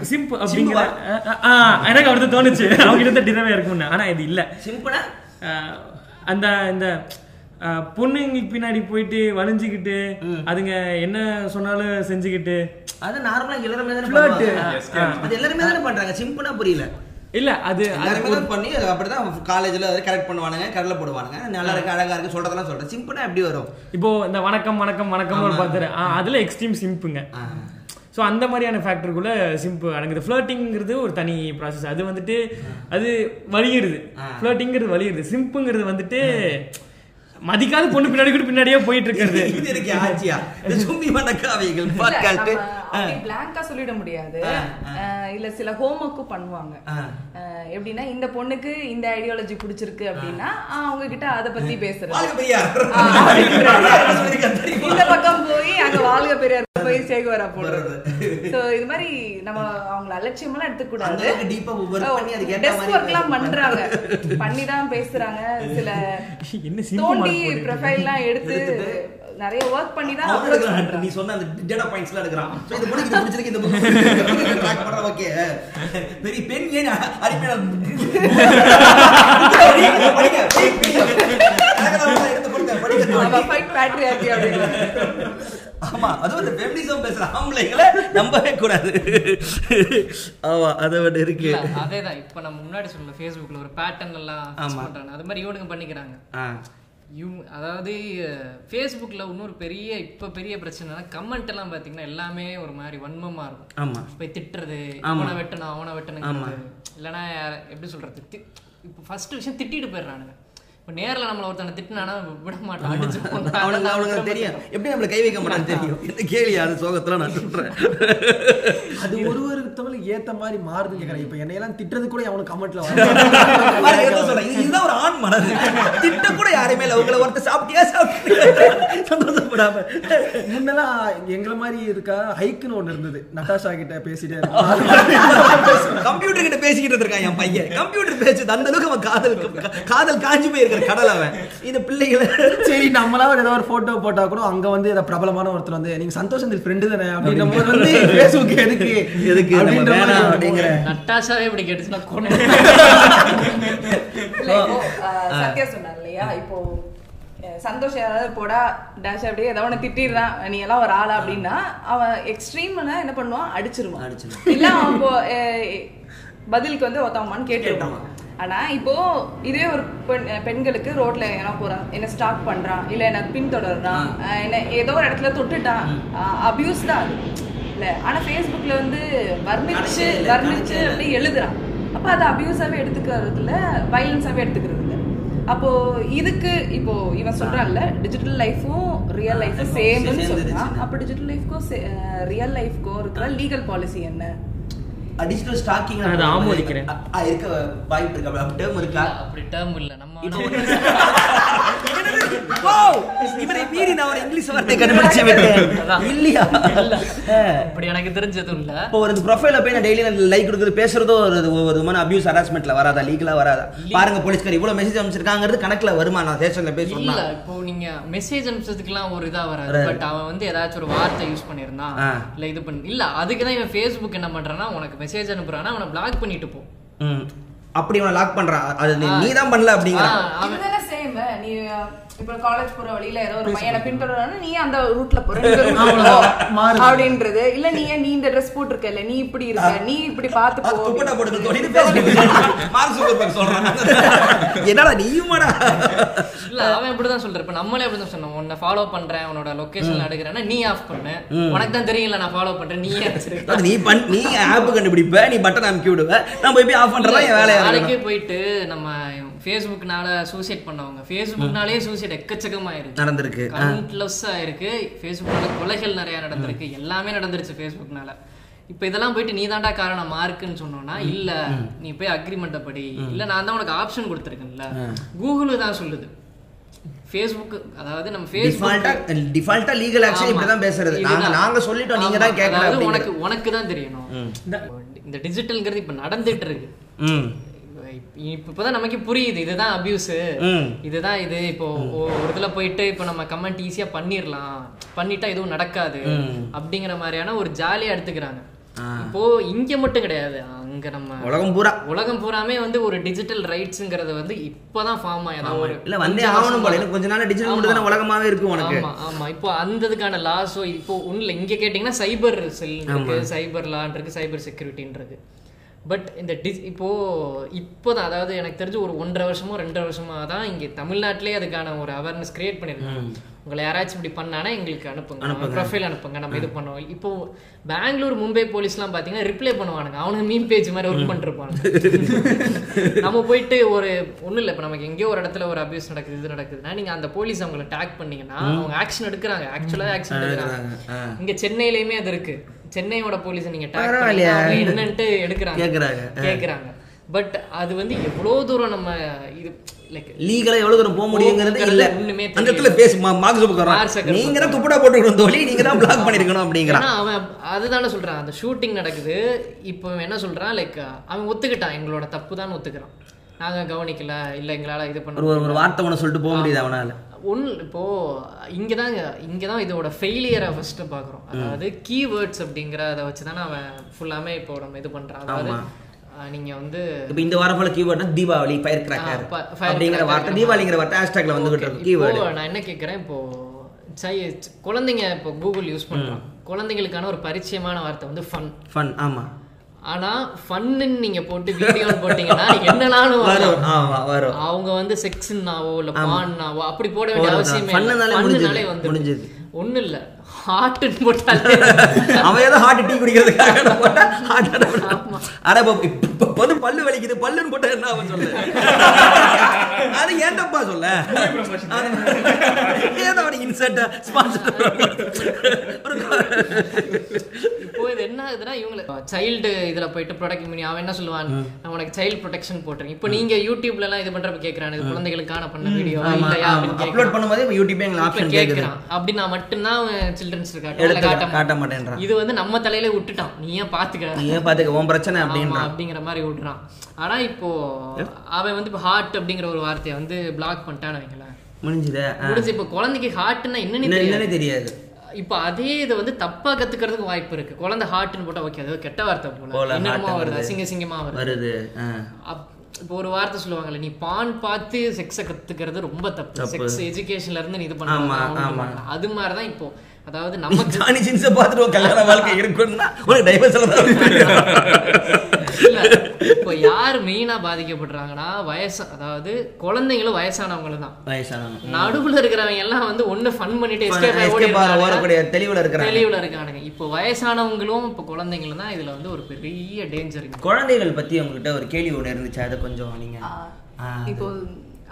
சிம்ப் அப்படிங்கிற எனக்கு அடுத்து தோணுச்சு. அவங்க கிட்ட டிரவே இருக்கும்னு ஆனா இது இல்ல. சிம்பிளா அந்த இந்த அஹ், பொண்ணுங்களுக்கு பின்னாடி போயிட்டு வலிஞ்சுக்கிட்டு அதுங்க என்ன சொன்னாலும் செஞ்சுக்கிட்டு. அது நார்மலா எல்லாருமே. அது எல்லாருமே தானே பண்றாங்க. சிம்பிளா புரியல. இல்ல அது பண்ணி அப்படிதான் காலேஜ்ல கரெக்ட் பண்ணுவானுங்க கடலை போடுவானுங்க. நல்லா இருக்கு அழகா இருக்கு சொல்றதெல்லாம் சொல்றேன். சிம்பிளா எப்படி வரும்? இப்போ இந்த வணக்கம் வணக்கம் வணக்கம்னு ஒரு பார்த்துரு அதுல எக்ஸ்ட்ரீம் சிம்புங்க. ஸோ அந்த மாதிரியான ஃபேக்டருக்குள்ள சிம்பு அடங்குது ஃப்ளர்ட்டிங்கிறது ஒரு தனி ப்ராசஸ் அது வந்துட்டு அது வலியுறுது. ஃப்ளர்ட்டிங்கிறது வலியுறுது. சிம்புங்கிறது வந்துட்டு மதிக்காத பொண்ணு பின்னாடி கூட பின்னாடியே போயிட்டு இருக்கிறது இது இருக்கு ஆச்சியா? சும்மி வணக்காவைகள் பாட்காஸ்ட் ஆ. சொல்லிட முடியாது. இல்ல சில ஹோம்ஒர்க்கும் பண்ணுவாங்க. எப்படின்னா இந்த பொண்ணுக்கு இந்த ஐடியாலஜி பிடிச்சிருக்கு அப்படின்னா அவங்க கிட்ட அத பத்தி பேசுறது? இந்த பக்கம் போய் அங்க வாழ்க பெரியார் போய் சேகுவரா போடுறது சோ இது மாதிரி நம்ம அவங்கள அலட்சியமெல்லாம் எடுத்துக்க கூடாது deep ஆ work பண்ணி அதுக்கு ஏத்த டெஸ்க் மாதிரி ஒர்க்லாம் பண்றாங்க பண்ணி. தான் பேசுறாங்க. சில என்ன தோண்டி மார்க் போட்டு ப்ரொஃபைல் எல்லாம் எடுத்து நிறைய ஒர்க் பண்ணி தான். நீ சொன்ன அந்த டேட்டா பாயிண்ட்ஸ்லாம் எடுக்கிறான். So, இந்த பொண்ணுக்கு இது இந்த பொண்ணுக்கு track பண்றான், okay. பெரிய பெண் ஏன் அடிமையான படிங்க, படிங்க, படிங்க. அழகா எடுத்து கொடுங்க, படிங்க. அவ fight patriarchy அப்படிங்கிறாங்க. ஆமா அதுவும் இந்த ஃபெமினிசம் பேசுற ஆம்பளைங்களை நம்பவே கூடாது. ஆமா அது ஒன்று இருக்கு. அதேதான். இப்ப நம்ம முன்னாடி சொல்ல ஃபேஸ்புக்ல ஒரு பேட்டர்ன் எல்லாம் பண்றாங்க. அது மாதிரி இவனுங்க பண்ணிக்கிறாங்க. இவங்க அதாவது ஃபேஸ்புக்கில் இன்னொரு பெரிய இப்போ பெரிய பிரச்சனைனா கமெண்ட் எல்லாம் பார்த்தீங்கன்னா எல்லாமே ஒரு மாதிரி வன்மமா இருக்கும். ஆமா. போய் திட்டுறது. அவனை வெட்டணும் அவனை வெட்டணுங்கிறது. இல்லைன்னா எப்படி சொல்றது? தி- இப்போ ஃபர்ஸ்ட் விஷயம் திட்டிட்டு போயிடுறானுங்க. இப்போ நேரில் நம்மள ஒருத்தனை திட்டினானா விட மாட்டான். அடிச்சு அவனுக்கு அவனுக்கு தெரியும். எப்படி நம்மள கை வைக்க மாட்டான்னு தெரியும். என்ன கேள்வி அது சோகத்துல நான் சொல்றேன். அது ஒரு ஒருத்தவங்களுக்கு ஏத்த மாதிரி மாறுதுன்னு கேக்குறேன் இப்ப என்னையெல்லாம் திட்டுறது கூட அவனுக்கு கமெண்ட்ல இதுதான் ஒரு ஆண் மனது திட்ட கூட யாருமே இல்ல உங்களை ஒருத்தர் சாப்பிட்டியா? சாப்பிட்டியா? சந்தோஷப்படாம. முன்னெல்லாம் எங்களை மாதிரி இருக்கா ஹைக்குன்னு ஒண்ணு இருந்தது. நட்டாஷா கிட்ட பேசிட்டே கம்ப்யூட்டர் கிட்ட பேசிக்கிட்டு இருக்கான் என் பையன். கம்ப்யூட்டர் பேசுது அந்த அளவுக்கு அவன் காதல் காதல் காஞ்சி போயிருக்கிற கடல் அவன். இந்த பிள்ளைகளை. சரி நம்மளா ஒரு ஏதோ ஒரு போட்டோ போட்டா கூட அங்க வந்து ஏதோ பிரபலமான ஒருத்தர் வந்து நீங்க சந்தோஷம் இந்த ஃப்ரெண்டு தானே? அப்படின்னும் போது வந்து ஃபேஸ்புக் எதுக்கு? எதுக்கு? அப்படிங்கிற. நட்டாஷாவே இப்படி கேட்டுச்சுன்னா கொண்டு சத்யா இல்லையா? இப்போ அஹ், சந்தோஷ் யாராவது போடா டேஷ் அப்படியே ஏதாவது ஒண்ணு திட்டிடுறான் நீ எல்லாம் ஒரு ஆளா? அப்படின்னா அவன் எக்ஸ்ட்ரீம்னா என்ன பண்ணுவான்? அடிச்சிருவான். அடிச்சிருவான். இல்ல அவன் பதிலுக்கு வந்து ஒருத்தவன் கேட்டுருவான். ஆனா இப்போ இதே ஒரு பெண் பெண்களுக்கு ரோட்ல என்ன போறான் என்ன ஸ்டாக் பண்றான் இல்ல என்ன பின்தொடர்றான் என்ன ஏதோ ஒரு இடத்துல தொட்டுட்டான் அபியூஸ் தான் அது. இல்ல ஆனா ஃபேஸ்புக்ல வந்து வர்ணிச்சு வர்ணிச்சு. அப்படி எழுதுறான் அப்ப அது அபியூஸாவே எடுத்துக்கிறது இல்ல வயலன்ஸாவே எடுத்துக்கிறது இல்ல அப்போ இதுக்கு இப்போ இவன் சொல்றான்ல டிஜிட்டல் லைஃபும் ரியல் லைஃபும் சேம்னு. சொல்றான். அப்ப டிஜிட்டல் லைஃப்க்கும் ரியல் லைஃப்க்கும் இருக்கிற லீகல் பாலிசி என்ன? டிஜிட்டல் ஸ்டாக்கிங் நான் அதை ஆமோதிக்கிறேன். இருக்க வாய்ப்பு இருக்கு. அப்படி டேர்ம் இருக்கா? அப்படி டேர்ம் இல்ல. நம்ம இவரை மீறி நான் ஒரு இங்கிலீஷ் வார்த்தை கண்டுபிடிச்சு. இல்லையா? அப்படி எனக்கு தெரிஞ்சதும் இல்ல. இப்போ ஒரு ப்ரொஃபைல போய் நான் டெய்லி லைக் கொடுக்குறது பேசுறதோ ஒரு ஒரு விதமான அபியூஸ் ஹராஸ்மெண்ட்ல வராதா? லீகலா வராதா? பாருங்க போலீஸ்கார் இவ்வளவு மெசேஜ் அனுப்பிச்சிருக்காங்கிறது கணக்குல வருமா? நான் ஸ்டேஷன்ல போய் இல்ல சொன்னா இப்போ நீங்க மெசேஜ் அனுப்பிச்சதுக்குலாம் ஒரு இதா வராது. பட் அவன் வந்து ஏதாச்சும் ஒரு வார்த்தை யூஸ் பண்ணிருந்தான். இல்ல இது பண்ணி இல்ல அதுக்கு தான் இவன் ஃபேஸ்புக் என்ன பண்றான்னா உனக்கு மெசேஜ் அனுப்புறானா அவனை பிளாக் பண்ணிட்டு போ. ம். அப்படி அவன் லாக் பண்றான் அது நீ தான் பண்ணல அப்படிங்கிற. நீ இப்ப காலேஜ் போற வழியில ஏதோ ஒரு பையனை பின்தொடர்றானா நீ அந்த ரூட்ல போற. அப்படின்றது. இல்ல நீ நீ இந்த ட்ரெஸ் போட்டிருக்க இல்ல நீ இப்படி இருக்க நீ இப்படி பார்த்து போ துப்பட்டா. போட்டு என்னடா நீயுமாடா? இல்ல அவன் இப்படிதான் சொல்றான். இப்ப நம்மளே அப்படிதான் சொன்னோம். உன்னை ஃபாலோ பண்றேன் உன்னோட லொகேஷன்ல எடுக்கிறேன்னா நீ ஆஃப் பண்ணு. உனக்கு தான் தெரியல நான் ஃபாலோ பண்றேன் நீ நீ பண் நீ ஆப் கண்டுபிடிப்ப நீ பட்டன் அமுக்கி விடுவ. நான் போய் போய் ஆஃப் பண்றதா என் வேலையா நாளைக்கே போயிட்டு நம்ம ஃபேஸ்புக்னால சூசைட் பண்ணவங்க. ஃபேஸ்புக்னாலே சூசைட் எக்கச்சக்கமாயிருக்கு. நடந்திருக்கு. ஆ. கவுண்ட்லெஸ் ஆயிருக்கு ஃபேஸ்புக்னால கொலைகள் நிறைய நடந்திருக்கு. எல்லாமே நடந்துருச்சு ஃபேஸ்புக்னால இப்போ இதெல்லாம் போயிட்டு நீ தாண்டா காரணம் மார்க்குன்னு சொன்னோம்னா இல்ல நீ போய் அக்ரிமெண்ட்டை படி. இல்ல நான் தான் உனக்கு ஆப்ஷன் கொடுத்துருக்கேன்ல. கூகுள் தான் சொல்லுது. ஃபேஸ்புக் அதாவது நம்ம ஃபேஸ்புக் டிஃபால்ட்டா லீகல் ஆக்ஷன் இப்படி தான் பேசுறது. நாங்க நாங்க சொல்லிட்டோம். நீங்க தான் அதாவது உனக்கு. உனக்கு தான் தெரியணும். இந்த டிஜிட்டல்ங்கிறது இப்ப நடந்துட்டு இருக்கு. இப்ப இப்பதான் நமக்கு புரியுது. இதுதான் அபியூஸ். இதுதான் இது. இப்போ ஒரு இதுல போயிட்டு இப்போ நம்ம கமெண்ட் ஈஸியா பண்ணிரலாம். பண்ணிட்டா எதுவும் நடக்காது. அப்படிங்கிற மாதிரியான ஒரு ஜாலியா எடுத்துக்கிறாங்க. இப்போ இங்க மட்டும் கிடையாது. அங்க நம்ம உலகம் பூரா. உலகம் பூராமே வந்து ஒரு டிஜிட்டல் ரைட்ஸ்ங்கிறது வந்து இப்பதான் ஃபார்ம் ஆகுது ஒரு இல்ல வந்தே ஆகணும் போல. கொஞ்ச நாள் டிஜிட்டல் மட்டும் தானே உலகமாவே இருக்கும் உனக்கு. ஆமா ஆமா. இப்போ அந்த இதுக்கான லாஸோ இப்போ ஒண்ணுல இங்க கேட்டீங்கன்னா சைபர் செல் இருக்கு சைபர் லான் இருக்கு சைபர் செக்யூரிட்டின்னு இருக்கு. பட் இந்த டிஸ் இப்போ இப்போதான் அதாவது எனக்கு தெரிஞ்சு ஒரு ஒன்றரை வருஷமோ ரெண்டரை வருஷமா தான் இங்க தமிழ்நாட்டிலே அதுக்கான ஒரு அவேர்னஸ் கிரியேட் பண்ணிருக்காங்க உங்களை யாராச்சும் இப்படி பண்ணானா எங்களுக்கு அனுப்புங்க. ப்ரொஃபைல் அனுப்புங்க. நம்ம இது பண்ணுவோம். இப்போ பெங்களூர் மும்பை போலீஸ்லாம் பாத்தீங்கன்னா ரிப்ளை பண்ணுவானுங்க. அவனுங்க மீம் பேஜ் மாதிரி ஒர்க் பண்ணிருப்பாங்க நம்ம போயிட்டு ஒரு ஒண்ணும் இல்லை. இப்போ நமக்கு எங்கேயோ ஒரு இடத்துல ஒரு அபியூஸ் நடக்குது இது நடக்குதுன்னா நீங்க அந்த போலீஸ் அவங்கள டேக் பண்ணீங்கன்னா அவங்க ஆக்ஷன் எடுக்கிறாங்க. ஆக்சுவலா ஆக்ஷன் எடுக்கிறாங்க. இங்க சென்னையிலயுமே அது இருக்கு. சென்னையோட போலீஸை நீங்க என்னன்ட்டு எடுக்கிறாங்க. கேக்குறாங்க. கேக்குறாங்க. பட் அது வந்து எவ்வளவு தூரம் நம்ம இது லைக் லீகலா எவ்வளவு தூரம் போக முடியுங்கிறது இல்ல. ஒண்ணுமே அந்த. இடத்துல பேசு மார்க். நீங்க தான் துப்படா போட்டுக்கணும் தோழி. நீங்க தான் பிளாக் பண்ணிருக்கணும் அப்படிங்கிறான். அவன் அதுதானே சொல்றான். அந்த ஷூட்டிங் நடக்குது. இப்போ என்ன சொல்றான்? லைக் அவன் ஒத்துக்கிட்டான். எங்களோட தப்பு தான் ஒத்துக்கிறான். நாங்க கவனிக்கல. இல்ல எங்களால இது பண்ண ஒரு வார்த்தை ஒண்ணு சொல்லிட்டு போக முடியுது அவனால. ஒன்று இப்போ இங்கதான் இங்கதான் இதோட ஃபெயிலியரை ஃபர்ஸ்ட் பாக்குறோம். அதாவது கீவேர்ட்ஸ் அப்படிங்கிற அதை வச்சு தானே அவன் ஃபுல்லாமே இப்போ நம்ம இது பண்றான். அதாவது அஹ், நீங்க வந்து இப்ப இந்த வாரம் போல கீவேர்ட்னா தீபாவளி ஃபயர் கிராக்கர் அப்படிங்கிற வார்த்தை தீபாவளிங்கிற வார்த்தை ஹேஷ்டாக்ல வந்துகிட்டு இருக்கு கீவேர்டு நான் என்ன கேட்குறேன் இப்போ சை- குழந்தைங்க இப்போ கூகுள் யூஸ் பண்றான் குழந்தைங்களுக்கான ஒரு பரிச்சயமான வார்த்தை வந்து ஃபன் ஃபன் ஆமா. ஆனா ஃபன்னு நீங்க போட்டு வீடியோ போட்டீங்கன்னா என்னனாலும் வரும். வரும். அவங்க வந்து செக்ஸ்னாவோ இல்ல பான்னாவோ அப்படி போட வேண்டிய. அவசியமே ஃபன்னுனாலே வந்து முடிஞ்சுது. ஒண்ணும் இல்ல ஹார்ட்னு போட்டாலே. அவன் ஏதோ ஹார்ட் டீ குடிக்கிறதுக்காக நான் போட்டா? ஹார்ட் அட இப்ப- வந்து பல்லு வலிக்குது. பல்லுன்னு போட்டா என்ன அவன் சொல்லு. அது ஏன்டப்பா சொல்ல? ஏதோ ஒரு இன்சர்ட் ஸ்பான்சர் இப்போ இது என்ன ஆகுதுன்னா இவங்க சைல்டு இதுல போயிட்டு ப்ரொடக்ட் பண்ணி அவன் என்ன சொல்லுவான்? நான் உனக்கு சைல்டு ப்ரொடெக்ஷன் போட்டுறேன். இப்போ நீங்க யூடியூப்ல எல்லாம் இது பண்றப்ப கேக்குறான் இது குழந்தைகளுக்கான பண்ண வீடியோ இல்லையா அப்படின்னு. பண்ணும்போது எங்களுக்கு ஆப்ஷன் கேக்குது. கேக்குறான். அப்படின்னா மட்டும்தான் அவன் காட்ட எடுத்து காட்ட மாட்டேன்றான். இது வந்து நம்ம தலையில விட்டுட்டான். நீ ஏன் பாத்துக்க. நீ ஏன் பாத்துக்க உன் பிரச்சனை அப்படின்றான். அப்படிங்கிற மாதிரி விடுறான் ஆனா இப்போ அவன் வந்து இப்போ ஹார்ட் அப்படிங்கிற ஒரு வார்த்தையை வந்து பிளாக் பண்ணிட்டான்னு வைங்களேன். முடிஞ்சுதே. முடிஞ்சு இப்போ குழந்தைக்கு ஹார்ட்னா என்னன்னு என்ன- தெரியாது. இப்போ அதே இதை வந்து தப்பா கத்துக்கிறதுக்கு வாய்ப்பு இருக்கு. குழந்தை ஹார்ட்னு போட்டா ஓகே அது கெட்ட வார்த்தை போல, என்னமோ வருது. அசிங்க அசிங்கமா வருது. இப்போ ஒரு வார்த்தை சொல்லுவாங்கல்ல நீ பான் பார்த்து செக்ஸை கத்துக்கிறது ரொம்ப தப்பு. செக்ஸ் எஜுகேஷன்ல இருந்து நீ இது ஆமா, பண்ண ஆமா. அது மாதிரிதான் இப்போ அதாவது நமக்கு ஜானி சின்ஸை பார்த்துட்டு கல்யாண வாழ்க்கை இருக்குன்னா உனக்கு டைவர்ஸ்ல தான் இல்ல இப்போ யார் மெயினா பாதிக்கப்படுறாங்கன்னா வயசு அதாவது குழந்தைங்களும் வயசானவங்களும் தான். வயசானவங்க. நடுவுல இருக்கிறவங்க எல்லாம் வந்து ஒண்ணு ஃபன் பண்ணிட்டு. ஓடக்கூடிய தெளிவுல இருக்கிறாங்க. தெளிவுல இருக்கானுங்க. இப்போ வயசானவங்களும் இப்போ குழந்தைங்களும் தான் இதுல வந்து ஒரு பெரிய டேஞ்சர் குழந்தைகள் பத்தி உங்ககிட்ட ஒரு கேள்வி ஒண்ணு இருந்துச்சு. அதை கொஞ்சம் நீங்க இப்போ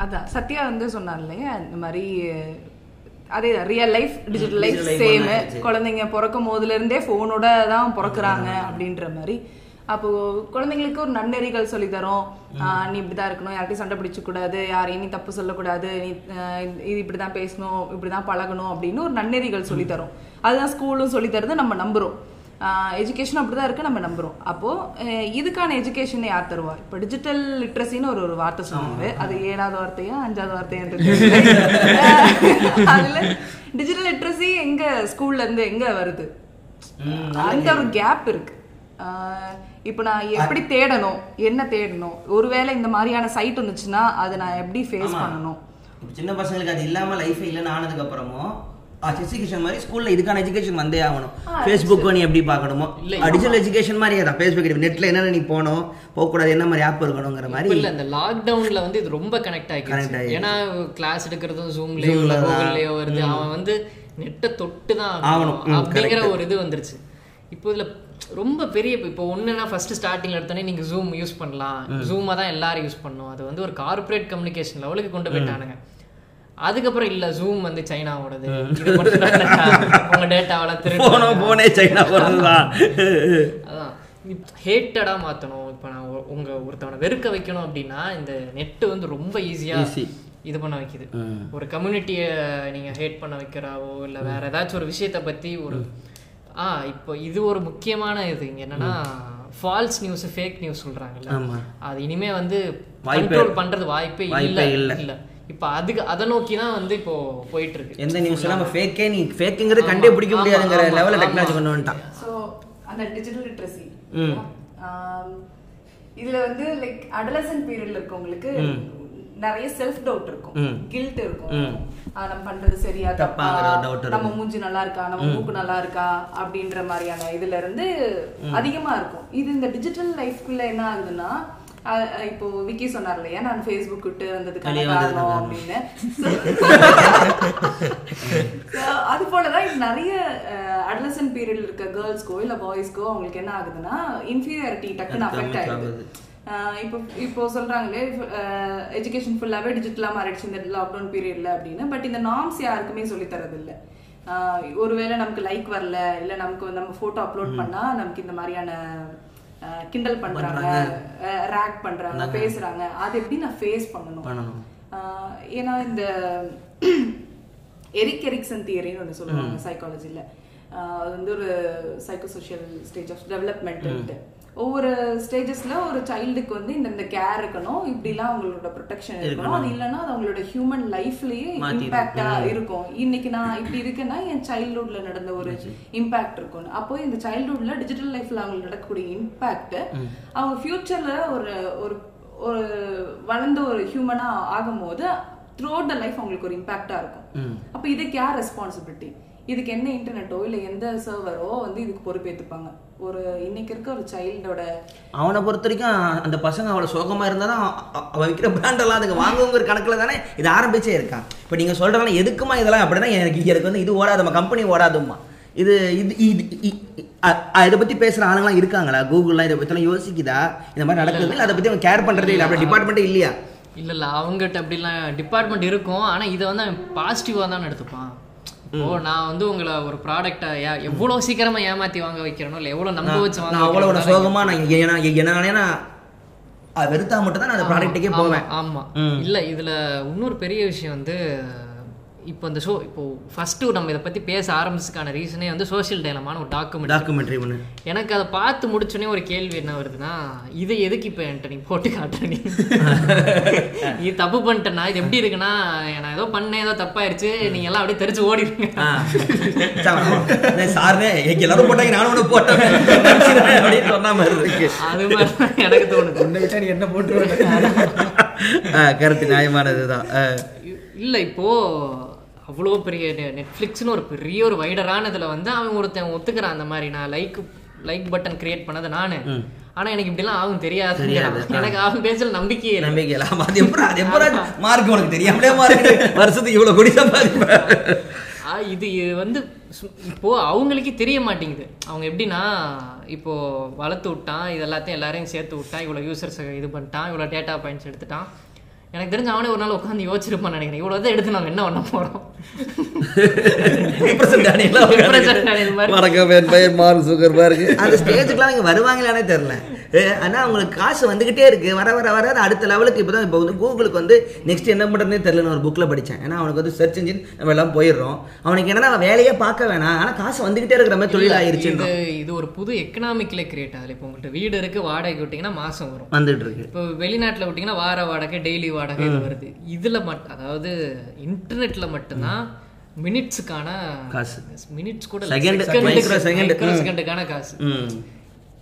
அதான் சத்யா வந்து சொன்னார் இல்லையா? இந்த மாதிரி அதே real life digital life digital life same. குழந்தைங்க பிறக்கும் போதுல இருந்தே போனோட தான் பிறக்குறாங்க அப்படின்ற மாதிரி. அப்போ குழந்தைங்களுக்கு ஒரு நன்னெறிகள் சொல்லி தரோம் நீ இப்படிதான் இருக்கணும் யார்ட்டையும் சண்டை பிடிச்சு கூடாது யாரையும் நீ தப்பு சொல்லக்கூடாது நீ இது இப்படிதான் பேசணும் இப்படிதான் பழகணும் அப்படின்னு ஒரு நன்னெறிகள் சொல்லி தரோம் அதுதான் ஸ்கூலும் சொல்லி தருது நம்ம நம்புறோம். எஜுகேஷன் அப்படிதான் இருக்கு நம்ம நம்புறோம். அப்போ இதுக்கான எஜுகேஷன் யார் தருவா? இப்போ டிஜிட்டல் லிட்ரஸின்னு ஒரு ஒரு வார்த்தை சொன்னாங்க அது ஏழாவது வார்த்தையா அஞ்சாவது வார்த்தையா அதுல டிஜிட்டல் லிட்ரஸி எங்க ஸ்கூல்ல இருந்து எங்க வருது? அந்த ஒரு கேப் இருக்கு. ஆஹ் இப்போ நான் எப்படி தேடணும்? என்ன தேடணும்? ஒருவேளை இந்த மாதிரியான சைட் வந்துச்சுன்னா அதை நான் எப்படி ஃபேஸ் பண்ணணும்? சின்ன பசங்களுக்கு அது இல்லாம லைஃப் இல்லைன்னு ஆனதுக்கு அப்புறமும் எஜுகேஷன் மாதிரி ஸ்கூல்ல இதுக்கான எஜுகேஷன் வந்தே ஆகணும். ஃபேஸ்புக் நீ எப்படி பார்க்கணுமோ? டிஜிட்டல் எஜுகேஷன் மாதிரியே தான். ஃபேஸ்புக் நெட்ல என்னென்ன நீ போகணும் போகக்கூடாது என்ன மாதிரி ஆப் இருக்கணுங்கிற மாதிரி இல்ல இந்த லாக்டவுன்ல வந்து இது ரொம்ப கனெக்ட் ஆகிடுச்சு. ஏன்னா கிளாஸ் எடுக்கிறதும் ஜூம்லயோ. கூகுள்லயோ வருது. அவன் வந்து நெட்டை தொட்டு தான் ஆகணும். அப்படிங்கிற. ஒரு இது வந்துருச்சு. இப்போ இதுல ரொம்ப பெரிய இப்போ ஒண்ணுனா ஃபர்ஸ்ட் ஸ்டார்டிங்ல எடுத்தோடனே நீங்க ஜூம் யூஸ் பண்ணலாம். ஜூமா தான் எல்லாரும் யூஸ் பண்ணணும். அது வந்து ஒரு கார்ப்பரேட் கம்யூனிகேஷன் லெவலுக்கு கொண்டு போயிட்டானுங்க. அதுக்கப்புறம் இல்ல ஜூம் வந்து சைனாவோடது. இது மட்டும் தான் உங்க டேட்டாவெல்லாம் போனோம் திருட்டு போனே சைனா போறதுதான் அதான் ஹேட்டடா மாத்தணும். இப்போ நான் உங்க ஒருத்தவனை வெறுக்க வைக்கணும் அப்படின்னா இந்த நெட் வந்து ரொம்ப ஈஸியா. இது பண்ண வைக்குது. ஒரு கம்யூனிட்டியை நீங்க ஹேட் பண்ண வைக்கிறாவோ இல்ல வேற ஏதாச்சும் ஒரு விஷயத்த பத்தி ஒரு ஆ இப்போ இது ஒரு முக்கியமான இது. இங்க என்னன்னா ஃபால்ஸ் நியூஸ் ஃபேக் நியூஸ் சொல்றாங்கல்ல. ஆமா. அது இனிமே வந்து கண்ட்ரோல் பண்றது வாய்ப்பே இல்ல. இல்ல. இப்போ அதுக்கு அதை நோக்கி தான் வந்து இப்போ போயிட்டு இருக்கு எந்த நியூஸ் நம்ம ஃபேக்கே நீ ஃபேக்குங்கிறது கண்டே பிடிக்க முடியாதுங்கிற லெவலில். டெக்னாலஜி கொண்டு வந்துட்டான் ஸோ அந்த டிஜிட்டல் லிட்ரஸி இதுல வந்து லைக் அடலசன் பீரியட்ல இருக்கவங்களுக்கு நிறைய செல்ஃப் டவுட் இருக்கும். கில்ட் இருக்கும் நம்ம பண்றது சரியா தப்பா? தப்பாங்கிற doubt இருக்கும். நம்ம மூஞ்சி நல்லா இருக்கா? நம்ம மூக்கு நல்லா இருக்கா? அப்படின்ற மாதிரியான இதுல இருந்து அதிகமா இருக்கும். இது இந்த டிஜிட்டல் லைஃப்குள்ள என்ன ஆகுதுன்னா இப்போ விக்கி சொன்னார் இல்லையா? நான் ஃபேஸ்புக் விட்டு வந்ததுக்கான காரணம் அப்படின்னு. அது போலதான் இது நிறைய அட்லசன் பீரியட்ல இருக்க கேர்ள்ஸ்க்கோ இல்ல பாய்ஸ்க்கோ அவங்களுக்கு என்ன ஆகுதுன்னா இன்ஃபீரியாரிட்டி டக்குன்னு அஃபெக்ட் ஆயிடுது. ஆஹ் இப்போ இப்போ சொல்றாங்களே எஜுகேஷன் ஃபுல்லாவே டிஜிட்டலா மாறிடுச்சு இந்த லாக்டவுன் பீரியட்ல அப்படின்னு. பட் இந்த நார்ம்ஸ் யாருக்குமே சொல்லி தரது இல்ல ஆஹ் ஒருவேளை நமக்கு லைக் வரல இல்ல நமக்கு நம்ம போட்டோ அப்லோட் பண்ணா நமக்கு இந்த மாதிரியான கிண்டல் பண்றாங்க ரேக் பண்றாங்க பேசுறாங்க. அதை எப்படி நான் ஃபேஸ் பண்ணணும்? ஏன்னா இந்த எரிக் எரிக்சன் தியரின்னு ஒன்று சொல்லுவாங்க சைக்காலஜியில் அது வந்து ஒரு சைக்கோசோஷியல் ஸ்டேஜ் ஆஃப் டெவலப்மெண்ட் ஒவ்வொரு ஸ்டேஜஸ்ல ஒரு சைல்டுக்கு வந்து இந்த கேர் இருக்கணும் இப்படிலாம் அவங்களோட ப்ரொடெக்ஷன் இருக்கணும். அது இல்லைன்னா அது அவங்களோட ஹியூமன் லைஃப்லயே இம்பாக்டா இருக்கும். இன்னைக்கு நான் இப்படி இருக்கேன்னா என் சைல்ட்ஹுட்ல நடந்த ஒரு இம்பாக்ட் இருக்கும் அப்போ இந்த சைல்ட்ஹுட்ல டிஜிட்டல் லைஃப்ல அவங்களுக்கு நடக்கக்கூடிய இம்பாக்ட் அவங்க ஃபியூச்சர்ல ஒரு ஒரு ஒரு வளர்ந்த ஒரு ஹியூமனா ஆகும்போது த்ரூ அவுட் த லைஃப் அவங்களுக்கு ஒரு இம்பாக்டா இருக்கும். அப்ப இதுக்கு யார் ரெஸ்பான்சிபிலிட்டி இதுக்கு என்ன இன்டர்நெட்டோ இல்ல எந்த சர்வரோ வந்து இதுக்கு பொறுப்பேத்துப்பாங்க. ஒரு இன்னைக்கு இருக்க ஒரு சைல்டோட அவனை பொறுத்த வரைக்கும் அந்த பசங்க அவ்வளோ சோகமாக இருந்தால் தான் அவ- அவன் விற்கிற பிராண்டெல்லாம் அதுக்கு வாங்குங்கிற கணக்கில் தானே இது ஆரம்பிச்சே இருக்கான். இப்போ நீங்கள் சொல்கிறதெல்லாம் எதுக்குமா இதெல்லாம் அப்படின்னா எனக்கு எனக்கு வந்து இது ஓடாதம்மா கம்பெனி ஓடாதும்மா. இது இது இது பற்றி பேசுகிற ஆளுங்களாம் இருக்காங்களா? கூகுள்லாம் இதை பற்றிலாம் யோசிக்குதா? இந்த மாதிரி நடக்குது இல்லை? அதை பற்றி அவன் கேர் பண்ணுறதே இல்லை. அப்படி டிபார்ட்மெண்ட்டே இல்லையா? இல்ல இல்ல அவங்ககிட்ட அப்படிலாம் டிபார்ட்மெண்ட் இருக்கும். ஆனா இதை வந்து அவன் பாசிட்டிவா தான் எடுத்துப்பான். இப்போ நான் வந்து உங்களை ஒரு ப்ராடக்டை எவ்வளவு சீக்கிரமா ஏமாத்தி வாங்க வைக்கிறனோ இல்ல எவ்வளவு நம்ப வச்சு வாங்க நான் அவ்வளோ சோகமாக நான் என்ன அது வெறுத்தா மட்டும் தான் நான் அந்த ப்ராடக்ட்டுக்கே போவேன். ஆமா. ம். இல்ல இதுல இன்னொரு பெரிய விஷயம் வந்து இப்போ இந்த ஷோ இப்போ ஃபர்ஸ்ட் நம்ம இதை பத்தி பேச ஆரம்பிச்சதுக்கான ரீசனே வந்து சோஷியல் டைலமான ஒரு டாக்குமெண்ட் டாக்குமெண்ட்ரி ஒன்று எனக்கு அதை பார்த்து முடிச்சோடனே ஒரு கேள்வி என்ன வருதுன்னா இதை எதுக்கு இப்போ என்கிட்ட நீ போட்டு காட்டுற நீ நீ தப்பு பண்ணிட்டேன்னா இது எப்படி இருக்குன்னா நான் ஏதோ பண்ணேன் ஏதோ தப்பாயிருச்சு நீங்க எல்லாம் அப்படியே தெரிச்சு ஓடிடுங்க. சார்னே எங்க எல்லாரும் போட்டாங்க நானும் ஒன்று போட்டேன். அப்படின்னு சொன்ன மாதிரி இருக்கு. அது மாதிரி தான் எனக்கு தோணுது. உன்னை விட்டா நீ என்ன போட்டுருவேன் கருத்து நியாயமானதுதான். ஆ. இல்ல இப்போ அவ்வளோ பெரிய நெட்ஃப்ளிக்ஸ்னு ஒரு பெரிய ஒரு வைடரான இதுல வந்து அவன் ஒருத்தன் ஒத்துக்கிறான் அந்த மாதிரி. நான் லைக் லைக் பட்டன் கிரியேட் பண்ணது நானு. ஆனா எனக்கு இப்படிலாம் ஆகும் தெரியாது. எனக்கு அவன் பேசல நம்பிக்கையே இல்லை. நம்பிக்கை இல்லாம அது எப்பறம் அது எப்பறம் மார்க் உனக்கு தெரியாமலே மார்க் வருஷத்துக்கு இவ்வளவு கோடி சம்பாதிப்பேன் ஆ, இது வந்து இப்போ அவங்களுக்கே தெரிய மாட்டேங்குது. அவங்க எப்படின்னா இப்போ வளர்த்து விட்டான் இது எல்லாத்தையும் எல்லாரையும் சேர்த்து விட்டான் இவ்வளோ யூசர்ஸ் இது பண்ணிட்டான் இவ்வளோ டேட்டா பாயிண்ட்ஸ் எடுத்துட்டான். எனக்கு தெரிஞ்ச அவனே ஒரு நாள் உட்காந்து யோசிச்சிருப்பான்னு நினைக்கிறேன். இவ்வளோ தான் எடுத்து நம்ம என்ன பண்ண சுகர்பர்க் அந்த ஸ்டேஜுக்குலாம் இங்கே வருவாங்களானே தெரில ஆனால் அவங்களுக்கு காசு வந்துக்கிட்டே இருக்கு. வர வர வர அடுத்த லெவலுக்கு இப்போ தான் இப்போ வந்து கூகுளுக்கு வந்து நெக்ஸ்ட் என்ன பண்ணுறதுனே தெரிலன்னு ஒரு புக்கில் படித்தேன் ஏன்னா அவனுக்கு வந்து சர்ச் இன்ஜின் நம்ம எல்லாம் போயிடுறோம். அவனுக்கு என்னன்னா வேலையே பார்க்க வேணாம். ஆனால் காசு வந்துக்கிட்டே இருக்கிற மாதிரி தொழில் இது ஆயிருச்சுன்றோம் இது ஒரு புது எக்கனாமிக்ல கிரியேட் ஆகுது இப்போ உங்கள்கிட்ட வீடு இருக்கு வாடகை விட்டீங்கன்னா மாசம் வரும். வந்துட்டு இருக்கு. இப்போ வெளிநாட்டுல விட்டீங்கன்னா வார வாடகை டெய்லி வாடகை. இது வருது. இதுல மட்டும் அதாவது இன்டர்நெட்ல மட்டும்தான் மினிட்ஸுக்கான காசு. மினிட்ஸ் கூட. ம். செகண்டுக்கான காசு.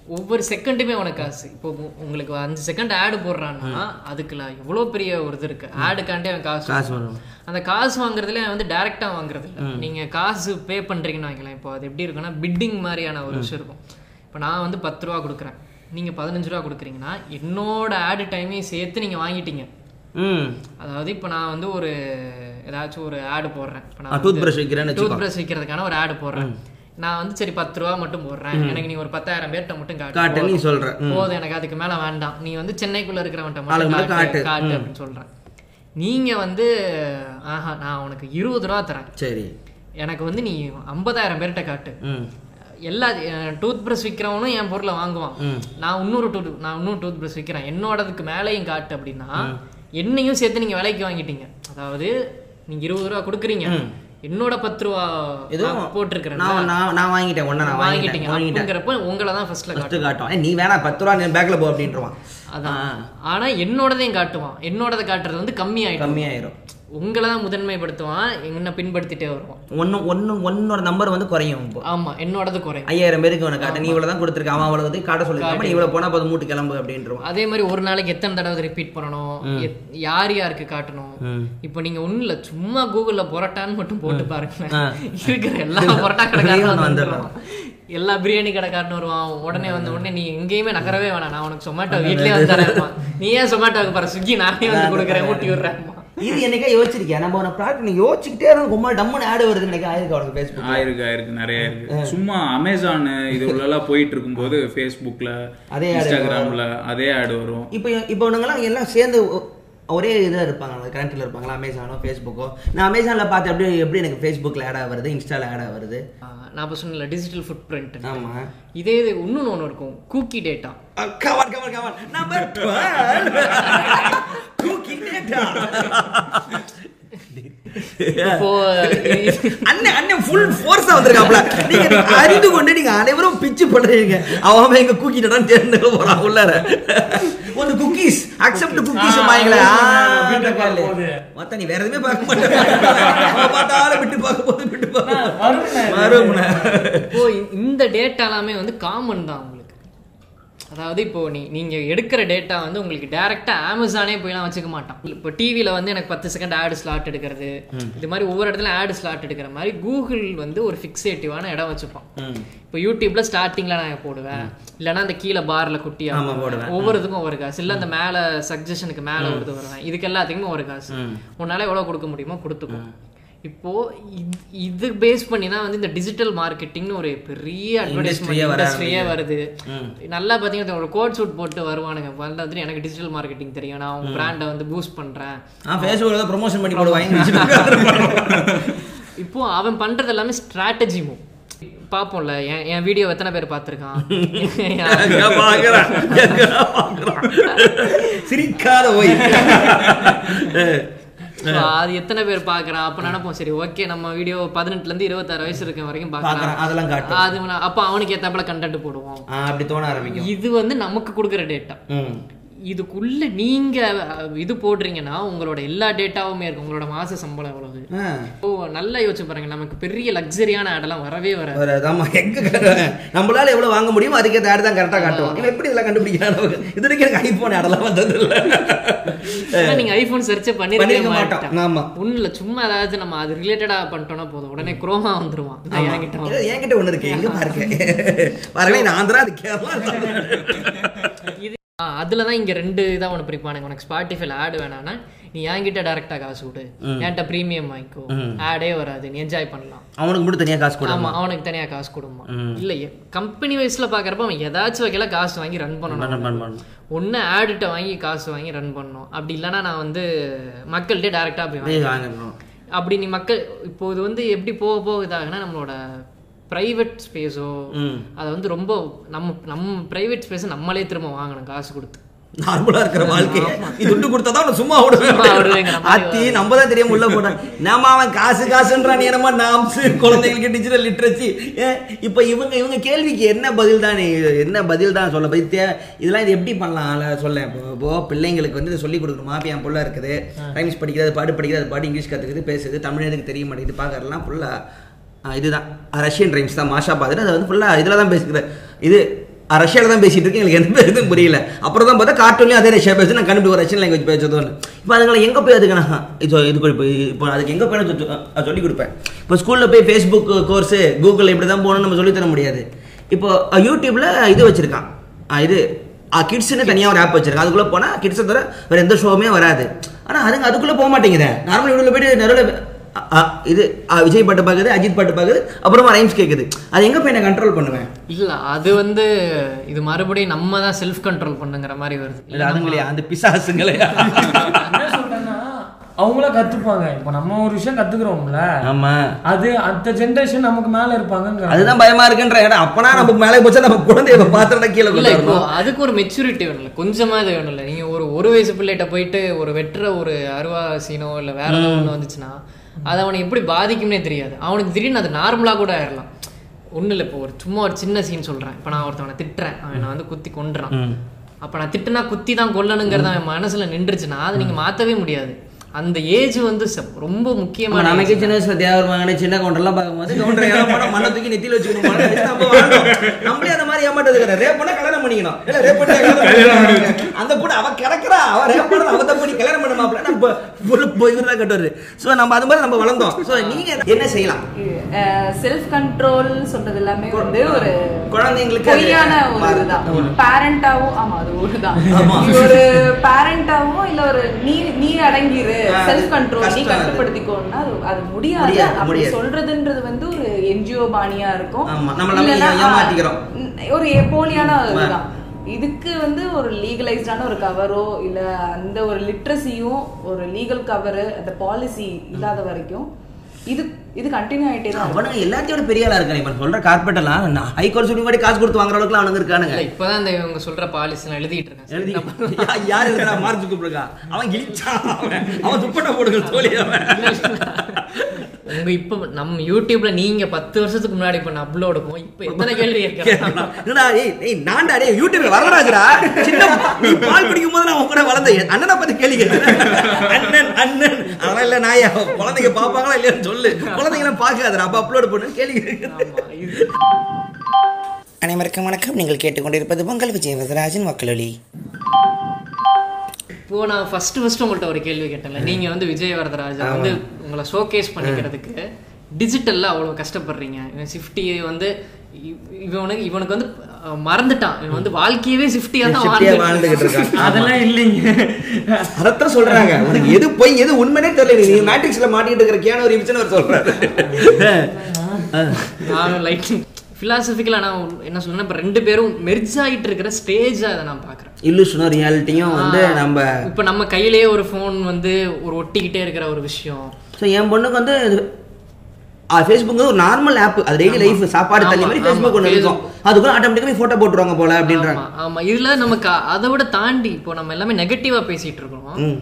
ஒவ்வொரு செகண்டுமே உனக்கு காசு. இப்போ உங்களுக்கு அஞ்சு செகண்ட் ஆடு போடுறான்னா அதுக்குல எவ்வளோ பெரிய ஒரு இது இருக்கு. ஆடுக்காண்டே அவன் காசு காசு. அந்த காசு வாங்குறதுல வந்து டைரக்டா வாங்குறது இல்ல. நீங்க காசு பே பண்றீங்கன்னு வைக்கலாம் இப்போ அது எப்படி இருக்குன்னா பிட்டிங் மாதிரியான ஒரு விஷயம் இருக்கும். இப்போ நான் வந்து பத்து ரூபா கொடுக்குறேன். நீங்க பதினஞ்சு ரூபா கொடுக்குறீங்கன்னா என்னோட ஆடு டைமையும் சேர்த்து நீங்க வாங்கிட்டீங்க. அதாவது இப்போ நான் வந்து ஒரு ஏதாச்சும் ஒரு ஆடு போடுறேன். இப்போ ஆ, toothbrush வைக்கிறேன்னு டூத். பிரஷ் வைக்கிறதுக்கான ஒரு ஆடு போடுறேன். நான் வந்து சரி பத்து ரூபா மட்டும் போடுறேன். எனக்கு நீ ஒரு பத்தாயிரம் பேர்ட்ட மட்டும் காட்டு. நீ. சொல்ற. போதும் எனக்கு அதுக்கு மேல வேண்டாம். நீ வந்து சென்னைக்குள்ள இருக்கிறவன்ட்ட மட்டும் காட்டு காட்டு. அப்படின்னு சொல்றேன். நீங்க வந்து ஆஹா நான் உனக்கு இருபது ரூபா தரேன். சரி. எனக்கு வந்து நீ ஐம்பதாயிரம் பேர்ட்ட காட்டு. எல்லா டூத் பிரஷ் விற்கிறவனும் என் பொருளை வாங்குவான். நான் இன்னொரு டூத் நான் இன்னொரு டூத் பிரஷ் விற்கிறேன் என்னோடதுக்கு மேலேயும் காட்டு அப்படின்னா என்னையும் சேர்த்து நீங்க விலைக்கு வாங்கிட்டீங்க. அதாவது நீங்க இருபது ரூபா கொடுக்குறீங்க. என்னோட பத்து ரூபா எதுவும் நான் போட்டிருக்கிறேன் நான் நான் நான் வாங்கிட்டேன் ஒன்றை நான் வாங்கிட்டேன் வாங்கிட்டீங்க. வாங்கிட்டேன். அப்படிங்கிறப்ப உங்களை தான் ஃபர்ஸ்ட்ல ஃபஸ்ட்டு காட்டும் நீ வேணா பத்து ரூபா நீ பேக்கில் போ அப்படின்ட்டுருவான் அதான். ஆனா என்னோடதையும் காட்டுவான். என்னோடதை காட்டுறது வந்து கம்மி ஆயிடும் கம்மியாயிரும். உங்களை தான் முதன்மைப்படுத்துவான். என்ன பின்படுத்திட்டே வருவான். ஒன்று ஒன்று ஒன்னோட நம்பர் வந்து குறையும் ஆமா என்னோடது குறையும். ஐயாயிரம் பேருக்கு உனக்கு காட்ட நீ இவ்வளோ தான் கொடுத்துருக்க அவன் அவ்வளோ காட்ட சொல்லியிருக்காம நீ இவ்வளோ போனால் போதும் மூட்டு கிளம்பு அப்படின்றவான். அதே மாதிரி ஒரு நாளைக்கு எத்தனை தடவை ரிப்பீட் பண்ணணும்? யார் யாருக்கு காட்டணும்? இப்போ நீங்க இல்ல சும்மா கூகுள்ல பொரோட்டான்னு மட்டும் போட்டு பாருங்க இருக்கிற எல்லா பொரோட்டா கடைக்காரனும் வந்துடுவான் எல்லா பிரியாணி கடைக்காரனும் வருவான். உடனே வந்த உடனே நீ எங்கேயுமே நகரவே வேணாம். நான் உனக்கு சொமேட்டோ வீட்லயே வந்து தரேன் நீ ஏன் சொமேட்டோக்கு பாரு ஸ்விக்கி நானே வந்து கொடுக்குறேன். ஊட்டி விடுறேன் இது என்னைக்கா யோசிச்சிருக்கியா? நம்ம ஒரு ப்ராடக்ட் நீ யோசிச்சுக்கிட்டே இருக்கும் ரொம்ப டம்முன்னு ஆடு வருது நினைக்க ஆயிருக்கு அவனுக்கு ஃபேஸ்புக் ஆயிருக்கு ஆயிருக்கு நிறைய இருக்கு. சும்மா அமேசான் இது உள்ளலாம் போயிட்டு இருக்கும்போது ஃபேஸ்புக்ல அதே இன்ஸ்டாகிராம்ல அதே ஆடு வரும். இப்போ இப்போ இவனுங்கெல்லாம் எல்லாம் சேர்ந்து ஒரே இதாக இருப்பாங்க கரண்ட்டில் இருப்பாங்களா அமேசானோ ஃபேஸ்புக்கோ நான் அமேசானில் பார்த்து அப்படியே எப்படி எனக்கு ஃபேஸ்புக்கில் ஆடாக வருது இன்ஸ்டாவில் ஆடாக வருது நான் இப்போ சொன்னல டிஜிட்டல் ஃபுட் பிரிண்ட் ஆமாம் இதே இது இன்னொன்று ஒன்று இருக்கும் cookie data cover cover cover number cooking data அண்ணன் அண்ணன் ஃபுல் ஃபோர்ஸா வந்திருக்காப்ல. நீங்க அறிந்து கொண்டு நீங்க அனைவரும் பிச்சு பண்றீங்க. அவன் எங்க குக்கி டடான்னு தேர்ந்து போறான் உள்ளார. ஒரு குக்கீஸ் அக்செப்ட் குக்கீஸ் மத்த நீ வேற எதுவுமே பார்க்க மாட்டேன். பார்த்தாலும் விட்டு பார்க்க போது விட்டு பார்க்க. இப்போ இந்த டேட்டா எல்லாமே வந்து காமன் தான். அதாவது இப்போ நீ நீங்க எடுக்கிற டேட்டா வந்து உங்களுக்கு டைரக்டா அமேசானே போய்லாம் வச்சுக்க மாட்டான். இப்போ டிவில வந்து எனக்கு பத்து செகண்ட் ஆடு ஸ்லாட் எடுக்கிறது. இது மாதிரி ஒவ்வொரு இடத்துல ஆடு ஸ்லாட் எடுக்கிற மாதிரி கூகுள் வந்து ஒரு ஃபிக்ஸேட்டிவான இடம் வச்சுப்பான். இப்போ யூடியூப்ல ஸ்டார்டிங்ல நான் போடுவேன். இல்லைன்னா அந்த கீழே பார்ல குட்டியா ஆமா, போடுவேன். ஒவ்வொரு இதுக்கும் ஒரு காசு. இல்ல அந்த மேல சஜஷனுக்கு மேல வருது வருவேன். இதுக்கு எல்லாத்துக்குமே ஒரு காசு. உன்னால எவ்வளவு கொடுக்க முடியுமோ கொடுத்துக்கோ. இப்போ இது- பேஸ் பண்ணி தான் வந்து இந்த டிஜிட்டல் மார்க்கெட்டிங்னு ஒரு பெரிய அட்வர்டைஸ்மெண்ட் இண்டஸ்ட்ரியே வருது. நல்லா பாத்தீங்கன்னா ஒரு கோட் சூட் போட்டு வருவானுங்க. வந்துட்டு எனக்கு டிஜிட்டல் மார்க்கெட்டிங் தெரியும். நான் உங்க பிராண்டை வந்து பூஸ்ட் பண்றேன். நான் ஃபேஸ்புக்கில் ப்ரொமோஷன் பண்ணி போடுவாங்க. இப்போ அவன் பண்றது எல்லாமே ஸ்ட்ராட்டஜி மூவ் பாப்போம்ல என் என் வீடியோ எத்தனை பேர் பார்த்திருக்கான்? சிரிக்காத So, அது எத்தனை பேர் பாக்குறான் அப்ப நினைப்போம் சரி ஓகே நம்ம வீடியோ பதினெட்டுல இருந்து இருபத்தாறு வயசு இருக்க வரைக்கும் பார்க்கறான், அதெல்லாம் காட்டும். அது அப்ப அவனுக்கு ஏத்தாப்புல கண்டென்ட் போடுவோம். அப்படி தோண ஆரம்பிக்கும். இது வந்து நமக்கு கொடுக்குற டேட்டா இதுக்குள்ள நீங்க இது போடுறீங்கன்னா உங்களோட எல்லா டேட்டாவுமே இருக்கு உங்களோட மாச சம்பளம் எவ்வளவு? ஓ நல்லா யோசிச்சு பாருங்க. நமக்கு பெரிய லக்ஸரியான ஆடெல்லாம் வரவே வராது. வராது. ஆமா எங்க கட்டுறாங்க நம்மளால எவ்வளவு வாங்க முடியுமோ அதுக்கேற்ற ஆடு தான் கரெக்டா காட்டுவோம். இவன் எப்படி இதெல்லாம் கண்டுபிடிக்கிறான் இது வரைக்கும் எனக்கு ஐபோன் ஆடெல்லாம் வந்தது இல்ல நீங்க ஐபோன் சர்ச் பண்ணிருக்க பண்ணிருக்க மாட்டோம். மாட்டோம். ஆமா. ஒண்ணுல இல்ல சும்மா ஏதாவது நம்ம அது ரிலேட்டடா பண்ணிட்டோம்னா போதும். உடனே குரோமா வந்துருவான். என்கிட்ட. என்கிட்ட ஒண்ணு இருக்கு. எங்க பாருங்க. பாருங்க நான் ஆந்திரா அது கேரளா? இது ஆ, அதுலதான் இங்க ரெண்டு இதா உனக்கு பிரிப்பானுங்க. உனக்கு ஸ்பாட்டிஃபைல ஆட் வேணாம்னா நீ என்கிட்ட டைரக்டா காசு விடு என்கிட்ட ப்ரீமியம் வாங்கிக்கோ. ஆடே வராது. நீ என்ஜாய் பண்ணலாம். அவனுக்கு மட்டும் தனியா காசு கொடு ஆமா அவனுக்கு தனியா காசு கொடுமா. இல்ல கம்பெனி வைஸ்ல பாக்குறப்ப அவன் ஏதாச்சும் வகையில காசு வாங்கி ரன் பண்ணணும். ஒண்ணு ஆடிட்ட வாங்கி காசு வாங்கி ரன் பண்ணணும். அப்படி இல்லைன்னா நான் வந்து மக்கள்கிட்ட டைரக்டா போய் வாங்கி வாங்கணும் அப்படி நீ மக்கள் இப்போ இது வந்து எப்படி போக போக இதாகுனா நம்மளோட பிரைவேட் ஸ்பேஸோ அதை வந்து ரொம்ப நம்ம நம்ம பிரைவேட் ஸ்பேஸை நம்மளே திரும்ப வாங்கணும் காசு கொடுத்து. நார்மலா இருக்கிற வாழ்க்கைய. நீ துட்டு கொடுத்தா சும்மா விடுவேன் அத்தி நம்ம தான் தெரியாம உள்ள போட்டான். நாம அவன் காசு காசுன்றான். என்னமா நாம்ஸ் குழந்தைகளுக்கு டிஜிட்டல் லிட்ரஸி இப்ப இவங்க இவங்க கேள்விக்கு என்ன பதில் தான் என்ன பதில் தான் சொல்ல பதில் தே- இதெல்லாம் இது எப்படி பண்ணலாம்? சொல்ல இப்போ இப்போ பிள்ளைங்களுக்கு வந்து இதை சொல்லி கொடுக்கணும். மாப்பி என் புள்ள இருக்குது. ரைம்ஸ் படிக்கிறது பாட்டு படிக்கிறது பாட்டு இங்கிலீஷ் கத்துக்குது பேசுது தமிழ் எதுக்கு தெரிய மாட்டேங்குது பார்க்கறதுலாம் ஃபுல்லா இதுதான். ரஷ்யன் ரைம்ஸ் தான். மாஷா பார்த்துட்டு அதை வந்து ஃபுல்லாக இதில் தான் பேசிக்கிறேன் இது ரஷ்யாவில் தான் பேசிகிட்டு இருக்கேன். எனக்கு எந்த பேருக்கும் புரியல. அப்புறம் தான் பார்த்தா கார்ட்டூன்லேயும் அதே ரஷ்யா பேசு நான் கண்டுபிடிக்க ரஷ்யன் லாங்குவேஜ் பேசுறதுன்னு இப்போ அதுங்களை எங்கே போய் அதுக்கு நான் இது இது இப்போ அதுக்கு எங்கே போய் நான் சொல்லி கொடுப்பேன். இப்போ ஸ்கூலில் போய் ஃபேஸ்புக் கோர்ஸு கூகுள் இப்படி தான் போகணும்னு நம்ம சொல்லித் தர முடியாது. இப்போ யூடியூப்பில் இது வச்சுருக்கான். இது கிட்ஸ்னு தனியாக ஒரு ஆப் வச்சிருக்கேன். அதுக்குள்ளே போனால் கிட்ஸை தவிர வேறு எந்த ஷோவுமே வராது. ஆனால் அதுங்க அதுக்குள்ளே போக மாட்டேங்குது. நார்மல் இவ்வளோ போயிட்டு நிறைய இது விஜய் பாட்டு பார்க்குது அஜித் பாட்டு பார்க்குது அப்புறமா ரைம்ஸ் கேட்குது அது எங்கே போய் நான் கண்ட்ரோல் பண்ணுவேன்? இல்ல அது வந்து இது மறுபடியும் நம்ம தான் செல்ஃப் கண்ட்ரோல் பண்ணுங்கிற மாதிரி வருது. இல்லை அதுங்களையா அந்த பிசாசுங்களே. என்ன சொல்றேன்னா அவங்களா கத்துப்பாங்க. இப்போ நம்ம ஒரு விஷயம் கத்துக்கிறோம்ல ஆமாம் அது அந்த ஜெனரேஷன் நமக்கு மேல இருப்பாங்க அதுதான் பயமா இருக்குன்ற இடம். அப்பனா நம்ம மேலே போச்சா நம்ம குழந்தைய பாத்திரம்னா கீழே இல்ல இப்போ. அதுக்கு ஒரு மெச்சூரிட்டி வேணும்ல. கொஞ்சமா இது வேணும்ல. நீங்க ஒரு ஒரு வயசு பிள்ளைகிட்ட போயிட்டு ஒரு வெட்டுற ஒரு அருவா சீனோ இல்ல வேற ஏதோ ஒண்ணு வந்துச்சுன்னா அது அவனை எப்படி பாதிக்கும்னே தெரியாது. அவனுக்கு திடீர்னு அது நார்மலா கூட ஆயிடலாம் ஒண்ணு இல்ல இப்போ ஒரு சும்மா ஒரு சின்ன சீன் சொல்றேன். இப்போ நான் ஒருத்தவனை திட்டுறேன். அவன் என்னை வந்து குத்தி கொன்றான். அப்ப நான் திட்டுனா குத்தி தான் கொல்லணுங்கிறது அவன் மனசுல நின்றுச்சுன்னா அதை நீங்க மாத்தவே முடியாது. அந்த ஏஜ் வந்து ரொம்ப முக்கியமான நமக்கே age. சின்ன வயசுல தேவர் மகனே சின்ன கவுண்டர்லாம் பார்க்கும்போது கவுண்டர் போனா மண்ணை தூக்கி நெத்தியில வச்சுக்கணும். நம்மளே அந்த மாதிரி ஏமாட்டது கிடையாது. ரேப் பண்ணா கல்யாணம் பண்ணிக்கணும். இல்ல ரேப் பண்ணா கல்யாணம் பண்ணிக்கணும். அந்த பொண்ணு அவ கிடக்குறா. அவ ரேப் பண்ண அவ தப்பு பண்ணி கல்யாணம் பண்ண மாப்பிள்ள நம்ம இவர் தான் கட்டுவாரு. சோ நம்ம அது மாதிரி நம்ம வளர்ந்தோம். சோ நீங்க என்ன செய்யலாம்? செல்ஃப் கண்ட்ரோல் சொல்றது எல்லாமே வந்து ஒரு குழந்தைங்களுக்கு பொய்யான ஒரு மாறு- இதுதான். பேரண்டாவும் ஆமா அது ஒருதான் ஆமா. நீ ஒரு பேரண்டாவும் இல்ல ஒரு நீ நீ அடங்கிரு. செல்ஃப் கண்ட்ரோல் நீ. கட்டுப்படுத்திக்கோன்னா அது முடியாது. அப்படி. சொல்றதுன்றது வந்து ஒரு என்ஜிஓ பாணியா இருக்கும். ஒரு போலியான இதுதான். இதுக்கு வந்து ஒரு லீகலைஸ்டான ஒரு கவரோ இல்ல அந்த ஒரு லிட்ரஸியும் ஒரு லீகல் கவரு அந்த பாலிசி இல்லாத வரைக்கும் இது இது கண்டினியூ ஆயிட்டே தான். அவனுங்க எல்லாத்தையோட பெரிய ஆளா இருக்காங்க. இப்ப சொல்ற கார்பெட் எல்லாம் ஹை கோர்ட் சுப்ரீம் கோர்ட் காசு கொடுத்து வாங்குற அளவுக்கு அவனுங்க இருக்கானுங்க. இல்ல இப்பதான் இந்த இவங்க சொல்ற பாலிசி நான் எழுதிட்டு இருக்கேன். எழுதி. யார் எழுதுறா? மார்க் கூப்பிடுறா. அவன் கிழிச்சான் அவன். துப்பட்டா போடுங்க தோழி அவன். உங்க இப்ப நம்ம யூடியூப்ல நீங்க பத்து வருஷத்துக்கு முன்னாடி பண்ண அப்லோடுக்கும் இப்ப எத்தனை கேள்வி என்னடா ஏய் ஏய் நான்டா டேய் யூடியூப்ல வரராஜரா சின்ன நீ பால் குடிக்கும் போது நான் உன் கூட வளர்ந்தேன். அண்ணனை பத்தி கேள்வி கேட்டேன் அண்ணன் அண்ணன். இல்ல நாயா குழந்தைங்க பாப்பாங்களா இல்லையான்னு சொல்லு. குழந்தைங்களாம் பார்க்காதடா அப்ப அப்லோட் பண்ணு கேள்வி அனைவருக்கும் வணக்கம். நீங்கள் கேட்டுக்கொண்டிருப்பது பொங்கல் விஜய் வரதராஜன் வக்கலொலி இப்போ நான் ஃபர்ஸ்ட் ஃபர்ஸ்ட் உங்கள்ட்ட ஒரு கேள்வி கேட்டேன்ல. நீங்க வந்து விஜய் வரதராஜா வந்து உங்களை ஷோகேஸ் பண்ணிக்கிறதுக்கு டிஜிட்டல்ல அவ்வளவு கஷ்டப்படுறீங்க. இவன் சிஃப்டி வந்து இவ- இவனுக்கு இவனுக்கு வந்து மறந்துட்டான். இவன் வந்து வாழ்க்கையவே சிஃப்டியா தான் வாழ்ந்துகிட்டு இருக்கான். அதெல்லாம் இல்லைங்க. அதத்தான் சொல்றாங்க. உனக்கு எது போய் எது உண்மைனே தெரியல நீ மேட்ரிக்ஸ்ல மாட்டிட்டு இருக்கிற கேன ஒரு இமிச்சன் அவர் சொல்றாரு. நான் லைக் ஃபிலாசபிக்கலாக நான் என்ன சொல்றேன்னா இப்போ ரெண்டு பேரும் மெர்ஜ் ஆகிட்டு இருக்கிற ஸ்டேஜாக அதை நான் பார்க்குறேன். இல்லுஷனும் ரியாலிட்டியும் வந்து நம்ம இப்போ நம்ம கையிலேயே ஒரு ஃபோன் வந்து ஒரு ஒட்டிக்கிட்டே இருக்கிற ஒரு விஷயம். ஸோ என் பொண்ணுக்கு வந்து ஃபேஸ்புக் ஒரு நார்மல் ஆப் அது டெய்லி லைஃப் சாப்பாடு தள்ளி மாதிரி ஃபேஸ்புக் ஒன்று இருக்கும். அதுக்குள்ள ஆட்டோமேட்டிக்காக போட்டோ போட்டுருவாங்க போல அப்படின்றாங்க. ஆமா இதுல நமக்கு அதை விட தாண்டி இப்போ நம்ம எல்லாமே நெகட்டிவா பேசிட்டு இருக்கோம்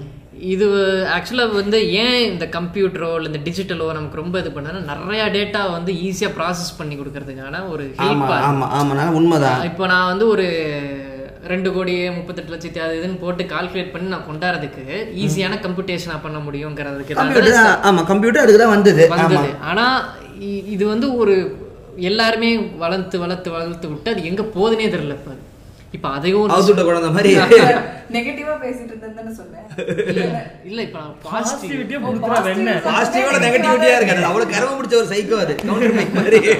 இது ஆக்சுவலா வந்து ஏன் இந்த கம்ப்யூட்டரோ இல்ல இந்த டிஜிட்டலோ நமக்கு ரொம்ப இது பண்ணா நிறைய டேட்டா வந்து ஈஸியா ப்ராசஸ் பண்ணி கொடுக்கறதுக்கான ஒரு ஆமா ஹெல்ப்பா ஆமா ஆமாண்ணா உண்மைதான். இப்போ நான் வந்து ஒரு ரெண்டு கோடி முப்பத்தெட்டு லட்சத்தி அது இதுன்னு போட்டு கால்குலேட் பண்ணி நான் கொண்டாடுறதுக்கு ஈஸியான கம்ப்யூட்டேஷனா பண்ண முடியுங்கிறதுக்கு கம்ப்யூட்டர் ஆமா கம்ப்யூட்டர் அதுக்கு தான் வந்தது. வந்தது. ஆனா இ- இது வந்து ஒரு எல்லாருமே வளர்த்து வளர்த்து வளர்த்து விட்டு அது எங்க போகுதுனே தெரியல இப்ப. இப்ப அதையும் குழந்தை மாதிரி. நெகட்டிவா பேசிட்டு இருந்தேன்னு சொன்னேன். இல்ல இப்ப பாசிட்டிவிட்டியா புடுத்துறா வெண்ண பாசிட்டிவோட நெகட்டிவிட்டியா இருக்காது. அவ்வளவு கரவ பிடிச்ச ஒரு சைக்கோ அது. கவுண்டர் மைக் மாதிரி.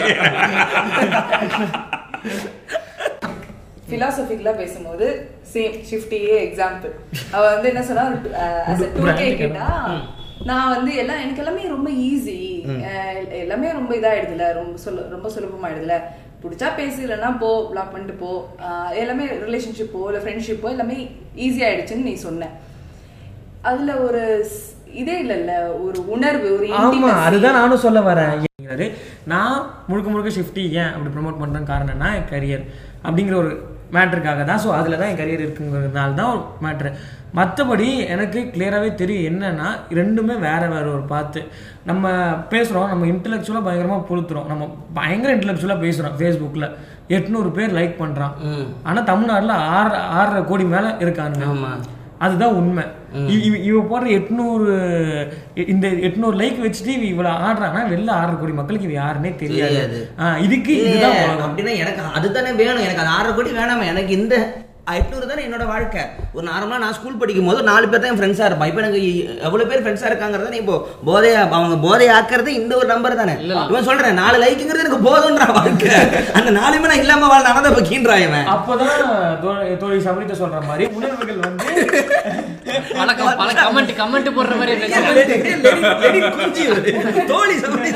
பிலாசபிக்கலா பேசும்போது சேம் ஷிஃப்டியே எக்ஸாம்பிள் அவ வந்து என்ன சொன்னா கே கேட்டா? நான் வந்து எல்லாம் எனக்கு எல்லாமே ரொம்ப ஈஸி எல்லாமே ரொம்ப இதாயிடுதுல ரொம்ப சொல்ல ரொம்ப சுலபமாயிடுதுல. பிடிச்சா பேசு இல்லைன்னா போ பிளாக் பண்ணிட்டு போ. எல்லாமே ரிலேஷன்ஷிப்போ இல்லை ஃப்ரெண்ட்ஷிப்போ எல்லாமே ஈஸி ஆயிடுச்சுன்னு நீ சொன்ன. அதுல ஒரு இதே இல்லைல்ல ஒரு உணர்வு ஒரு ஆமா. அதுதான் நானும் சொல்ல வரேன். நான் முழுக்க முழுக்க ஷிஃப்டி ஏன் அப்படி ப்ரோமோட் பண்றேன் காரணம்னா என் கரியர் அப்படிங்கிற ஒரு மேட்ருக்காக தான். ஸோ அதில் தான் என் கரியர் இருக்குங்கிறதுனால தான் ஒரு மேட்ரு மற்றபடி எனக்கு கிளியராகவே தெரியும் என்னன்னா ரெண்டுமே வேற வேற ஒரு பார்த்து நம்ம பேசுகிறோம் நம்ம இன்டெலெக்சுவலாக பயங்கரமாக புழுத்துறோம். நம்ம பயங்கர இன்டெலெக்சுவலாக பேசுகிறோம் ஃபேஸ்புக்கில் எட்நூறு பேர் லைக் பண்ணுறான் ஆனால் தமிழ்நாட்டில் ஆறு ஆறரை கோடி மேலே இருக்காங்க அதுதான் உண்மை. இவ- போடுற எட்நூறு இந்த எட்நூறு லைக் வச்சுட்டு இவ இவ்வளவு ஆடுறாங்கன்னா வெளில ஆறரை கோடி மக்களுக்கு இவ யாருன்னே தெரியாது. இதுக்கு. அப்படின்னா எனக்கு அதுதானே வேணும். எனக்கு அது ஆறரை கோடி வேணாமே. எனக்கு இந்த எட்நூறு தானே என்னோட வாழ்க்கை. ஒரு நார்மலாக நான் ஸ்கூல் படிக்கும் போது நாலு பேர் தான் என் ஃப்ரெண்ட்ஸாக இருப்பான். இப்போ எனக்கு எவ்வளோ பேர் ஃப்ரெண்ட்ஸாக இருக்காங்கிறத இப்போ போதைய அவங்க போதை ஆக்குறது இந்த ஒரு நம்பர் தானே. இவன் சொல்றேன் நாலு லைக்குங்கிறது எனக்கு போதுன்ற வாழ்க்கை. அந்த நாலுமே நான் இல்லாம வாழ் நடந்த பக்கீன்றா இவன். அப்போதான் தோழி சமரித்த சொல்ற மாதிரி உணர்வுகள் வந்து பல கமெண்ட் கமெண்ட் போடுற மாதிரி. தோழி சமரி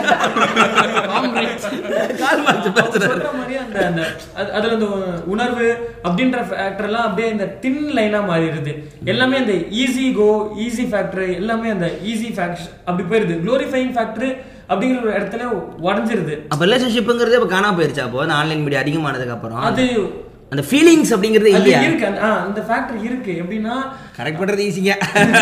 Comrades. கால் மாச்சு பேசுறாரு. சொல்ற மாதிரி அந்த அந்த அது- அதுல அந்த உணர்வு அப்படின்ற ஃபேக்டர் எல்லாம் அப்படியே இந்த தின் லைனா மாறிடுது. எல்லாமே அந்த ஈஸி கோ ஈஸி ஃபேக்டர் எல்லாமே அந்த ஈஸி ஃபேக்டர் அப்படி போயிருது குளோரிஃபைங் ஃபேக்டர் அப்படிங்கிற ஒரு இடத்துல உடஞ்சிருது. அப்ப ரிலேஷன்ஷிப்புங்கிறதே இப்போ காணாம போயிருச்சா அப்போ. ஆன்லைன் மீடியா அதிகமானதுக்கு அப்புறம். அது அந்த ஃபீலிங்ஸ் அப்படிங்கிறது இல்லையா? இருக்கு அந்த- ஃபேக்டர் இருக்கு. எப்படின்னா கரெக்ட் பண்றது ஈஸிங்க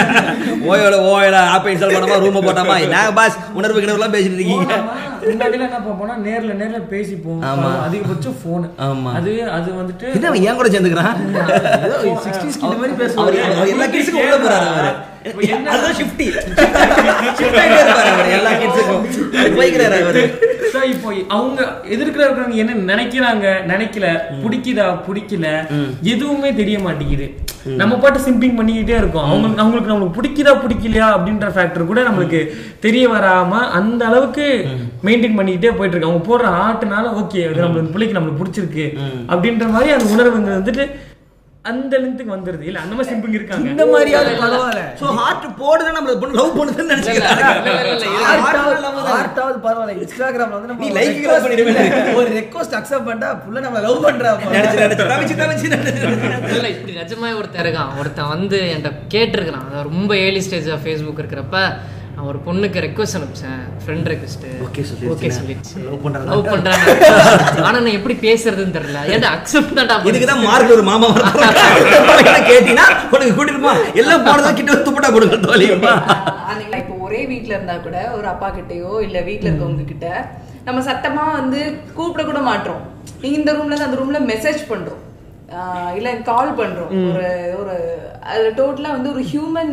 ஓயோல ஓயோல ஆப் இன்ஸ்டால் பண்ணாமா ரூம் போட்டாமா? என்ன பாஸ் உணர்வு கிணறுலாம் பேசிட்டு இருக்கீங்க. முன்னாடிலாம் என்ன பார்ப்போம்னா நேர்ல நேர்ல பேசிப்போம். ஆமா. அதிகபட்சம் போன் ஆமா. அது அது வந்துட்டு என்ன அவன் ஏன் கூட சேர்ந்துக்கிறான்? இந்த மாதிரி அவர் எல்லா கிட்ஸுக்கும் உள்ள போறாரு அதுதான் ஷிஃப்டி எல்லா கிட்ஸுக்கும் போய்க்கிறாரு அவரு. So, இப்போ அவங்க எதிர்க்கிற இருக்கிறவங்க என்ன நினைக்கிறாங்க நினைக்கல பிடிக்குதா பிடிக்கல எதுவுமே தெரிய மாட்டேங்குது. நம்ம பாட்டு சிம்பிங் பண்ணிக்கிட்டே இருக்கோம். அவங்க அவங்களுக்கு நம்மளுக்கு பிடிக்குதா பிடிக்கலையா அப்படின்ற ஃபேக்டர் கூட நம்மளுக்கு தெரிய வராம அந்த அளவுக்கு மெயின்டைன் பண்ணிக்கிட்டே போயிட்டு இருக்கு அவங்க போடுற ஆட்டுனால ஓகே அது நம்மளுக்கு பிள்ளைக்கு நம்மளுக்கு பிடிச்சிருக்கு. அப்படின்ற மாதிரி அந்த உணர்வுங்க வந்துட்டு அந்த லென்த்துக்கு வந்துருது. இல்ல அந்த மாதிரி சிம்பிங் இருக்காங்க. இந்த மாதிரியாவது பரவாயில்ல. சோ ஹார்ட் போடுதான் நம்ம லவ் பண்ணுதுன்னு இல்ல, இல்ல, இல்ல, இல்ல, இல்ல. நினைச்சுக்கிறாங்க ஆர்ட்டாவது பரவாயில்ல. இன்ஸ்டாகிராம்ல வந்து நம்ம நீ like கூட பண்ணிடுவே. ஒரு ரெக்வஸ்ட் அக்செப்ட் பண்ணிட்டா புள்ள நம்ம லவ் பண்றா நினைச்சு நினைச்சு தவிச்சு தவிச்சு நினைச்சு இல்ல இப்படி நிஜமாவே ஒருத்தன் இருக்கான். ஒருத்தன் வந்து என்கிட்ட கேட்டிருக்கிறான். அதாவது ரொம்ப ஏர்லி ஸ்டேஜ் ஆஃப் ஃபேஸ்புக் இருக்கிறப்ப நான் ஒரு பொண்ணுக்கு ரெக்வஸ்ட் அனுப்பிச்சேன். ஃப்ரெண்ட் ரெக்வஸ்ட் Okay சொல்லிருச்சு. ஓகே சொல்லிடுச்சு Love பண்றாங்க. லவ் பண்றாங்க. ஆனா நான் எப்படி பேசுறதுன்னு தெரியல. ஏன்டா அக்செப்ட் தான்டா இதுக்கு தான் மார்க் ஒரு மாமா வர கேட்டீங்கன்னா உனக்கு கூட்டிட்டு எல்லாம் போனதா கிட்ட வந்து துப்பட்டா கொடுங்க தோழியம்மா அன்னைக்கு இப்போ ஒரே வீட்ல இருந்தா கூட ஒரு அப்பா கிட்டயோ இல்ல வீட்ல இருக்கவங்க கிட்ட நம்ம சத்தமா வந்து கூப்பிட கூட மாட்டோம். நீங்க இந்த ரூம்ல இருந்து அந்த ரூம்ல மெசேஜ் பண்றோம். இல்ல கால் பண்றோம். ஒரு ஒரு அது டோட்டலா வந்து ஒரு ஹியூமன்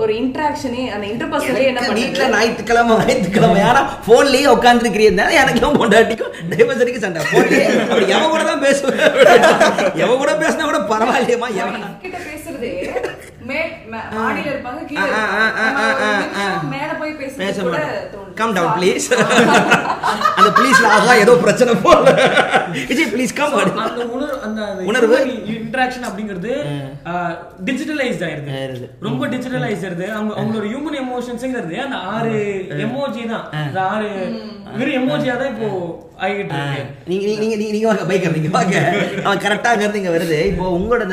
ஒரு இன்டராக்ஷனே அந்த இன்டர்பர்சனலே என்ன எனக்கு பண்ணுது ஞாயிற்றுக்கிழமை ஞாயிற்றுக்கிழமை. யாரா போன்லயே உட்காந்துருக்கிறீங்க எனக்கும் பொண்டாட்டிக்கும் டைவர்சரிக்கு சண்டை. போன்லயே அப்படி எவன் கூட தான் பேசுவேன் எவன் கூட பேசினா கூட பரவாயில்லையம்மா. எவன்? கிட்ட பேசுறதே. கம் டவுன் ப்ளீஸ் அந்த ப்ளீஸ்ல ஆகா ஏதோ பிரச்சனை போல. விஜய் ப்ளீஸ் கம் அந்த உணர்வு அந்த உணர்வு? இன்டராக்ஷன் அப்படிங்கிறது டிஜிட்டலைஸ்ட் ஆயிருது. ரொம்ப டிஜிட்டலைஸ் ஆயிருது. அவங்க அவங்களோட ஹியூமன் எமோஷன்ஸ்ங்கிறது அந்த ஆறு எமோஜி தான். அந்த ஆறு வெறும் எமோஜியா தான் இப்போ ஆகிட்டு இருக்கு. நீங்க நீங்க நீங்க நீங்க- வாங்க பைக்கர் நீங்க வாங்க. அவன் கரெக்டா அங்க இருந்து இங்க வருது. இப்போ உங்களோட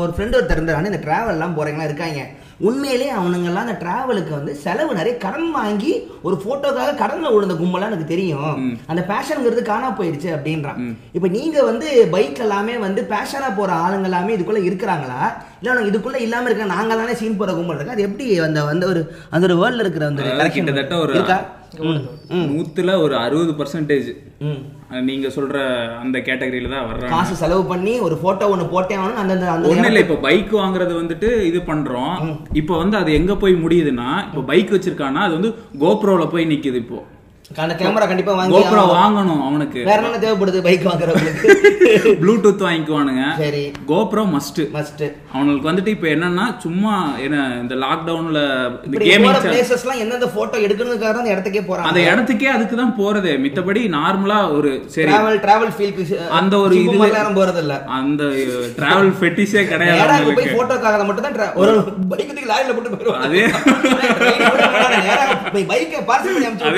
ஒரு ஃப்ரெண்ட் ஒருத்தர் இருந்தாரு. இந்த டிராவல் எல்லாம் போறவங்களா இருக்காங்க. உண்மையிலே அவனுங்கெல்லாம் அந்த டிராவலுக்கு வந்து செலவு நிறைய கடன் வாங்கி ஒரு போட்டோக்காக கடன்ல விழுந்த கும்பலா எனக்கு தெரியும். அந்த பேஷனுங்கிறது காணா போயிடுச்சு அப்படின்றான். இப்போ நீங்க வந்து பைக் எல்லாமே வந்து பேஷனா போற ஆளுங்க எல்லாமே இதுக்குள்ள இருக்கிறாங்களா? இல்ல அவனுங்க இதுக்குள்ள இல்லாம இருக்க நாங்க தானே சீன் போற கும்பல் இருக்கு? அது எப்படி அந்த அந்த ஒரு அந்த ஒரு வேர்ல்ட்ல இருக்கிற அந்த கிட்டத்தட்ட ஒரு இருக்கா? நூத்துல ஒரு அறுபது பர்சன்டேஜ். நீங்க சொல்ற அந்த கேட்டகரியில தான் வர்றாங்க. காசு செலவு பண்ணி ஒரு போட்டோ ஒண்ணு போட்டே ஆகணும் அந்த அந்த ஒண்ணு இல்ல இப்ப பைக் வாங்குறது வந்துட்டு இது பண்றோம். இப்ப வந்து அது எங்க போய் முடியுதுன்னா இப்ப பைக் வச்சிருக்கானா அது வந்து கோப்ரோல போய் நிக்குது இப்போ. அந்த கேமரா கண்டிப்பா வாங்கி கோப்ரோ. வாங்கணும் அவனுக்கு வேற என்ன தேவைப்படுது பைக் வாங்குறவங்களுக்கு ப்ளூடூத் வாங்கிக்குவானுங்க சரி கோப்ரோ மஸ்ட் மஸ்ட் அவனுக்கு வந்துட்டு இப்ப என்னன்னா சும்மா என்ன இந்த லாக்டவுன்ல இந்த இப்படி போற கேமிங் பிளேசஸ்லாம் எந்தெந்த போட்டோ எடுக்கணுக்காக அந்த இடத்துக்கே போறாங்க அந்த இடத்துக்கே அதுக்கு தான் போறது மித்தபடி நார்மலா ஒரு சரி டிராவல் டிராவல் ஃபீல்க்கு அந்த ஒரு இது நேரம் போறது இல்ல அந்த டிராவல் ஃபெட்டிஸே கிடையாது போய் போட்டோக்காக மட்டும் தான் ஒரு பைக்கு லாரில போட்டு போயிடுவாங்க அதே. பைக்கை பார்சல் பண்ணி அனுப்பிச்சு.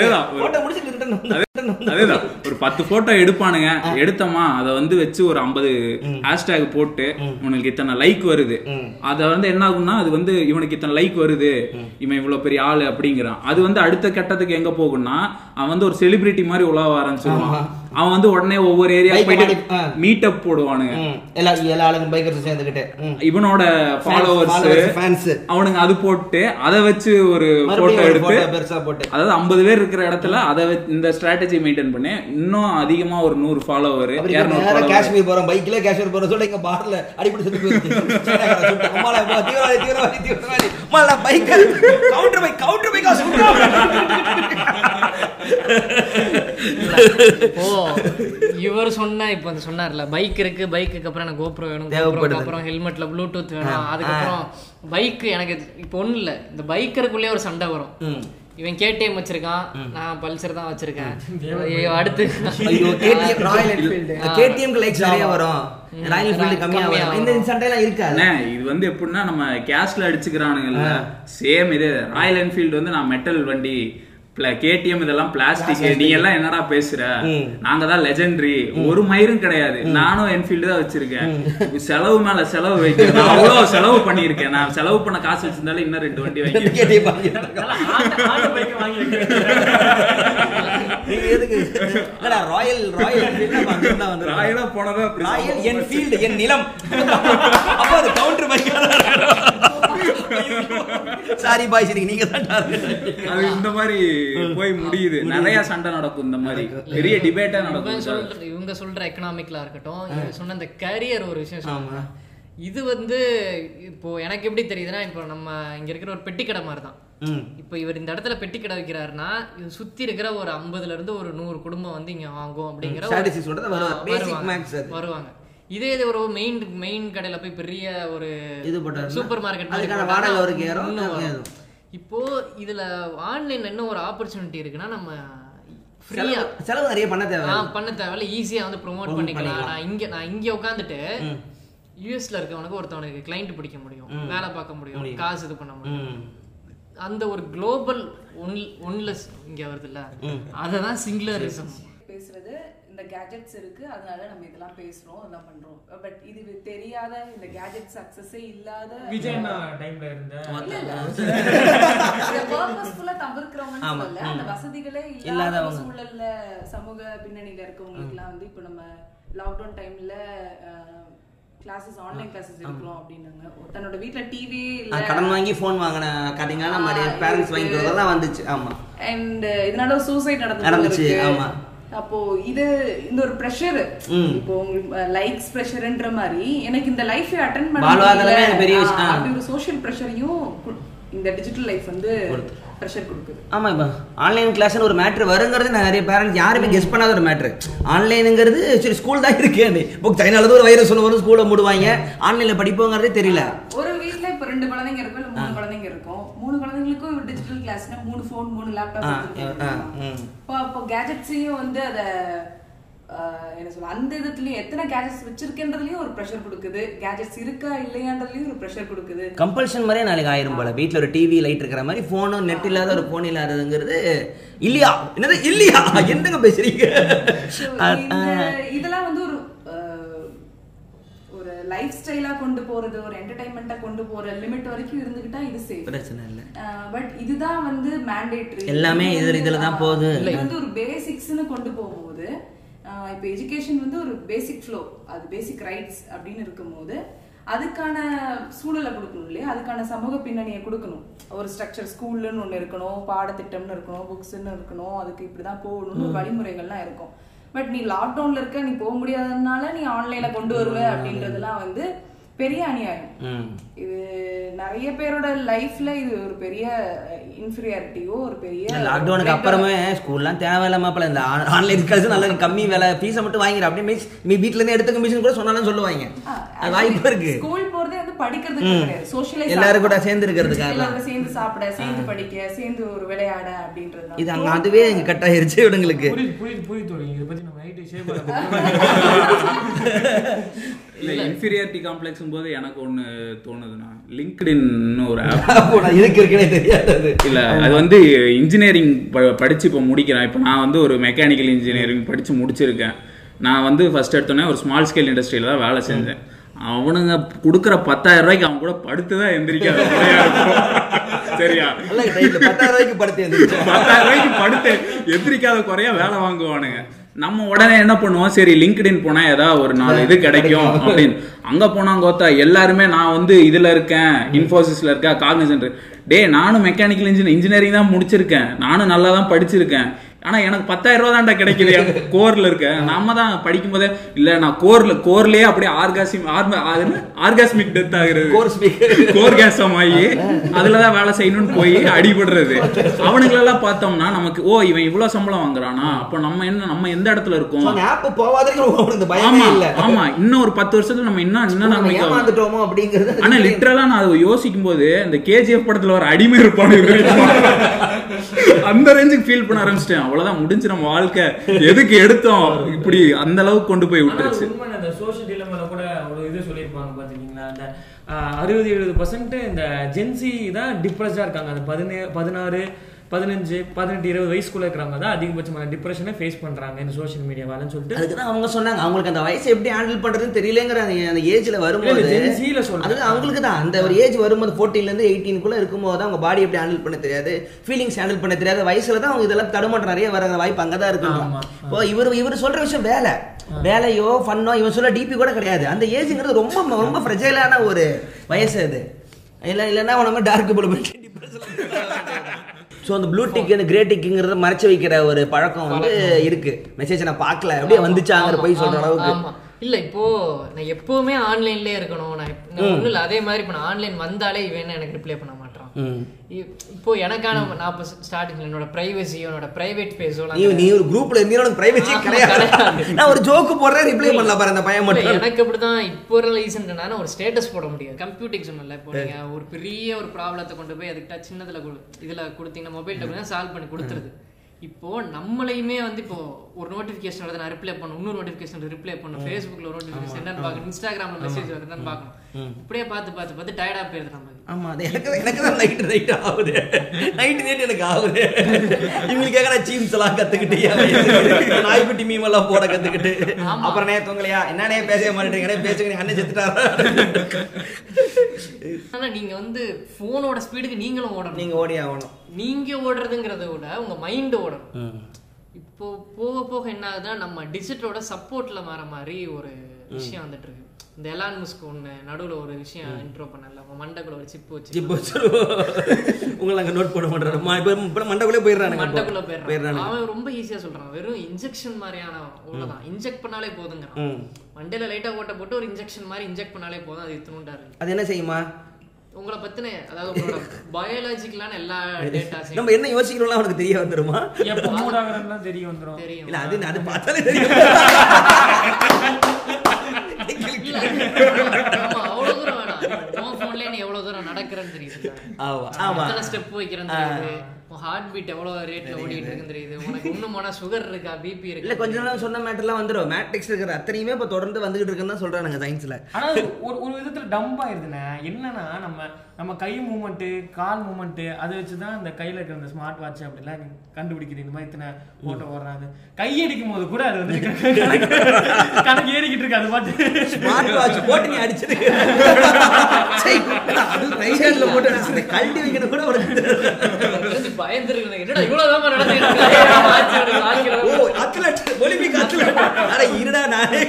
போட்டோ முடிச்சு ரிட்டர்ன் வந்து அதேதான். ஒரு பத்து போட்டோ எடுப்பானுங்க. எடுத்தோமா அதை வந்து வச்சு ஒரு ஐம்பது ஹேஷ்டேக் போட்டு உனக்கு இத்தனை லைக் வருது. அத வந்து என்ன ஆகும்னா அது வந்து இவனுக்கு இத்தனை லைக் வருது. இவன் இவ்வளவு பெரிய ஆளு அப்படிங்கிறான். அது வந்து அடுத்த கட்டத்துக்கு எங்க போகும்னா அவன் வந்து ஒரு செலிபிரிட்டி மாதிரி உலக ஆரம்பிச்சிருவான். அவன் வந்து உடனே ஒவ்வொரு ஏரியா போயிட்டு. மீட் அப் போடுவானுங்க. எல்லா எல்லா ஆளுங்க பைக்கர்ஸ் சேர்ந்துக்கிட்டு ம். இவனோட ஃபாலோவர்ஸ். அவனுங்க அது போட்டு அதை வச்சு ஒரு போட்டோ எடுத்து பெருசா போட்டு. அதாவது ஐம்பது பேர் இருக்கிற இடத்துல அதை இந்த ஸ்ட்ராட்டஜி மெயின்டைன் பண்ணி. இன்னும் அதிகமா ஒரு நூறு ஃபாலோவர் நேரா காஷ்மீர் போறோம் பைக்ல காஷ்மீர் போறோம் சொல்ல இங்க பார்ல அம்மால போ, தீவிரவாதி தீவிரவாதி பைக் கவுண்டர் பைக் கவுண்டர் பைக்கா ஓ இவர் சொன்ன இப்போ வந்து சொன்னார்ல பைக் இருக்கு பைக்குக்கு அப்புறம் எனக்கு கோப்ரோ வேணும் தேவைப்படுது. GoPro க்கு அப்புறம் ஹெல்மெட்ல ப்ளூடூத் வேணும் அதுக்கப்புறம் பைக் எனக்கு இப்போ ஒண்ணும் இல்ல இந்த பைக்கருக்குள்ளே ஒரு சண்டை வரும். இவன் கேடிஎம் வச்சிருக்கான் நான் பல்சர் தான் வச்சிருக்கேன். ஐயோ, அடுத்து. ஐயோ KTM Royal Enfield KTM likes நிறைய வரும். ராயல் என்ஃபீல்டு கம்மியா வரும். இந்த சண்டைலாம் இருக்காது. இது வந்து எப்படின்னா நம்ம கேஷ்ல அடிச்சுக்கிறானுங்கல்ல. சேம் இது ராயல் என்ஃபீல்டு வந்து நான் மெட்டல் வண்டி கேடிஎம் இதெல்லாம் பிளாஸ்டிக் நீ எல்லாம் என்னடா பேசுற? நாங்க தான் லெஜெண்டரி ஒரு மயிரும் கிடையாது. நானும் என்ஃபீல்டு தான் வச்சிருக்கேன். செலவு மேல செலவு வைக்கிறேன் நான் அவ்வளவு செலவு பண்ணிருக்கேன் நான் செலவு பண்ண காசு வச்சிருந்தாலும் இன்னும் ரெண்டு வண்டி வாங்கி ராயல் ராயல் என்ஃபீல்டு அங்கிருந்தா வந்து ராயலா போனதா அப்படி ராயல் என்ஃபீல்டு என் நிலம். அப்ப அது கவுண்டர் சாரி பாய்ஸ் இன்னைக்கு நீங்க. அது இந்த மாதிரி போய் முடியுது. நிறைய சண்டை நடக்கும் இந்த மாதிரி. பெரிய டிபேட்டா இவங்க நடக்கும் சொல்ற இவங்க சொல்ற எக்கனாமிக்ல இருக்கட்டும் சொன்ன இந்த கரியர் ஒரு விஷயம் ஆமா. சொல்றாங்க இது வந்து இப்போ எனக்கு எப்படி தெரியுதுன்னா இப்போ நம்ம இங்க இருக்கிற ஒரு பெட்டி கடை மாதிரி தான். இப்போ இவர் இந்த இடத்துல பெட்டி கடை வைக்கிறாருன்னா இது சுத்தி இருக்கிற ஒரு ஐம்பதுல இருந்து ஒரு நூறு குடும்பம் வந்து இங்க வாங்கும் அப்படிங்கிற வருவாங்க. அது. இதே இது ஒரு மெயின் மெயின் கடையில போய் பெரிய ஒரு இது சூப்பர் மார்க்கெட் அதுக்கான வாடகை. இப்போ இதுல ஆன்லைன்ல என்ன ஒரு ஆப்பர்ச்சுனிட்டி இருக்குன்னா நம்ம ஃப்ரீயா செலவு நிறைய பண்ண தேவை பண்ண தேவையில்ல. ஈஸியா வந்து ப்ரோமோட் பண்ணிக்கலாம். நான் இங்க நான் இங்க உட்காந்துட்டு யூஎஸ்ல இருக்கவனுக்கு ஒருத்தவனுக்கு கிளைண்ட் பிடிக்க முடியும் வேலை பார்க்க முடியும் காசு இது பண்ண முடியும். அந்த ஒரு குளோபல் ஒன் ஒன்லெஸ் இங்க வருதுல்ல. அததான் சிங்குலரிசம் பேசுறது இந்த கேஜெட்ஸ் இருக்கு அதனால நம்ம இதெல்லாம் பேசுறோம் இதெல்லாம் பண்றோம். பட் இது தெரியாத இந்த கேஜெட் சக்சஸே இல்லாத விஜய் டைம்ல இருந்த இல்ல இல்ல. பர்பஸ்ஃபுல்லா தவிர்க்கிறவங்கன்னு ஆமா. சொல்லல. அந்த வசதிகளே இல்லாத. சூழல்ல சமூக பின்னணியில இருக்கவங்களுக்கு எல்லாம் வந்து இப்போ நம்ம லாக்டவுன் டைம்ல கிளாஸஸ் ஆன்லைன் கிளாஸஸ் எடுக்கிறோம் அப்படின்னாங்க. தன்னோட வீட்ல டிவி இல்ல. கடன் வாங்கி ஃபோன் வாங்கின கதைங்களா மாதிரி ஆ, பேரண்ட்ஸ் வாங்கி. கொடுத்ததெல்லாம் வந்துச்சு. ஆமா. அண்ட் இதனால சூசைட் நடந்து நடந்துச்சு, ஆமா. அப்போ இது இந்த ஒரு ப்ரெஷர். இப்போ உங்களுக்கு லைக்ஸ் ப்ரெஷர்ன்ற மாதிரி எனக்கு இந்த லைஃபை அட்டன் பண்ண பெரிய. அப்படி ஒரு சோஷியல் ப்ரெஷரையும் இந்த டிஜிட்டல் லைஃப் வந்து ப்ரெஷர் கொடுக்குது. ஆமா இப்போ ஆன்லைன் கிளாஸ்னு ஒரு மேட்ரு வருங்கிறது நான் நிறைய பேரண்ட்ஸ் யாருமே கெஸ் பண்ணாத ஒரு மேட்ரு ஆன்லைனுங்கிறது சரி ஸ்கூல் தான் இருக்கு இப்போ சைனால ஒரு வைரஸ் ஒன்று வரும் ஸ்கூலை மூடுவாங்க. ஆன்லைனில் படிப்போங்கிறதே தெரியல. ஒரு வீட்ல இப்ப ரெண்டு குழந்தைங்க இருக்கும் குழந்தைங்க இருக்கும். மூணு குழந்தைங்களுக்கும் டிஜிட்டல் கிளாஸ்னா மூணு ஃபோன் மூணு லேப்டாப். இப்போ அப்போ கேஜெட்ஸையும் வந்து அத என்ன சொல்ல அந்த இதுலயும் எத்தனை கேஜெட்ஸ் வச்சிருக்கேன்றதுலயும் ஒரு ப்ரெஷர் கொடுக்குது. கேஜெட்ஸ் இருக்கா இல்லையான்றதுலயும் ஒரு ப்ரெஷர் கொடுக்குது. கம்பல்ஷன் மாதிரியே நாளைக்கு ஆயிரும் போல. வீட்டில் ஒரு டிவி லைட் இருக்கிற மாதிரி ஃபோனும் நெட் இல்லாத ஒரு ஃபோன் இல்லாததுங்கிறது இல்லையா? என்னது இல்லையா? என்னங்க பேசுறீங்க? இதெல்லாம் வந்து லைஃப் ஸ்டைலா கொண்டு போறது ஒரு என்டர்டைன்மெண்டா கொண்டு போற லிமிட் வரைக்கும் இருந்துகிட்டா இது சேஃப் பிரச்சனை இல்லை. பட் இதுதான் வந்து மேண்டேட்ரி எல்லாமே இதுல- இதுல தான் போகுது. இது வந்து ஒரு பேசிக்ஸ்னு கொண்டு போகும்போது இப்போ எஜுகேஷன் வந்து ஒரு பேசிக் ஃப்ளோ அது பேசிக் ரைட்ஸ் அப்படின்னு இருக்கும்போது அதுக்கான சூழலை கொடுக்கணும் இல்லையா? அதுக்கான சமூக பின்னணியை கொடுக்கணும். ஒரு ஸ்ட்ரக்சர் ஸ்கூல்லுன்னு ஒன்று இருக்கணும் பாடத்திட்டம்னு இருக்கணும் புக்ஸ்ன்னு இருக்கணும் அதுக்கு இப்படிதான் போகணும்னு வழிமுறைகள்லாம் இருக்கும். பட் நீ லாக்டவுன்ல இருக்க நீ போக முடியாததுனால நீ ஆன்லைன்ல கொண்டு வருவ அப்படின்றதெல்லாம் வந்து பெரிய அநியாயம். ம். இது நிறைய பேரோட லைஃப்ல இது ஒரு பெரிய இன்ஃபீரியாரிட்டியோ ஒரு பெரிய லாக்டவுனுக்கு அப்புறமே ஸ்கூல்லாம் தேவையில்லாம போல இந்த ஆன்லைன் கிளாஸ் நல்லா கம்மி விலை ஃபீஸை மட்டும் வாங்கிடு அப்படியே மிஸ் நீ வீட்ல இருந்து எடுத்துக்க மிஷின் கூட சொன்னாலும் சொல்லுவாங்க. அது வாய்ப்பு இருக்கு. ஸ்கூல் போறதே வந்து படிக்கிறதுக்கு. கிடையாது. சோஷியலைஸ் எல்லாரும் கூட சேர்ந்து இருக்கிறதுக்காக. எல்லாரும் சேர்ந்து சாப்பிட சேர்ந்து படிக்க சேர்ந்து ஒரு விளையாட அப்படின்றது இது அங்க அதுவே இங்க கட் ஆயிருச்சு இவங்களுக்கு புரியுது புரியுது புரியுது இதை பத்தி நம்ம நைட்டு ஷேர் இல்ல இன்ஃபீரியாரிட்டி காம்ப்ளெக்ஸும் போது எனக்கு ஒண்ணு தோணுதுன்னா லிங்க்டின்னு ஒரு ஆப் இதுக்கு இருக்குன்னே தெரியாது இல்ல அது வந்து இன்ஜினியரிங் படிச்சு இப்போ முடிக்கிறேன். இப்போ நான் வந்து ஒரு மெக்கானிக்கல் இன்ஜினியரிங் படிச்சு முடிச்சிருக்கேன். நான் வந்து ஃபர்ஸ்ட் எடுத்தோன்னே ஒரு ஸ்மால் ஸ்கேல் இண்டஸ்ட்ரியில தான் வேலை செஞ்சேன். அவனுங்க கொடுக்குற பத்தாயிரம் ரூபாய்க்கு அவன் கூட படுத்து தான் எந்திரிக்காத. சரியா? பத்தாயிரம் ரூபாய்க்கு படுத்து பத்தாயிரம் ரூபாய்க்கு படுத்து எந்திரிக்காத குறையா வேலை வாங்குவானுங்க. நம்ம உடனே என்ன பண்ணுவோம்? சரி லிங்க்டின் போனா ஏதாவது ஒரு நாலு இது கிடைக்கும் அப்படின்னு. அங்க போனா கோத்தா எல்லாருமே நான் வந்து இதுல இருக்கேன் இன்ஃபோசிஸ்ல இருக்கேன் காக்னிசன்ட் டேய் நானும் மெக்கானிக்கல் இன்ஜினியர் இன்ஜினியரிங் தான் முடிச்சிருக்கேன். நானும் நல்லா தான் படிச்சிருக்கேன். ஆனா எனக்கு பத்தாயிரம் ரூபா தான்டா கிடைக்குது கோர்ல இருக்க. நம்ம தான் படிக்கும் போதே இல்ல நான் கோர்ல கோர்லயே அப்படியே ஆர்காசிம் ஆர்காஸ்மிக் டெத் ஆகுறது. கோர் கேசம் ஆகி அதுலதான் வேலை செய்யணும்னு போய் அடிபடுறது. அவனுங்களெல்லாம் பார்த்தோம்னா நமக்கு ஓ இவன் இவ்வளவு சம்பளம் வாங்குறானா? அப்ப நம்ம என்ன நம்ம எந்த இடத்துல இருக்கோம்? ஆமா ஆமா. இன்னும் ஒரு பத்து வருஷத்துல நம்ம இன்னும் இன்னும் ஏமாந்துட்டோமோ அப்படிங்கிறது ஆனா லிட்டரலா நான் அதை யோசிக்கும் போது இந்த கேஜிஎஃப் படத்துல ஒரு அடிமை இருப்பானு? அந்த ரேஞ்சுக்கு ஃபீல் பண்ண ஆரம்பிச்சிட்டேன். அவ்வளவுதான் முடிஞ்சு நம்ம வாழ்க்கை. எதுக்கு எடுத்தோம்? இப்படி அந்த அளவுக்கு கொண்டு போய் விட்டுருச்சு. அந்த சோஷியல் டிலமால கூட ஒரு இது சொல்லியிருப்பாங்க பாத்தீங்களா? அந்த அறுபது எழுபது பர்சன்ட் இந்த ஜென்சி தான் டிப்ரெஸ்டா இருக்காங்க. அந்த பதினே பதினாறு பதினஞ்சு பதினெட்டு இருபது வயசுக்குள்ள இருக்கிறவங்க தான் அதிகபட்சமான டிப்ரெஷனை ஃபேஸ் பண்றாங்க இந்த சோஷியல் மீடியாவாலன்னு சொல்லிட்டு. அதுக்கு தான் அவங்க சொன்னாங்க. அவங்களுக்கு அந்த வயசை எப்படி ஹேண்டில் பண்றதுன்னு தெரியலங்கிற அந்த ஏஜ்ல வரும்போது இல்ல, Gen Z ல சொல்றேன். அது அவங்களுக்கு தான். அந்த ஒரு ஏஜ் வரும்போது 14 ல இருந்து 18 குள்ள இருக்கும்போது தான் அவங்க பாடி எப்படி ஹேண்டில் பண்ண தெரியாது. ஃபீலிங்ஸ் ஹேண்டில் பண்ண தெரியாத. வயசுல தான் அவங்க இதெல்லாம் தடுமாற்றம் நிறைய வர வாய்ப்பு அங்கதான் இருக்கு. இப்போ இவர் இவர் சொல்ற விஷயம் வேலை. வேலையோ ஃபன்னோ இவன் சொல்ல டிபி கூட கிடையாது. அந்த ஏஜ்ங்கிறது ரொம்ப ரொம்ப ஃப்ரெஜைலான ஒரு வயசு அது. இல்ல இல்லைன்னா நம்ம டார்க் ப்ளூ ஸோ அந்த ப்ளூ டிக் அந்த கிரே டிக்குங்கிறத மறைச்சு வைக்கிற ஒரு பழக்கம் வந்து இருக்கு. மெசேஜ் நான் பார்க்கல. அப்படியே வந்துச்சாங்கிற போய் சொல்ற அளவுக்கு. இல்ல இப்போ நான் எப்பவுமே ஆன்லைன்லயே இருக்கணும். நான் ஒண்ணும் இல்ல அதே மாதிரி இப்ப நான் ஆன்லைன் வந்தாலே இவன் எனக்கு ரிப்ளை பண்ண இப்போ எனக்கான நான் இப்போ ஸ்டார்டிங்ல என்னோட பிரைவசியோ என்னோட பிரைவேட் பேஸோ நீ நீ ஒரு குரூப்ல இருந்தீங்க உனக்கு பிரைவசியே கிடையாது. நான் ஒரு ஜோக்கு போடுறேன் ரிப்ளை பண்ணல பாரு அந்த பையன் மட்டும். எனக்கு அப்படிதான். இப்போ ஒரு ரீசன்ட்னா ஒரு ஸ்டேட்டஸ் போட முடியும் கம்ப்யூட்டிங் சொன்னல இப்போ ஒரு பெரிய ஒரு ப்ராப்ளத்தை கொண்டு போய் அதுக்கிட்ட சின்னதுல கொடு இதுல கொடுத்தீங்கன்னா மொபைல் டக்குனா சால்வ் பண்ணி கொடுத்துருது. இப்போ நம்மளையுமே வந்து இப்போ ஒரு நோட்டிஃபிகேஷன் வருது நான் ரிப்ளை பண்ணும் இன்னொரு நோட்டிஃபிகேஷன் ரிப்ளை பண்ணும் ஃபேஸ்புக்ல ஒரு நோட்டிஃபிகேஷன் என்னன்னு பார்க்கணும் இன்ஸ்டாகிராம்ல மெசேஜ் வருதுன்னு பார்க்கணும். இப்படியே பார்த்து பார்த்து பார்த்து டயர்டா போயிருது நம்ம. ஆமா அது எனக்கு எனக்கு தான் நைட் நைட் ஆகுது. நைட் நைட் எனக்கு ஆகுது. இவங்களுக்காக நான் சீம்ஸ் எல்லாம் வயசுக்கு நாய்க்குட்டி மீம் எல்லாம் போட கத்துக்கிட்டு. அப்புறம் நேத்து உங்களையா என்னன்னே பேச மாட்டேங்கிறே பேசுங்க அண்ணன் செத்துட்டாரா? ஆனா நீங்க வந்து போனோட ஸ்பீடுக்கு நீங்களும் ஓடணும். நீங்க ஓடி ஆகணும். நீங்க ஓடுறதுங்கிறத விட உங்க மைண்ட் ஓடணும். இப்போ போக போக என்ன ஆகுதுன்னா நம்ம டிஜிட்டலோட சப்போர்ட்ல வர மாதிரி ஒரு விஷயம் வந்துட்டு இருக்கு இந்த எலான் முஸ்க் ஒண்ணு நடுவுல ஒரு விஷயம் இன்ட்ரோ பண்ணல. அவங்க மண்டக்குள்ள ஒரு சிப் வச்சு இப்போ உங்களை அங்க நோட் பண்ண மாட்டாரு இப்போ மண்டக்குள்ளே போயிடுறானுங்க இப்போ. மண்டக்குள்ள போயிடுறான். போயிடுறானுங்க. அவன் ரொம்ப ஈஸியா சொல்றான். வெறும் இன்ஜெக்ஷன் மாதிரியான உள்ளதான். இன்ஜெக்ட் பண்ணாலே போதுங்கிறான். ம். மண்டையில லைட்டா ஓட்ட போட்டு ஒரு இன்ஜெக்ஷன் மாதிரி இன்ஜெக்ட் பண்ணாலே போதும். அது இத்தனுண்டாரு அது என்ன செய்யுமா? உங்களை பத்தின அதாவது உங்களோட பயாலஜிக்கலான எல்லா டேட்டாஸையும் நம்ம என்ன யோசிக்கிறோம்லாம் அவனுக்கு தெரிய வந்துருமா? எப்போ மூட் ஆகுறதுலாம் தெரிய வந்துரும். தெரியும் இல்ல அது அது பார்த்தாலே தெரியும். அவ்வளவு தூரம் வேணாம். உன் phoneலயே நீ எவ்வளவு தூரம் நடக்கிறேன்னு தெரியுது. ஆமா step வைக்கிறேன்னு தெரியுது. Heart beat எவ்வளவு rate ல ஓடிட்டு இருக்குன்னு தெரியுது. உனக்கு இன்னும் போனா sugar இருக்கா, இல்ல இருக்கா? கொஞ்ச நாள் சொன்ன மேட்டர்லாம் வந்துரும். மேட்ரிக்ஸ் இருக்கிற அத்தனையுமே இப்ப தொடர்ந்து வந்துகிட்டு இருக்குன்னு தான் சொல்றானுங்க சயின்ஸ்ல ஆனா அது ஒரு ஒரு விதத்துல டம்ப் ஆயிருதுண்ணே. என்னன்னா நம்ம நம்ம கை மூமெண்ட் கால் மூமெண்ட் அதை வச்சுதான் இந்த கையில இருக்கிற இந்த ஸ்மார்ட் வாட்ச் அப்படிலாம் கண்டுபிடிக்குது இந்த மாதிரி இத்தனை ஓட்ட ஓடுறாங்க. கை அடிக்கும் போது கூட அது வந்து கணக்கு ஏறிக்கிட்டு இருக்கு அது பாட்டு ஸ்மார்ட் வாட்ச் போட்டு நீ அடிச்சது சை, அது ரைட் ஹேண்ட்ல போட்டு அடிச்சது கழட்டி வைக்கிறது கூட ஒரு பயந்துருக்கு. என்னடா watch எடுக்க. ஓ அத்லட் ஒலிம்பிக் அத்லட் அட இருடா நானே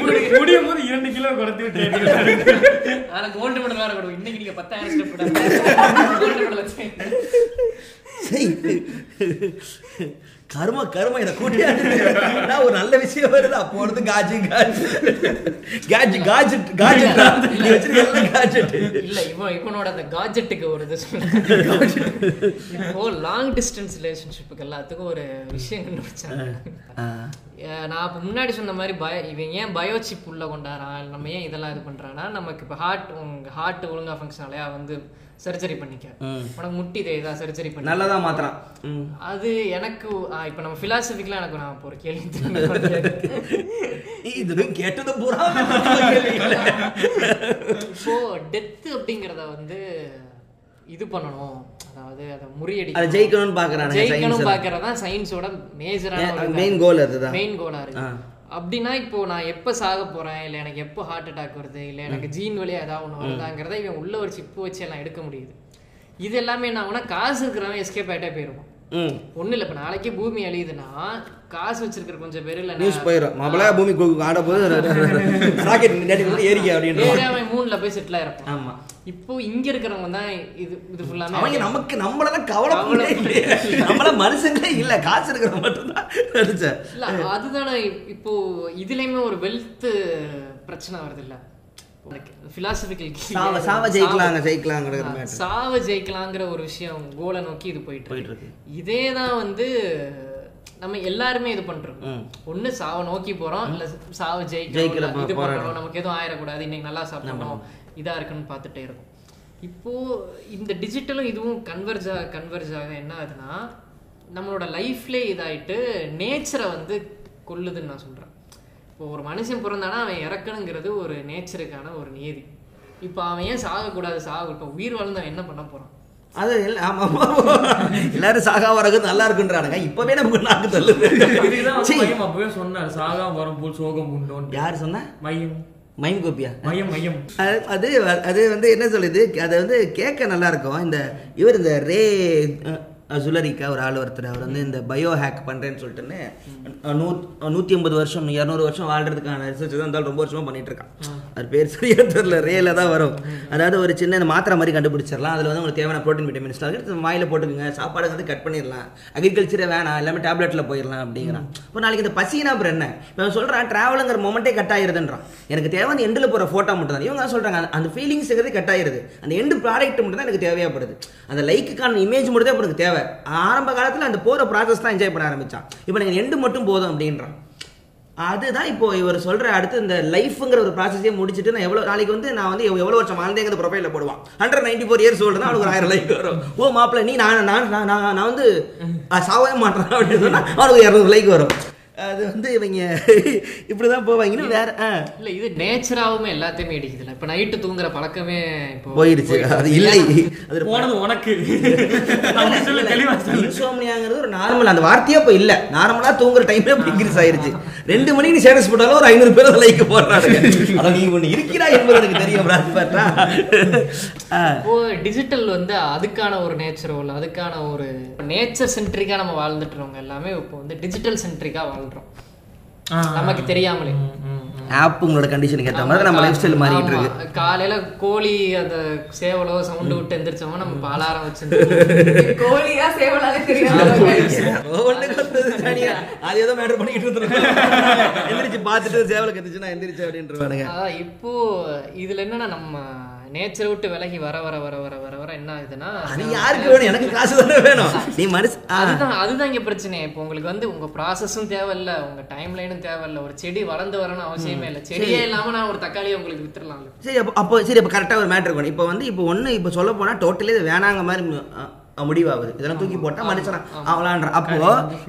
முடி- முடியும் போது இரண்டு கிலோ குறைத்து விட்டு ஆனா gold medal வேற கொடுக்கும். இன்னைக்கு நீங்க 10,000 step விடாம. gold medal வச்சு. கர்ம கர்ம இதை கூட்டியாடு நான் ஒரு நல்ல விஷயம் வருது அப்போ வருது காஜி காஜி காஜி காஜெட் காஜெட் காஜெட் இல்ல இவன் இவனோட அந்த காஜெட்டுக்கு ஒரு இது இப்போ லாங் டிஸ்டன்ஸ் ரிலேஷன்ஷிப்புக்கு எல்லாத்துக்கும் ஒரு விஷயம் கண்டுபிடிச்சாங்க. நான் இப்போ முன்னாடி சொன்ன மாதிரி பய இவன் ஏன் பயோ சிப் உள்ள கொண்டாரான் நம்ம ஏன் இதெல்லாம் இது பண்றான்னா நமக்கு இப்போ ஹார்ட் உங்க ஹார்ட் ஒழுங்கா ஃபங்க்ஷன் ஆலையா வந்து சர்ஜரி பண்ணிக்க. உனக்கு முட்டி தேய்தா சர்ஜரி பண்ணி. நல்லதா மாத்திரம். அது எனக்கு இப்ப நம்ம பிலாசபிக்கெலாம் எனக்கு நான் இப்போ ஒரு கேள்வி இது கேட்டது பூரா இப்போ டெத் அப்படிங்கறத வந்து இது பண்ணணும். அதாவது அதை முறியடி அதை ஜெயிக்கணும்னு பாக்குறானுங்க ஜெயிக்கணும். பாக்குறதா சயின்ஸோட மேஜரான மே- main goal அதுதான். மெயின் கோலா இருக்கு. அப்படின்னா இப்போ நான் எப்ப சாக போறேன்? இல்ல எனக்கு எப்போ ஹார்ட் அட்டாக் வருது? இல்ல எனக்கு ஜீன் வழியா ஏதாவது ஒண்ணு வருதாங்கிறத இவன் உள்ள ஒரு சிப்பு வச்சு எல்லாம் எடுக்க முடியுது. இது எல்லாமே என்ன ஆகும்னா காசு இருக்கிறவன் எஸ்கேப் ஆயிட்டே போயிருவான். ம். ஒண்ணு இல்ல இப்ப நாளைக்கே பூமி அழியுதுன்னா காசு வச்சிருக்கிற கொஞ்சம் பேர் இல்ல நியூஸ் போயிடும் மாப்பிள பூமி ஆட போது ராக்கெட் ஏறிக்க அப்படின்னு ஏறி அவன் மூணுல போய் செட்டில் ஆயிருப்பான் ஆமா. இப்போ இங்க இருக்கிறவங்க தான் இது இது ஃபுல்லாமே அவங்க நமக்கு நம்மளதான் கவலை நம்மள மனுஷங்களே இல்ல. காசு இருக்கிற மட்டும்தான் இல்ல அதுதானே இப்போ இதுலயுமே ஒரு வெல்த் பிரச்சனை வருது இல்ல. பிலாசபிக்கல் சாவ சாவ ஜெயிக்கலாங்க ஜெயிக்கலாங்கிற மேட்டர் சாவ ஜெயிக்கலாங்கிற ஒரு விஷயம் கோலை நோக்கி இது போயிட்டு இருக்கு. இதே தான் வந்து நம்ம எல்லாருமே இது பண்றோம். ஒண்ணு சாவ நோக்கி போறோம் இல்ல சாவ ஜெயிக்கிறோம் இது. பண்றோம் நமக்கு எதுவும் ஆயிடக்கூடாது இன்னைக்கு நல்லா சாப்பிடணும் இதா இருக்குன்னு பார்த்துட்டே இருக்கும். இப்போ இந்த டிஜிட்டலும் இதுவும் கன்வெர்ஜ் ஆக கன்வெர்ஜ் ஆக என்ன ஆகுதுன்னா நம்மளோட லைஃப்லே இதாயிட்டு நேச்சரை வந்து கொல்லுதுன்னு நான் சொல்றேன். இப்போ ஒரு மனுஷன் பிறந்தானா அவன் இறக்கணுங்கிறது ஒரு நேச்சருக்கான ஒரு நியதி. இப்போ அவன் ஏன் சாகக்கூடாது? சாகட்டும். உயிர் வாழ்ந்தவன் என்ன பண்ண போறான்? அது இல்ல ஆமா ஆமா. எல்லாரும் சாகா வரகு நல்லா இருக்குன்றானுங்க. இப்பவே நமக்கு நாக்கு தள்ளுது. மையம். அப்பவே சொன்னார் சாகா வரும் போல் சோகம் உண்டோன்னு யார் சொன்னா? மையம். மைம் கோபியா? மையம் மையம். அது- அது அது வந்து என்ன சொல்லுது? அது வந்து கேட்க நல்லா இருக்கும். இந்த இவர் இந்த ரே அஹ், சுலரிக்கா ஒரு ஆள் ஒருத்தர் அவர் வந்து இந்த பயோ ஹேக் பண்ணுறேன்னு சொல்லிட்டுன்னு நூ நூற்றி ஐம்பது வருஷம் இரநூறு வருஷம் வாழ்றதுக்கான ரிசர்ச் தான் இருந்தாலும் ரொம்ப வருஷமாக பண்ணிட்டு இருக்கான் அது பேர் சரியா தெரியல ரேல தான் வரும். அதாவது ஒரு சின்ன இந்த மாத்திரை மாதிரி கண்டுபிடிச்சிடலாம். அதில் வந்து உங்களுக்கு தேவையான ப்ரோட்டீன் விட்டமின்ஸ் எடுத்து வாயில் போட்டுக்குங்க சாப்பாடு வந்து கட் பண்ணிடலாம். அக்ரிகல்ச்சரே வேணாம் எல்லாமே டேப்லெட்டில் போயிடலாம் அப்படிங்கிறான். இப்போ நாளைக்கு இந்த பசினா அப்புறம் என்ன? இப்போ சொல்கிறான் ட்ராவலுங்கிற மொமெண்ட்டே கட் ஆயிருதுன்றான். எனக்கு தேவை எண்டில் போகிற ஃபோட்டோ மட்டும் தான் இவங்க சொல்கிறாங்க அந்த ஃபீலிங்ஸுங்கிறது கட் ஆயிருது. அந்த எண்டு ப்ராடக்ட் மட்டும் தான் எனக்கு தேவையாப்படுது. அந்த லைக்குக்கான இமேஜ் மட்டும் தான் எனக்கு தேவை. ஆரம்ப காலத்தில் அந்த போகிற ப்ராசஸ் தான் என்ஜாய் பண்ண ஆரம்பித்தான் இப்போ நீங்கள் எண்டு மட்டும் போதும் அப்படின்றான். அதுதான் இப்போ இவர் சொல்ற அடுத்து இந்த லைஃப்ங்கிற ஒரு ப்ராசஸே முடிச்சுட்டு நான் எவ்வளோ நாளைக்கு வந்து நான் வந்து எவ்வளோ வருஷம் வாழ்ந்தேங்கிற ப்ரொஃபைலில் போடுவான். Hundred ninety four years old தான் அவனுக்கு ஒரு ஆயிரம் லைஃப் வரும். ஓ மாப்பிள்ள நீ நான் நான் நான் நான் வந்து சாவே சாவவே மாட்டேன் அப்படின்னு சொன்னால் அவனுக்கு இரநூறு லைக் வரும். அது வந்து இவங்க இப்படி தான் வேற இல்ல இது நேச்சராவுமே எல்லாத்தையுமே இடிக்குதுல்ல இப்ப நைட்டு தூங்குற பழக்கமே இப்போ போயிருச்சு அது இல்லை. அது போனது உனக்கு. இன்சோம்னியாங்கிறது ஒரு நார்மல் அந்த வார்த்தையே இப்போ இல்ல. நார்மலா தூங்குற டைமே இன்க்ரீஸ் ஆயிருச்சு. ரெண்டு மணிக்கு ஸ்டேட்டஸ் போட்டாலும் ஒரு ஐநூறு பேர் லைக் போடுறாங்க அட நீ ஒண்ணு இருக்கிறா என்பது எனக்கு தெரியும் ராஜ்பாட்டா இப்போ டிஜிட்டல் வந்து அதுக்கான ஒரு நேச்சரோ இல்லை அதுக்கான ஒரு நேச்சர் சென்ட்ரிக்கா நம்ம வாழ்ந்துட்டு இருக்கவங்க எல்லாமே இப்போ வந்து டிஜிட்டல் சென்ட்ரிக்கா வாழ்றோம் நமக்கு தெரியாமலே. ஆப் உங்களோட கண்டிஷனுக்கு ஏற்ற மாதிரி நம்ம லைஃப் ஸ்டைல் மாறிட்டு இருக்கு. காலையில கோழி அந்த சேவலோ சவுண்ட் விட்டு எந்திரிச்சோம்னா நம்ம பாலாரம் வச்சு கோழியா சேவலாக தெரியாது அது ஏதோ மேட்டர் பண்ணிட்டு இருந்திருக்கோம். எந்திரிச்சு பார்த்துட்டு சேவலை கத்துச்சுன்னா எந்திரிச்சு அப்படின்றவானுங்க. இப்போ இதுல என்னன்னா நம்ம நேச்சரை விட்டு விலகி வர வர வர வர வர வர என்ன ஆகுதுன்னா அது யாருக்கு வேணும்? எனக்கு காசு தானே வேணும். நீ மனசு. அதுதான் அதுதான் இங்க பிரச்சனை இப்போ உங்களுக்கு வந்து உங்க ப்ராசஸும் தேவையில்ல உங்க டைம் லைனும் தேவையில்ல. ஒரு செடி வளர்ந்து வரணும் அவசியமே இல்லை. செடியே இல்லாம நான் ஒரு தக்காளியை உங்களுக்கு வித்துடலாம்ல. சரி அப்போ சரி அப்போ கரெக்டாக ஒரு மேட்ரு இருக்கணும் இப்போ வந்து இப்போ ஒன்று இப்போ சொல்ல போனால் டோட்டலி இது வேணாங்க மாதிரி முடிவாகுது. இதெல்லாம் தூக்கி போட்டால் மனுஷனா அவளான்ற. அப்போ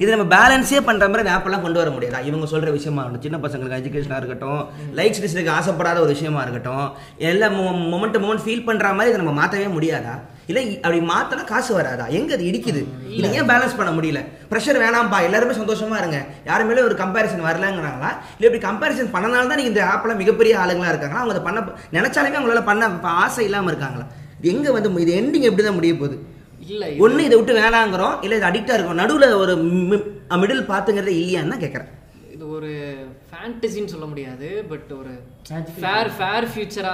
இது நம்ம பேலன்ஸே பண்ணுற மாதிரி ஆப்பெல்லாம் கொண்டு வர முடியாதா. இவங்க சொல்கிற விஷயமா இருக்கட்டும் சின்ன பசங்களுக்கு எஜுகேஷனாக இருக்கட்டும் லைக்ஸ் டிஸ்க்கு ஆசைப்படாத ஒரு விஷயமா இருக்கட்டும் எல்லா மொமெண்ட் மொமெண்ட் ஃபீல் பண்ணுற மாதிரி இதை நம்ம மாற்றவே முடியாதா? இல்லை அப்படி மாற்றினா காசு வராதா? எங்கே அது இடிக்குது? இல்லை. ஏன் பேலன்ஸ் பண்ண முடியல? ப்ரெஷர் வேணாம்ப்பா. எல்லாருமே சந்தோஷமா இருங்க. யாருமேலே ஒரு கம்பேரிசன் வரலங்கிறாங்களா? இல்லை இப்படி கம்பேரிசன் பண்ணனால தான் இந்த ஆப்பில் மிகப்பெரிய ஆளுங்களா இருக்காங்களா? அவங்க பண்ண நினைச்சாலுமே அவங்களால பண்ண ஆசை இல்லாமல் இருக்காங்களா? இது எங்கே வந்து இது எண்டிங் எப்படி தான் முடிய போகுது? இல்ல ஒன்று இதை விட்டு வேணாங்கிறோம் இல்லை இது அடிக்டாக இருக்கும். நடுவில் ஒரு மிடில் பார்த்துங்கிறதே இல்லையான்னு தான் கேட்குறேன் இது ஒரு ஃபேண்டசின்னு சொல்ல முடியாது பட் ஒரு ஃபேர் ஃபேர் ஃபியூச்சரா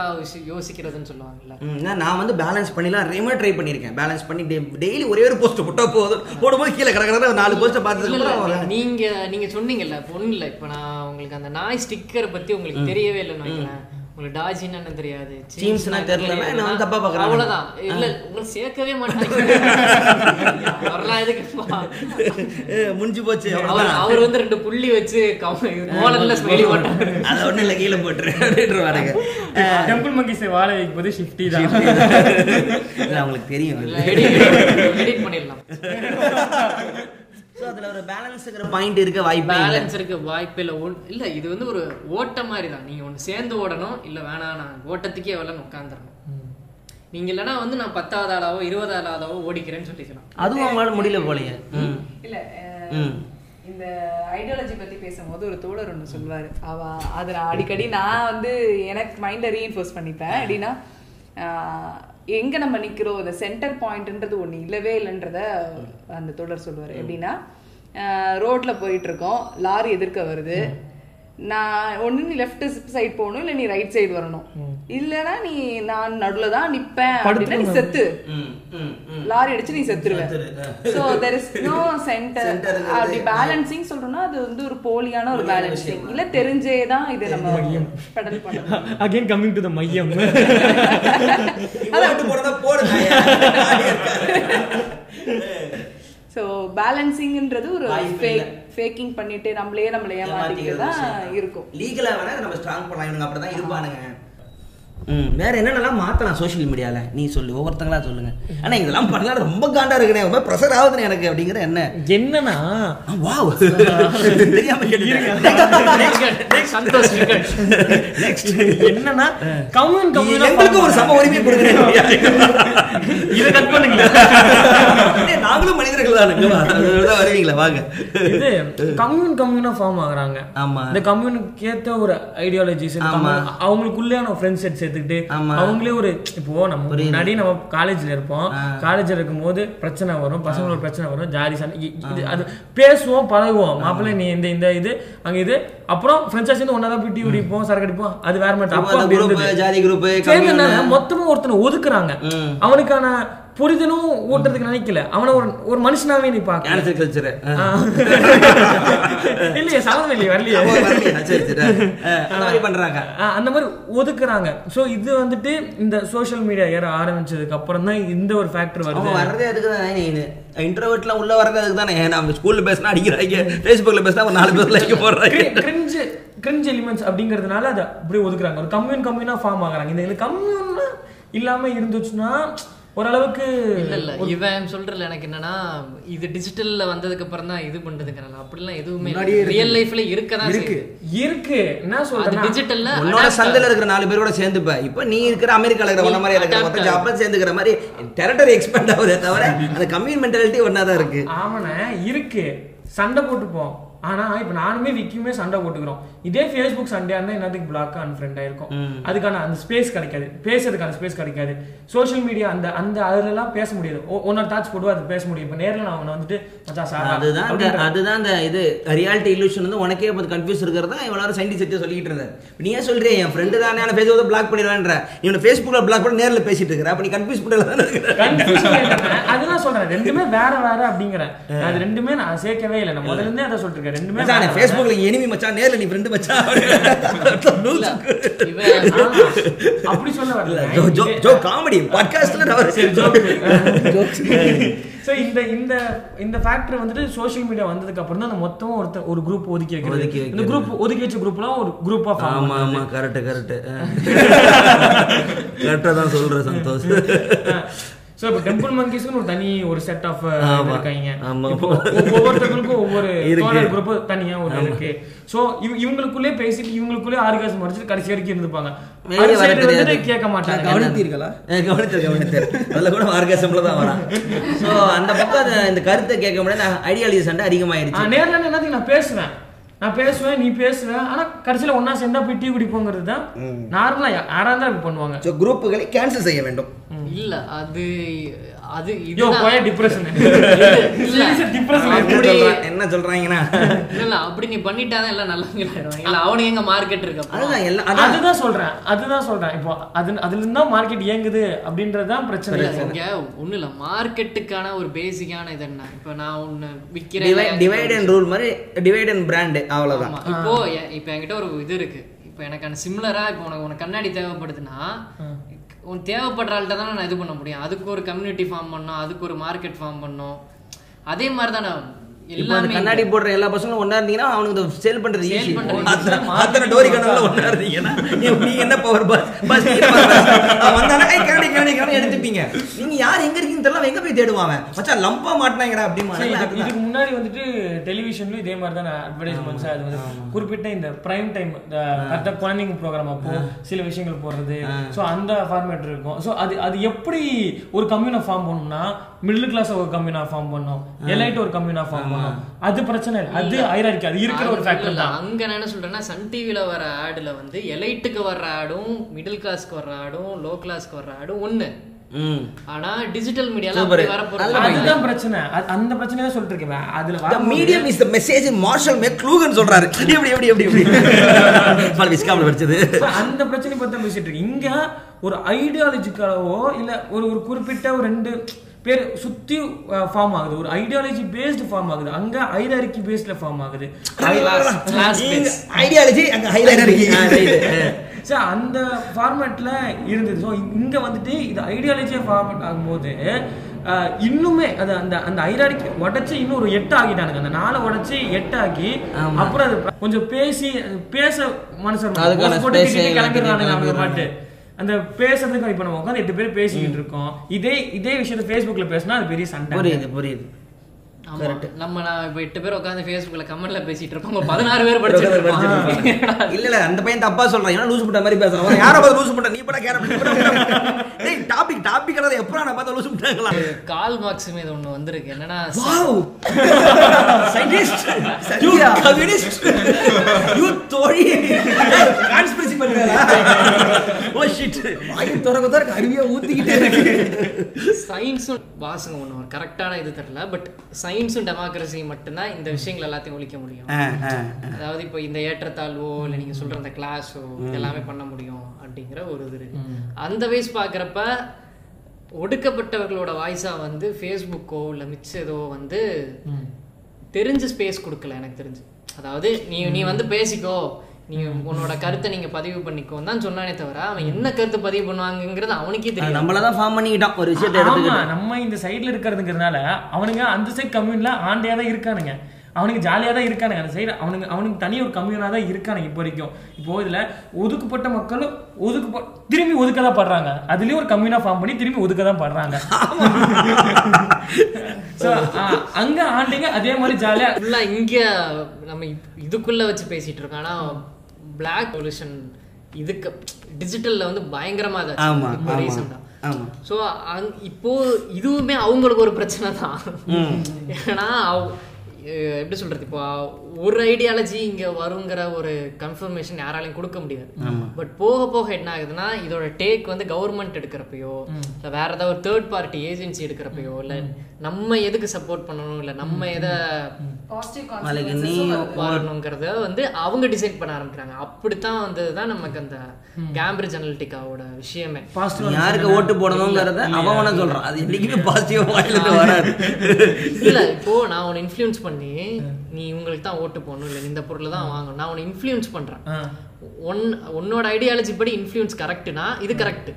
யோசிக்கிறதுன்னு சொல்லுவாங்கல்ல. நான் வந்து பேலன்ஸ் பண்ணிலாம் ரெமே ட்ரை பண்ணியிருக்கேன். பேலன்ஸ் பண்ணி டெய்லி ஒரே ஒரு போஸ்ட் போட்டா போதும். போடும்போது கீழே கிடக்கிற ஒரு நாலு போஸ்ட்டை அப்புறம் நீங்க நீங்க சொன்னீங்கல்ல இப்ப ஒண்ணும் இல்ல இப்ப நான் உங்களுக்கு அந்த நாய் ஸ்டிக்கரை பத்தி உங்களுக்கு தெரியவே இல்லைன்னு வைங்களேன். உங்களுக்கு டாஜின்னு என்ன தெரியாது. தெரியலன்னா என்ன வந்து தப்பா பார்க்கறாங்க. அவ்வளவுதான். இல்ல உங்களுக்கு சேர்க்கவே மாட்டாங்க. வரலாம் எதுக்குப்பா முடிஞ்சு போச்சு அவர். அவர் வந்து ரெண்டு புள்ளி வச்சு கோலன்ல ஸ்மைலி போட்டாங்க அதை ஒன்றும் இல்லை கீழே போட்டுரு அப்படின்ற வாருங்க டெம்பிள் மங்கிஸை வாழ வைப்பது ஷிஃப்டி தான். இல்லை அவங்களுக்கு தெரியும். எடிட் பண்ணிடலாம். ஸோ அதில் ஒரு பேலன்ஸுங்கிற பாயிண்ட் இருக்க வாய்ப்பே இல்லை. பேலன்ஸ் இருக்கு வாய்ப்பு இல்ல. ஒன் இல்ல இது வந்து ஒரு ஓட்டம் மாதிரி தான். நீங்க ஒண்ணு சேர்ந்து ஓடணும் இல்ல வேணாம் நான் ஓட்டத்துக்கே வரலன்னு உட்காந்துடணும் நீங்க இல்லைன்னா வந்து நான் பத்தாவது ஆளாவோ இருபதாவது ஆளாவோ ஓடிக்கிறேன்னு சொல்லிக்கலாம் அதுவும் அவங்களால முடியல போலயே. இல்ல இந்த ஐடியாலஜி பத்தி பேசும்போது ஒரு தோழர் ஒன்று சொல்வாரு அவ அது நான் அடிக்கடி நான் வந்து எனக்கு மைண்டை ரீஇன்ஃபோர்ஸ் பண்ணிப்பேன். எப்படின்னா ஆஹ், எங்க நம்ம நிக்கிறோம்? இந்த சென்டர் பாயிண்ட்ன்றது ஒண்ணு இல்லவே இல்லைன்றத அந்த தோழர் சொல்லுவாரு. எப்படின்னா ரோட்ல போயிட்டு இருக்கோம். லாரி எதிர்க்க வருது. நான் ஒண்ணு நீ லெஃப்ட் சைடு போகணும் இல்ல நீ ரைட் சைடு வரணும். இல்லனா நீ நான் நடுவுல தான் நிப்பேன் அப்படின்னா நீ செத்து. ம் ம் ம். லாரி அடிச்சு நீ செத்துருவ. So there is no centre அப்படி பேலன்சிங் சொல்றோம்னா அது வந்து ஒரு போலியான ஒரு பேலன்சிங் இல்ல தெரிஞ்சே தான் இது நம்ம பெடல் பண்ணணும். அகைன் கம்மிங் டு த மையம். போடுறதா போடு சோ பேலன்சிங்ன்றது ஒரு. ஃபேக்கிங் பண்ணிட்டு நம்மளே நம்மள ஏமாத்திக்கிட்டு தான் இருக்கும். லீகலா வேணா நம்ம ஸ்ட்ராங் பண்ணலாம். இவனுங்க அப்படிதான் இருப்பானுங்க. வேற என்னென்னலாம் மாத்தலாம் சோஷியல் மீடியால நீ சொல்லு ஒவ்வொருத்தங்களா சொல்லுங்க. ஆனா இதெல்லாம் பண்ணா ரொம்ப காண்டா இருக்குனே ரொம்ப ப்ரெஷர் ஆகுதுன்னு எனக்கு அப்படிங்கிற என்ன? என்னன்னா வாவ் தெரியாம என்னன்னா கம்யூன் கம்யூன் எங்களுக்கு ஒரு சம உரிமை கொடுக்குறேன். இதை கட் பண்ணுங்க. நாங்களும் மனிதர்கள் தான். வருவீங்களா? வாங்க. இது கம்யூன் கம்யூனா ஃபார்ம் ஆகுறாங்க. ஆமா. இந்த கம்யூனுக்கு ஏத்த ஒரு ஐடியாலஜிஸ் ஆமா. அவங்களுக்குள்ளேயான ஃப்ரெண்ட்ஸ் செட் சேர்த்துக்கிட்டு ஆமா. அவங்களே ஒரு இப்போ நம்ம முன்னாடி நம்ம காலேஜ்ல இருப்போம். காலேஜ்ல இருக்கும்போது பிரச்சனை வரும் பசங்களோட பிரச்சனை வரும் சண்டை இது அது பேசுவோம் பழகுவோம். மாப்பிள்ளை நீ இந்த இந்த இது அங்க இது. அப்புறம் ஃப்ரெண்ட்ஸா சேர்ந்து ஒன்னா தான் பிடி குடிப்போம் சரக்கு அடிப்போம். அது வேற மாதிரி அப்போ அப்படி குரூப் இருந்தது. ஜாதி குரூப் சேர்ந்தனால மொத்தமா ஒருத்தனை ஒதுக்குறாங்க. அவனுக்கான புரிதலும் ஊட்டுறதுக்கு நினைக்கல. அவனை ஒரு ஒரு மனுஷனாவே நீ பாக்க கேன்சர் கல்ச்சர் இல்லையே சம்மந்தம் இல்லையே வரலையே. பண்றாங்க. அந்த மாதிரி ஒதுக்குறாங்க. சோ இது வந்துட்டு இந்த சோஷியல் மீடியா ஏற ஆரம்பிச்சதுக்கு அப்புறம் தான் இந்த ஒரு ஃபேக்டர் வருது. வர்றதே அதுக்கு தான் இன்டர்வெட்லாம் உள்ள வர்றது அதுக்கு தானே. நம்ம ஸ்கூல்ல பேசினா அடிக்கிறாங்க. ஃபேஸ்புக்ல பேசினா ஒரு நாலு பேர் லைக் போடுறாங்க. கிரிஞ்சு கிரிஞ்ச் எலிமெண்ட்ஸ் அப்படிங்கிறதுனால அதை அப்படியே ஒதுக்குறாங்க. ஒரு கம்யூன் கம்யூனா ஃபார்ம் ஆகுறாங்க. இந்த கம்யூன் இல்லாம இருந்துச்சுன்னா ஓரளவுக்கு இல்ல இல்ல இவன் சொல்றதுல எனக்கு என்னன்னா இது டிஜிட்டல்ல வந்ததுக்கு அப்புறம் தான் இது பண்றதுங்கிறல அப்படிலாம் எதுவுமே ரியல் லைஃப்ல இருக்கதான் இருக்கு இருக்கு. என்ன அது சொல்றேன்னா டிஜிட்டல்ல உன்னோட சந்தையில இருக்கிற நாலு பேரோட சேர்ந்துப்ப. இப்ப நீ இருக்கிற அமெரிக்கால இருக்கிற உன்ன மாதிரி இருக்கிற மொத்த ஜாப்ல சேர்ந்துக்கிற மாதிரி டெரிட்டரி எக்ஸ்பேண்ட் ஆகுதே தவிர அந்த கம்யூன் மென்டாலிட்டி ஒன்னா தான் இருக்கு. ஆமாண்ணே இருக்கு. சண்டை போட்டுப்போம். ஆனா இப்ப நானுமே விக்கியுமே சண்டை போட்டுக்கிறோம். இதே ஃபேஸ்புக் சண்டையா இருந்தா என்னத்துக்கு பிளாக் அன்ஃப்ரெண்ட் ஆயிருக்கும்? அதுக்கான அந்த ஸ்பேஸ் கிடைக்காது. பேசுறதுக்கான ஸ்பேஸ் கிடைக்காது. சோஷியல் மீடியா அந்த அந்த அதுல எல்லாம் பேச முடியாது. ஒன்னொரு தாட்ச் போடுவா அது பேச முடியும். இப்ப நேர்ல நான் அவனை வந்துட்டு மச்சான் சாரா அதுதான் அதுதான் அந்த இது ரியாலிட்டி இல்லூஷன் வந்து உனக்கே இப்போ கன்ஃபியூஸ் இருக்கிறதா இவ்வளோ சயின்டிஸ்ட் சொல்லிட்டு இருந்தேன் நீ ஏன் சொல்றியா என் ஃப்ரெண்டு தானே நான் ஃபேஸ்புக் பிளாக் பண்ணிடுவேன்ற. இவனை ஃபேஸ்புக்கில் பிளாக் பண்ணி நேரில் பேசிட்டு இருக்கிற. அப்ப நீ கன்ஃபியூஸ் பண்ணல. அதுதான் சொல்றேன். ரெண்டுமே வேற வேற அப்படிங்கிறேன். அது ரெண்டுமே நான் சேர்க்கவே இல்லை. நான் முதல்ல இருந்தே அதை சொல்லிட்டு ரெண்டுமே மச்சான். ஃபேஸ்புக்ல எனிமி மச்சான் நேர்ல நீ ஃப்ரெண்டு மச்சான் அப்படி சொல்ல வரல. ஜோ ஜோ காமெடி பாட்காஸ்ட்ல சோ இந்த இந்த இந்த ஃபேக்டர் வந்துட்டு சோஷியல் மீடியா வந்ததுக்கு அப்புறம் தான் அந்த மொத்தமா ஒருத்தர் ஒரு குரூப் ஒதுக்கி ஒதுக்கி வைக்கிறது. இந்த குரூப் ஒதுக்கி வச்ச குரூப்லாம் ஒரு குரூப்பா ஆமா ஆமா கரெக்ட் கரெக்ட் கரெக்டா தான் சொல்ற சந்தோஷ். சோ இப்போ டெம்பிள் மங்கீஸ்னு ஒரு தனி ஒரு செட் ஆஃப் ஆமா. இருக்காங்க. ஆமா. இப்போ ஒ- ஒவ்வொருத்தருக்கும் ஒவ்வொரு குரூப் தனியா ஒரு இருக்கு. சோ இவ இவங்களுக்குள்ளே பேசிட்டு இவங்களுக்குள்ளே ஆர்காசம் மறைச்சிட்டு கடைசி வரைக்கும் இருந்துப்பாங்க. கேட்க மாட்டாங்க. கவனித்தீர்களா? கவனித்தர் கவனித்தர் அதில் கூட ஆர்காசம்ல தான் வரான் ஸோ அந்த பக்கம் அந்த- இந்த கருத்தை கேட்க முடியாது ஐடியாலஜி சண்டை அதிகமாயிருச்சு. நேர்ல என்னத்துக்கு நான் பேசுவேன். நான் பேசுவேன் நீ பேசுவ ஆனா கடைசியில ஒண்ணா சேர்ந்தா போய் டீ குடிப்போங்கிறது தான் நார்மலா யாரா இருந்தா பண்ணுவாங்க. ஸோ குரூப்புகளை கேன்சல் செய்ய வேண்டும். இல்ல அது அது யோ இதுதான். போய டிப்ரெஷன் இல்ல. டிப்ரெஷன் அப்படி என்ன சொல்றாங்கன்னா? இல்ல அப்படி நீ பண்ணிட்டாதான் எல்லாம் நல்லவங்களாயிடுவாங்க இல்ல அவனுக்கு எங்க மார்க்கெட் இருக்கு? அதுதான் அதுதான் சொல்றேன் அதுதான் சொல்றேன். இப்போ அது அதுல இருந்தா மார்க்கெட் இயங்குது அப்படின்றதுதான் பிரச்சனை. இங்க ஒண்ணு இல்ல. மார்க்கெட்டுக்கான ஒரு பேசிக்கான இது என்ன? இப்ப நான் ஒண்ணு விக்கிறேன் டிவைட் அண்ட் ரூல் மாதிரி டிவைட் அண்ட் பிராண்டு அவ்வளவுதான். இப்போ இப்போ என்கிட்ட ஒரு இது இருக்கு. இப்போ எனக்கான சிமிலரா இப்போ உனக்கு உனக்கு கண்ணாடி தேவைப்படுதுன்னா உனக்கு தேவைப்படுற ஆள்கிட்ட தானே நான் இது பண்ண முடியும். அதுக்கு ஒரு கம்யூனிட்டி ஃபார்ம் பண்ணோம் அதுக்கு ஒரு மார்க்கெட் ஃபார்ம் பண்ணோம் அதே மாதிரி தானே எல்லாமே கண்ணாடி போடுற எல்லா பசங்களும் ஒண்ணா இருந்தீங்கன்னா அவனுக்கு சேல் பண்றது ஈஸி அத்தனை டோரி கணக்குல ஒண்ணா இருந்தீங்கன்னா நீ- என்ன பவர் பஸ் பஸ் வந்தானே "ஏய், கண்ணாடி கண்ணாடி கண்ணாடி எடுத்துப்பீங்க நீங்க யார் எங்க இருக்கீங்கன்னு தெரியல எங்க போய் தேடுவாங்க மச்சான் லம்பா மாட்டினாங்கடா அப்படிமா இதுக்கு முன்னாடி வந்துட்டு டெலிவிஷன்லயும் இதே மாதிரி தான் அட்வர்டைஸ்மெண்ட்ஸ் அது வந்து குறிப்பிட்ட இந்த பிரைம் டைம் கரெக்டாக குழந்தைங்க ப்ரோக்ராம் அப்போ சில விஷயங்கள் போடுறது. ஸோ அந்த ஃபார்மேட் இருக்கும். ஸோ அது அது எப்படி ஒரு கம்யூனை ஃபார்ம் பண்ணணும்னா மிடில் கிளாஸ் ஒரு கம்யூனா ஃபார்ம் பண்ணும் எலைட் ஒரு கம்யூனா ஃபார்ம் பண்ணும் அது பிரச்சனை இல்லை. அது ஐராரிக்கு அது இருக்கிற ஒரு ஃபேக்டர் தான். அங்க நான் என்ன சொல்றேன்னா சன் டிவில வர ஆடுல வந்து எலைட்டுக்கு வர்ற ஆடும் மிடில் கிளாஸ்க்கு வர்ற ஆடும் லோ கிளாஸ்க்கு வர்ற ஆடும் ஒண்ணு. ஆனா டிஜிட்டல் மீடியால அதுதான் பிரச்சனை. அது- அந்த பிரச்சனை தான் சொல்லிட்டு இருக்கேன் அதுல medium is the message Marshall McLuhan சொல்றாரு. எப்படி எப்படி எப்படி எப்படி? பால் விஸ்காம்ல படிச்சது So, அந்த பிரச்சனை பத்தி தான் பேசிட்டு இருக்கு இங்க ஒரு ஐடியாலஜிக்காகவோ இல்ல ஒரு ஒரு குறிப்பிட்ட ஒரு ரெண்டு பேர் சுத்தி ஃபார்ம் ஆகுது. ஒரு ஐடியாலஜி பேஸ்டு ஃபார்ம் ஆகுது. அங்க ஐடாரிக்கி பேஸ்ட்ல ஃபார்ம் ஆகுது. ஐடியாலஜி அங்க இருக்கு ஸோ அந்த ஃபார்மேட்ல இருந்தது. ஸோ இங்க வந்துட்டு இது ஐடியாலஜியா ஃபார்மேட் ஆகும்போது இன்னுமே அது அந்த அந்த ஐடாரிக்கு உடைச்சு இன்னும் ஒரு எட்டு ஆகிட்டானுங்க அந்த நாளை உடைச்சு எட்டு ஆக்கி அப்புறம் அது கொஞ்சம் பேசி பேச மனுஷன் எல்லாம் கிளம்பிடுறானுங்க அவங்க. பாட்டு. அந்த பேசுறதுக்கு இப்ப நம்ம உட்காந்து எட்டு பேர் பேசிக்கிட்டு இருக்கோம். இதே இதே விஷயத்த Facebookல பேசினா அது பெரிய சண்டை. புரியுது புரியுது. ஆமா. நம்ம நான் இப்ப எட்டு பேர் உட்காந்து Facebookல கமெண்ட்ல பேசிட்டு இருக்கோம். உங்க பதினாறு பேர் படிச்சிட்டு இருக்கோம். இல்ல இல்ல அந்த பையன் தப்பா சொல்றான். ஏன்னா லூசு முட்டை மாதிரி பேசுறான். அவன் யாரை பார்த்து லூசு முட்டை நீ படா கேர டேய் டாபிக் டாபிக் எல்லாம் எப்பறம் நான் பார்த்து லூசு முட்டாங்களா கால் மார்க்ஸ் மீது ஒண்ணு வந்திருக்கு. என்னன்னா wow scientist you communist you தோழி. கான்ஸ்பிரசி பண்றா ஓ ஷிட் வாங்கி திறக்க திறக்க அருவியா ஊத்திக்கிட்டே இருக்கு. சயின்ஸும் வாசகம் ஒண்ணு ஒரு கரெக்டான இது தெரியல பட் சயின்ஸும் டெமோக்ரஸியும் மட்டும்தான் இந்த விஷயங்கள் எல்லாத்தையும் ஒழிக்க முடியும். அதாவது இப்போ இந்த ஏற்றத்தாழ்வோ இல்லை நீங்க சொல்ற அந்த கிளாஸோ எல்லாமே பண்ண முடியும் அப்படிங்கிற ஒரு இது இருக்கு. அந்த வயசு பார்க்குறப்ப ஒடுக்கப்பட்டவர்களோட வாய்ஸா வந்து ஃபேஸ்புக்கோ இல்லை மிச்ச ஏதோ வந்து தெரிஞ்ச ஸ்பேஸ் கொடுக்கல எனக்கு தெரிஞ்சு. அதாவது நீ நீ வந்து பேசிக்கோ நீ உன்னோட கருத்தை நீங்க பதிவு பண்ணிக்கோ தான் சொன்னானே தவிர அவன் என்ன கருத்து பதிவு பண்ணுவாங்கங்கிறது அவனுக்கே தெரியும் நம்மள தான் ஃபார்ம் பண்ணிக்கிட்டான். ஒரு விஷயத்தை ஆமா எடுத்துக்கிட்டு. நம்ம இந்த சைடுல இருக்கிறதுங்கிறதுனால அவனுங்க அந்த சைடு கம்யூன்ல ஆண்டையா தான் இருக்கானுங்க. அவனுக்கு ஜாலியா தான் இருக்கானுங்க. அந்த சைடு அவனுக்கு அவனுக்கு தனி ஒரு கம்யூனா தான் இருக்கானுங்க இப்போ வரைக்கும். இப்போ இதுல ஒதுக்கப்பட்ட மக்களும் ஒதுக்கு திரும்பி ஒதுக்க தான் படுறாங்க. அதுலயும் ஒரு கம்யூனா ஃபார்ம் பண்ணி திரும்பி ஒதுக்க தான் படுறாங்க So, ஆ, அங்க ஆண்டிங்க அதே மாதிரி ஜாலியா ஃபுல்லா இங்க நம்ம இதுக்குள்ள வச்சு பேசிட்டு இருக்கோம். ஆனா பிளாக் பொல்யூஷன் இதுக்கு டிஜிட்டல்ல வந்து பயங்கரமா ஆமா இதாச்சு இப்போ ஆமா ரீசெண்டா ஆமா. ஸோ இப்போ இதுவுமே அவங்களுக்கு ஒரு பிரச்சனை தான் ஏன்னா எப்படி சொல்றது? இப்போ ஒரு ஐடியாலஜி இங்க வருங்கிற ஒரு கன்ஃபர்மேஷன் யாராலையும் கொடுக்க முடியாது. பட் போக போக என்ன ஆகுதுன்னா இதோட டேக் வந்து கவர்மெண்ட் எடுக்கிறப்பயோ இல்ல வேற ஏதாவது ஒரு தேர்ட் பார்ட்டி ஏஜென்சி எடுக்கிறப்பயோ இல்ல நம்ம எதுக்கு சப்போர்ட் பண்ணணும்? இல்ல நம்ம எதை வரணுங்கிறத வந்து அவங்க டிசைட் பண்ண ஆரம்பிக்கிறாங்க. அப்படித்தான் வந்ததுதான் நமக்கு அந்த கேம்பிரிட்ஜ் அனலிட்டிக்காவோட விஷயமே. யாருக்கு ஓட்டு போடணுங்கிறத அவன் சொல்றான். அது என்னைக்குமே பாசிட்டிவா வாயில இருந்து வராது. இல்ல இப்போ நான் உன்னை இன்ஃப்ளூயன்ஸ் பண்ணி நீ உங்களுக்கு தான் ஓட்டு போடணும். இல்ல இந்த பொருளை தான் வாங்கணும். நான் உன்னை இன்ஃப்ளூயன்ஸ் பண்றேன். ஒன் உன்னோட ஐடியாலஜி படி இன்ஃப்ளூயன்ஸ் கரெக்ட்னா இது கரெக்ட்.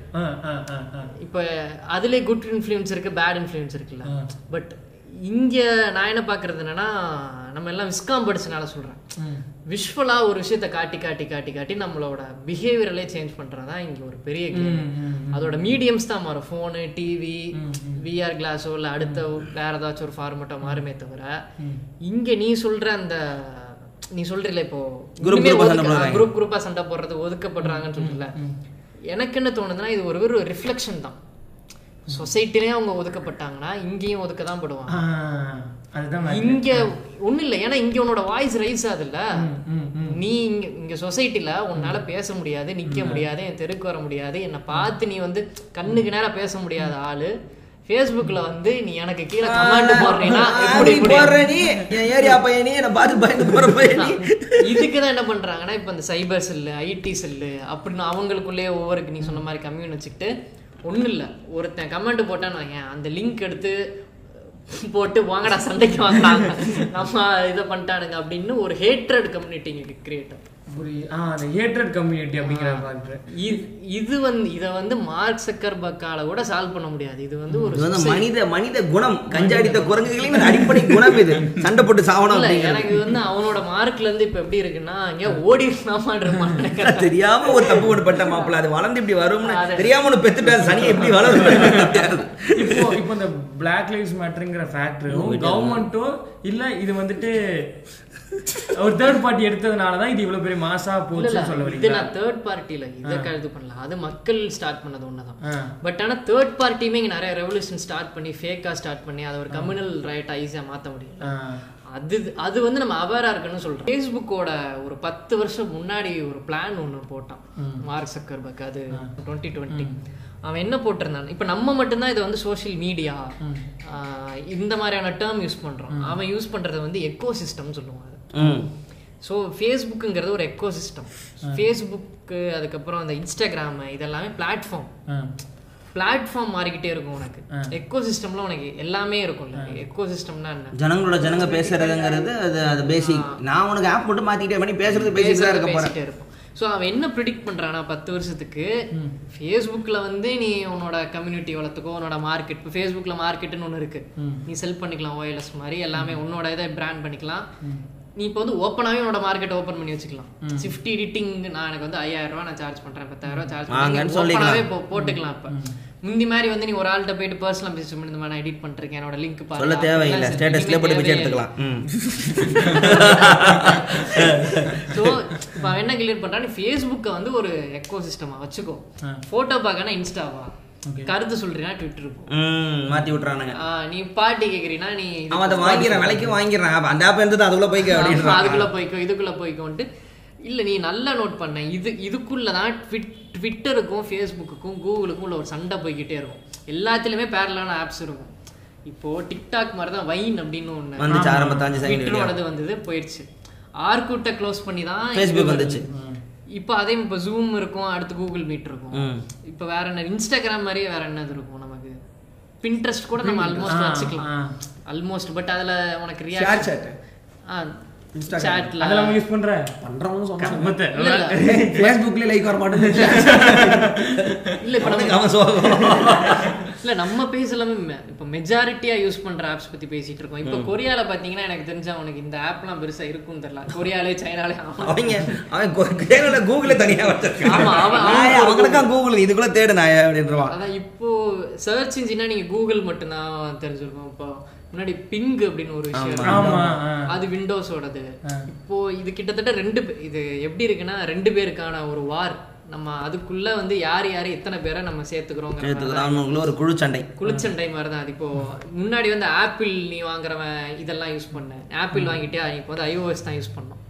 இப்போ அதுல குட் இன்ஃப்ளூயன்ஸ் இருக்கு பேட் இன்ஃப்ளூயன்ஸ் இருக்குல்ல. பட் இங்க நான் என்ன பாக்குறது என்னன்னா நம்ம எல்லாம் விஸ்காம் படிச்சனால சொல்றேன். விஷுவலா ஒரு விஷயத்த காட்டி காட்டி காட்டி காட்டி நம்மளோட பிஹேவியரலே சேஞ்ச் பண்றதா இங்க ஒரு பெரிய. அதோட மீடியம்ஸ் தான் மாறும். ஃபோனு டிவி விஆர் கிளாஸோ இல்ல அடுத்த வேற ஏதாச்சும் ஒரு ஃபார்மேட்டோ மாறுமே தவிர இங்க நீ சொல்ற அந்த நீ சொல்றீல இப்போ. குரூப் குரூப்பா சண்டை போடுறது ஒதுக்கப்படுறாங்கன்னு சொல்றல எனக்கு என்ன தோணுதுன்னா இது ஒரு ஒரு ரிஃப்ளெக்ஷன் தான். சொசைட்டிலே அவங்க ஒதுக்கப்பட்டாங்கன்னா இங்கேயும் ஒதுக்க தான் படுவாங்க இங்க ஒண்ணு இல்ல. ஏன்னா இங்க உன்னோட வாய்ஸ் ரைஸ் ஆகுதுல்ல நீ இங்க இங்க சொசைட்டில உன்னால பேச முடியாது நிக்க முடியாது என் தெருக்கு வர முடியாது என்னை பார்த்து நீ வந்து கண்ணுக்கு நேரா பேச முடியாத ஆளு. ஃபேஸ்புக்ல வந்து நீ எனக்கு கீழே கமெண்ட் நீ இப்படி போடுற நீ என் ஏரியா பையன் என்ன பார்த்து பயந்து போற பையன். இதுக்கு தான் என்ன பண்றாங்கன்னா இப்போ இந்த சைபர் செல்லு ஐடி செல்லு அப்படின்னு அவங்களுக்குள்ளேயே ஒவ்வொரு நீ சொன்ன மாதிரி கம்யூன் வச்சுக்கிட்டு ஒண்ணும் இல்ல. ஒருத்தன் கமெண்ட் போட்டான்னு வையேன் அந்த லிங்க் எடுத்து போட்டு வாங்கடா சண்டைக்கு வாங்கடாங்க நம்ம இதை பண்ணிட்டானுங்க அப்படின்னு ஒரு ஹேட்ரட் கம்யூனிட்டி இங்க கிரியேட் ஆகும் ஹேட்ரட் கம்யூனிட்டி அப்படிங்கிற மாதிரி. இது வந்து இதை வந்து மார்க் சக்கர் பக்கால கூட சால்வ் பண்ண முடியாது. இது வந்து ஒரு மனித மனித குணம். கஞ்சாடித்த குரங்குகளின் அடிப்படை குணம் இது. சண்டை போட்டு சாவணும் எனக்கு வந்து அவனோட மார்க்ல இருந்து இப்ப எப்படி இருக்குன்னா ஓடி இருக்காம தெரியாம ஒரு தப்பு ஒன்று பட்ட மாப்பிள்ள. அது வளர்ந்து இப்படி வரும்னு அது- தெரியாம ஒன்று பெத்துட்டா சனி எப்படி வளரும்? இப்போ இப்போ இந்த பிளாக் லைவ்ஸ் மேட்டருங்கிற ஃபேக்டரும் கவர்மெண்ட்டும் இல்ல இது வந்துட்டு ஒரு தேர்ட் பார்ட்டி எடுத்ததுனால தான் இது இவ்வளவு பெரிய மாசா போச்சுன்னு சொல்ல இது வரீங்களா? நான் தேர்ட் பார்ட்டில இதை கழுது பண்ணல அது மக்கள் ஸ்டார்ட் பண்ணது ஒண்ணுதான். பட் ஆனா தேர்ட் பார்ட்டியுமே இங்க நிறைய ரெவல்யூஷன் ஸ்டார்ட் பண்ணி ஃபேக்கா ஸ்டார்ட் பண்ணி அதை ஒரு கம்யூனல் ரைட்டா ஈஸியா மாத்த முடியும். அது அது வந்து நம்ம அவேரா இருக்கணும்னு சொல்றோம். ஃபேஸ்புக்கோட ஒரு பத்து வருஷம் முன்னாடி ஒரு பிளான் ஒண்ணு போட்டான். மார்க் சக்கர்பர்க் அது டுவெண்ட்டி டுவெண்ட்டி அவன் என்ன போட்டிருந்தான்? இப்ப நம்ம மட்டும்தான் இதை வந்து சோஷியல் மீடியா இந்த மாதிரியான டேர்ம் யூஸ் பண்றோம். அவன் யூஸ் பண்றது வந்து எக்கோ சிஸ்டம் சொல்லுவாங்க. ஸோ ஃபேஸ்புக்குங்கிறது ஒரு எக்கோ சிஸ்டம் ஃபேஸ்புக்கு அதுக்கப்புறம் அந்த இன்ஸ்டாகிராமு இதெல்லாமே பிளாட்ஃபார்ம். பிளாட்ஃபார்ம் மாறிக்கிட்டே இருக்கும் உனக்கு. எக்கோ சிஸ்டம்ல உனக்கு எல்லாமே இருக்கும்ல எக்கோ சிஸ்டம்னா என்ன? ஜனங்களோட ஜனங்க பேசுறதுங்கிறது அது அது பேசிக் நான் உனக்கு ஆப் மட்டும் மாத்திக்கிட்டே பண்ணி பேசுறது பேசிட்டு இருக்க போறேன். இருப்போம். ஸோ அவன் என்ன ப்ரிடிக்ட் பண்றானா பத்து வருஷத்துக்கு? ஃபேஸ்புக்கில் வந்து நீ உன்னோட கம்யூனிட்டி வளர்த்துக்கோ உன்னோட மார்க்கெட் இப்போ ஃபேஸ்புக்கில் மார்க்கெட்டுன்னு ஒன்று இருக்கு. நீ செல் பண்ணிக்கலாம் ஓஎல்எஸ் மாதிரி. எல்லாமே உன்னோட இதை பிராண்ட் பண்ணிக்கலாம். நீ இப்போ வந்து ஓப்பனாகவே உன்னோட மார்க்கெட் ஓப்பன் பண்ணி வச்சுக்கலாம். ஷிஃப்ட் எடிட்டிங் நான் எனக்கு வந்து ஐயாயிரம் ரூபாய் நான் சார்ஜ் பண்றேன் பத்தாயிரம் ரூபாய் சார்ஜ் பண்ணுறேன். ஓப்பனாகவே போட்டுக்கலாம் இப்போ முந்தி மாதிரி வந்து நீ ஒரு ஆள்கிட்ட போயிட்டு பர்சனல் மெசேஜ் பண்ணி இந்த நான் எடிட் பண்ணிருக்கேன் என்னோட லிங்க் சொல்ல தேவையில்லை. ஸ்டேட்டஸ்ல போட்டு பிச்சை எடுத்துக்கலாம். ஸோ இப்போ என்ன கிளியர் பண்ணுறான் நீ ஃபேஸ்புக்கை வந்து ஒரு எக்கோ சிஸ்டமாக வச்சுக்கோ ஃபோட்டோ பார்க்கனா இன்ஸ்டாவா கருத்து சொல்றீங்கன்னா ட்விட்டர் மாத்தி விட்டுறானுங்க. நீ பாட்டி கேக்குறீனா நீ அவன் அதை வாங்கிறான் விலைக்கு வாங்கிடுறான். அந்த ஆப் இருந்தது அதுக்குள்ள போய்க்க அதுக்குள்ள போய்க்கோ இதுக்குள்ள போய்க்கோன்ட்டு. இல்ல நீ நல்லா நோட் பண்ண. இது இதுக்குள்ள தான் ட்விட்டருக்கும் ஃபேஸ்புக்குக்கும் கூகுளுக்கும் உள்ள ஒரு சண்டை போய்கிட்டே இருக்கும். எல்லாத்துலயுமே பேரலான ஆப்ஸ் இருக்கும். இப்போ டிக்டாக் மாதிரி தான் வைன் அப்படின்னு வந்துச்சு செகண்ட் ட்விட்டரோடது வந்தது போயிடுச்சு ஆர்குட்டை க்ளோஸ் பண்ணி தான் வந்துச்சு. இப்போ அதே இப்போ ஜூம் இருக்கும் அடுத்து கூகுள் மீட் இருக்கும். இப்போ வேற என்ன இன்ஸ்டாகிராம் மாதிரியே வேற என்னது இருக்கும் நமக்கு? பின்ட்ரெஸ்ட் கூட நம்ம ஆல்மோஸ்ட் வச்சுக்கலாம். ஆல்மோஸ்ட் பட் அதுல உனக்கு ஷேர் ரியாக்ட் சாட் சாட்ல அதெல்லாம் யூஸ் பண்ற? பண்றவங்க சொன்னாங்க ஃபேஸ்புக்ல லைக் வர மாட்டேங்குது. இல்ல இப்ப நம்ம அவன் சோகம். இல்ல நம்ம பேச எல்லாமே மெ- இப்ப மெஜாரிட்டியா யூஸ் பண்ற ஆப்ஸ் பத்தி பேசிட்டு இருக்கோம். இப்ப கொரியால பாத்தீங்கன்னா எனக்கு தெரிஞ்ச அவனுக்கு இந்த ஆப்லாம் பெருசா இருக்கும்னு தெரியல. கொரியாலே சைனாலே. அவங்க அவன் கூகுளே தனியா வச்சிருக்கான் ஆமா, அவன் கூகுள் இதுக்குள்ள தேடு நாய அப்படின்றான் அதான் இப்போ சர்ச் இன்ஜினா நீங்க கூகுள் மட்டும்தான் தெரிஞ்சிருக்கும். இப்போ முன்னாடி பிங் அப்படின்னு ஒரு விஷயம். அது விண்டோஸோடது இப்போ இது கிட்டத்தட்ட ரெண்டு இது எப்படி இருக்குன்னா ரெண்டு பேருக்கான ஒரு வார் நம்ம அதுக்குள்ள வந்து யார் யார் எத்தனை பேரை நம்ம தான் அவனுக்குள்ள ஒரு குழு சண்டை குளிச்சண்டை மாதிரி தான் அது இப்போ முன்னாடி வந்து ஆப்பிள் நீ வாங்குறவன் இதெல்லாம் யூஸ் பண்ண. ஆப்பிள் வாங்கிட்டே இப்போ வந்து ஐஓஎஸ் தான் யூஸ் பண்ணோம்.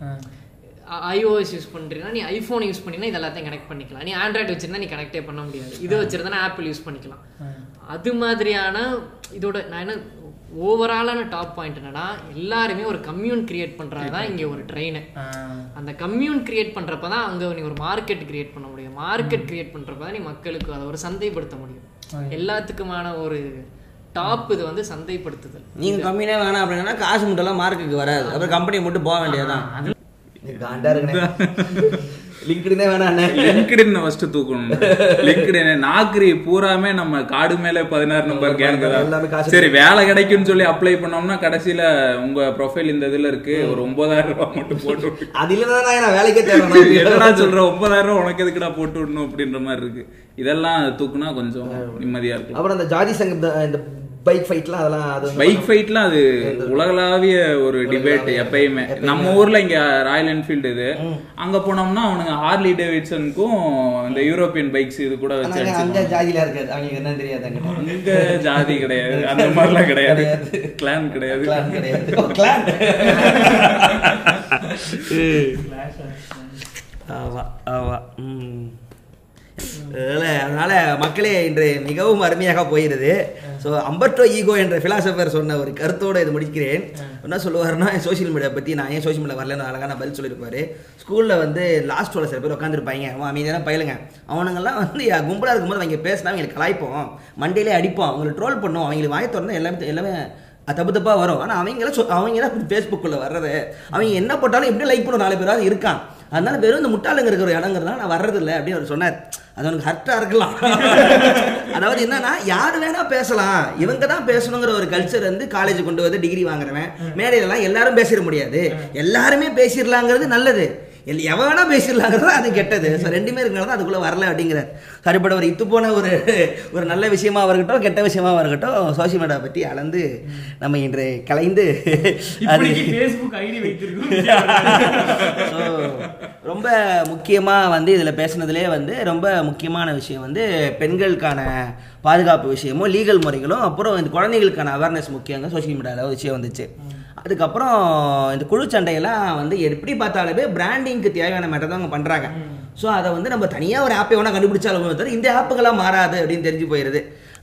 ஐஓஎஸ் யூஸ் பண்றீங்கன்னா நீ ஐஃபோன் யூஸ் பண்ணினா இது எல்லாத்தையும் கனெக்ட் பண்ணிக்கலாம். நீ ஆண்ட்ராய்டு வச்சிருந்தா நீ கனெக்டே பண்ண முடியாது. இது வச்சிருந்தா ஆப்பிள் யூஸ் பண்ணிக்கலாம். அது மாதிரியான இதோட நான் என்ன ஓவராலான டாப் பாயிண்ட் என்னன்னா எல்லாருமே ஒரு கம்யூன் கிரியேட் பண்றது தான் இங்க ஒரு ட்ரெயின் அந்த கம்யூன் கிரியேட் பண்றப்ப தான் அங்க நீ ஒரு மார்க்கெட் கிரியேட் பண்ண முடியும். மார்க்கெட் கிரியேட் பண்றப்ப தான் நீ மக்களுக்கு அதை ஒரு சந்தைப்படுத்த முடியும். எல்லாத்துக்குமான ஒரு டாப் இது வந்து சந்தைப்படுத்துதல். நீங்க கம்மியா வேணாம் அப்படின்னா காசு மட்டும் மார்க்குக்கு வராது. அப்புறம் கம்பெனி மட்டும் போக வேண்டியதுதான். காண்டா இருக்குண்ணே லிங்க்டுனே வேணாண்ணே லிங்க்டின் ஃபர்ஸ்ட் தூக்கணும். லிங்க்டின் நாக்ரி பூராமே நம்ம காடு மேல பதினாறு நம்பர் கேங் சரி வேலை கிடைக்கும்னு சொல்லி அப்ளை பண்ணோம்னா கடைசியில உங்க ப்ரொஃபைல் இந்த இதுல இருக்கு. ஒரு ஒன்பதாயிரம் ரூபாய் மட்டும் போட்டு. அதுல தான் நான் வேலைக்கே தேவை என்னடா சொல்ற? ஒன்பதாயிரம் ரூபாய் உனக்கு எதுக்குடா போட்டு விடணும் அப்படின்ற மாதிரி இருக்கு. இதெல்லாம் தூக்குனா கொஞ்சம் நிம்மதியா இருக்கும். அப்புறம் அந்த ஜாதி சங்கம் இந்த பைக் ஃபைட்லாம் அதெல்லாம் அது பைக் ஃபைட்லாம் அது உலகளாவிய ஒரு டிபேட் எப்பயுமே. நம்ம ஊர்ல இங்க ராயல் என்ஃபீல்டு இது. அங்க போனோம்னா அவனுங்க ஹார்லி டேவிட்சனுக்கும் இந்த யூரோப்பியன் பைக்ஸ் இது கூட வச்சு அங்க ஜாதியில இருக்காது. அவங்களுக்கு என்ன தெரியாது அங்க ஜாதி கிடையாது. அந்த மாதிரிலாம் கிடையாது. கிளான் கிடையாது. கிளான் கிடையாது. கிளான் ஆமா ஆமா. ம். அதனால மக்களே இன்று மிகவும் அருமையாக போயிருது. ஸோ அம்பர்டோ ஈகோ என்ற ஃபிலாசபர் சொன்ன ஒரு கருத்தோடு இது முடிக்கிறேன். என்ன சொல்லுவாருன்னா சோஷியல் மீடியா பற்றி நான் ஏன் சோஷியல் மீடியா வரலன்னு அழகான பதில் சொல்லியிருப்பார். ஸ்கூலில் வந்து லாஸ்ட் சில பேர் உட்காந்துருப்பாங்க அவன் அமைதியான பயிலுங்க. அவனுங்கெல்லாம் வந்து கும்பலாக இருக்கும்போது அவங்க பேசினா அவங்களுக்கு கலாய்ப்போம். மண்டையிலே அடிப்போம். அவங்களை ட்ரோல் பண்ணுவோம் அவங்களுக்கு வாய் திறந்தா எல்லாமே எல்லாமே தப்பு தப்பாக வரும். ஆனால் அவங்கள சொ அவங்க தான் ஃபேஸ்புக்கில் வர்றது. அவங்க என்ன போட்டாலும் எப்படி லைக் பண்ண நாலு பேராவது இருக்கான். அதனால வெறும் இந்த முட்டாளுங்க இருக்கிற இடங்கிறதுனால நான் வர்றது இல்லை அப்படின்னு அவர் சொன்னார். அது அவனுக்கு ஹர்ட்டாக இருக்கலாம். அதாவது என்னன்னா யார் வேணா பேசலாம். இவங்க தான் பேசணுங்கிற ஒரு கல்ச்சர் வந்து காலேஜ் கொண்டு வந்து டிகிரி வாங்குறவன். மேடையிலலாம் எல்லாரும் பேசிட முடியாது. எல்லாருமே பேசிடலாங்கிறது நல்லது. எல் எவன் பேசிடலாங்கிறது அது கெட்டது. ஸோ ரெண்டுமே இருக்கிறது அதுக்குள்ளே வரல அப்படிங்கிறார். சரிப்பட ஒரு இத்து போன ஒரு ஒரு நல்ல விஷயமா இருக்கட்டும் கெட்ட விஷயமா இருக்கட்டும் சோஷியல் மீடியா பற்றி அளந்து நம்ம இன்று கலைந்து அது ஸோ ரொம்ப முக்கியமாக வந்து இதில் பேசுனதுலேயே வந்து ரொம்ப முக்கியமான விஷயம் வந்து பெண்களுக்கான பாதுகாப்பு விஷயமும் லீகல் முறைகளும் அப்புறம் இந்த குழந்தைகளுக்கான அவேர்னஸ் முக்கியங்க. சோஷியல் மீடியாவில் விஷயம் வந்துச்சு. அதுக்கப்புறம் இந்த குழு சண்டையெல்லாம் வந்து எப்படி பார்த்தாலுமே பிராண்டிங்க்கு தேவையான மேட்டர் தான் அவங்க பண்ணுறாங்க ஸோ அதை வந்து நம்ம தனியாக ஒரு ஆப்பை வேணால் கண்டுபிடிச்சாலும் தவிர இந்த ஆப்புகளாக மாறாது அப்படின்னு தெரிஞ்சு போயிடுது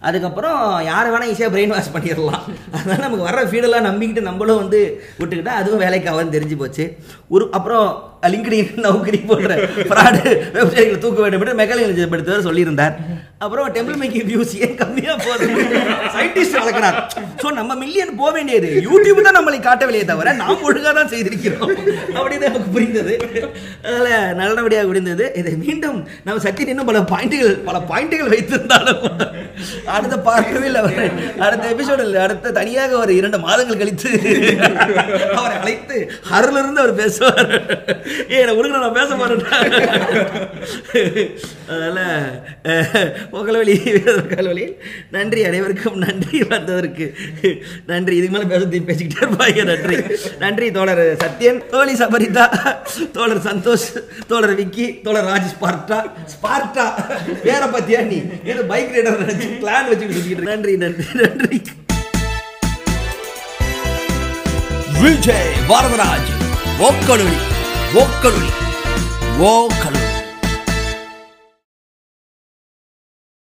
அதுக்கப்புறம் யாரை வேணால் ஈஸியாக பிரெயின் வாஷ் பண்ணிடலாம். அதனால நமக்கு வர்ற ஃபீடெல்லாம் நம்பிக்கிட்டு நம்மளும் வந்து விட்டுக்கிட்டா அதுவும் வேலைக்கு ஆகாதுன்னு தெரிஞ்சு போச்சு. ஒரு அப்புறம் லிங்க்டின் நௌக்கரி போன்ற ஃப்ராடு வெப்சைட்டில் தூக்க வேண்டும் என்று மெக்கானிக்கல் படுத்தவர் சொல்லியிருந்தார். அப்புறம் டெம்பிள் மேக்கிங் வியூஸ் ஏன் கம்மியாக போகுது? சயின்டிஸ்ட் வளர்க்குறார். ஸோ நம்ம மில்லியன் போக வேண்டியது. யூடியூப் தான் நம்மளை காட்டவில்லையே தவிர நாம் ஒழுங்காக தான் செய்திருக்கிறோம். அப்படின்னு நமக்கு புரிந்தது. அதில் நல்லபடியாக புரிந்தது இதை மீண்டும் நம்ம சக்தி இன்னும் பல பாயிண்ட்டுகள் பல பாயிண்ட்டுகள் வைத்திருந்தாலும் அடுத்த பார்க்கவே இல்லை. அவர் அடுத்த எபிசோடில் அடுத்த தனியாக ஒரு இரண்டு மாதங்கள் கழித்து அவரை அழைத்து அருளிருந்து அவர் பேசுவார். ஏ என்ன நான் பேச மாட்டேன் அதனால உக்கலவழி உக்கலவழி நன்றி அனைவருக்கும் நன்றி வந்ததற்கு. நன்றி இதுக்கு மேலே பேச பேசிக்கிட்டே இருப்பாங்க நன்றி. நன்றி தோழர் சத்யன் தோழி சபரிதா தோழர் சந்தோஷ் தோழர் விக்கி தோழர் ராஜ் ஸ்பார்ட்டா ஸ்பார்ட்டா. பேர பத்தியா நீ? ஏதோ பைக் ரைடர் நினைச்சு பிளான் வச்சுக்கிட்டு நன்றி நன்றி நன்றி. விஜய் வரதராஜ் ウォッカルリウォーカルリ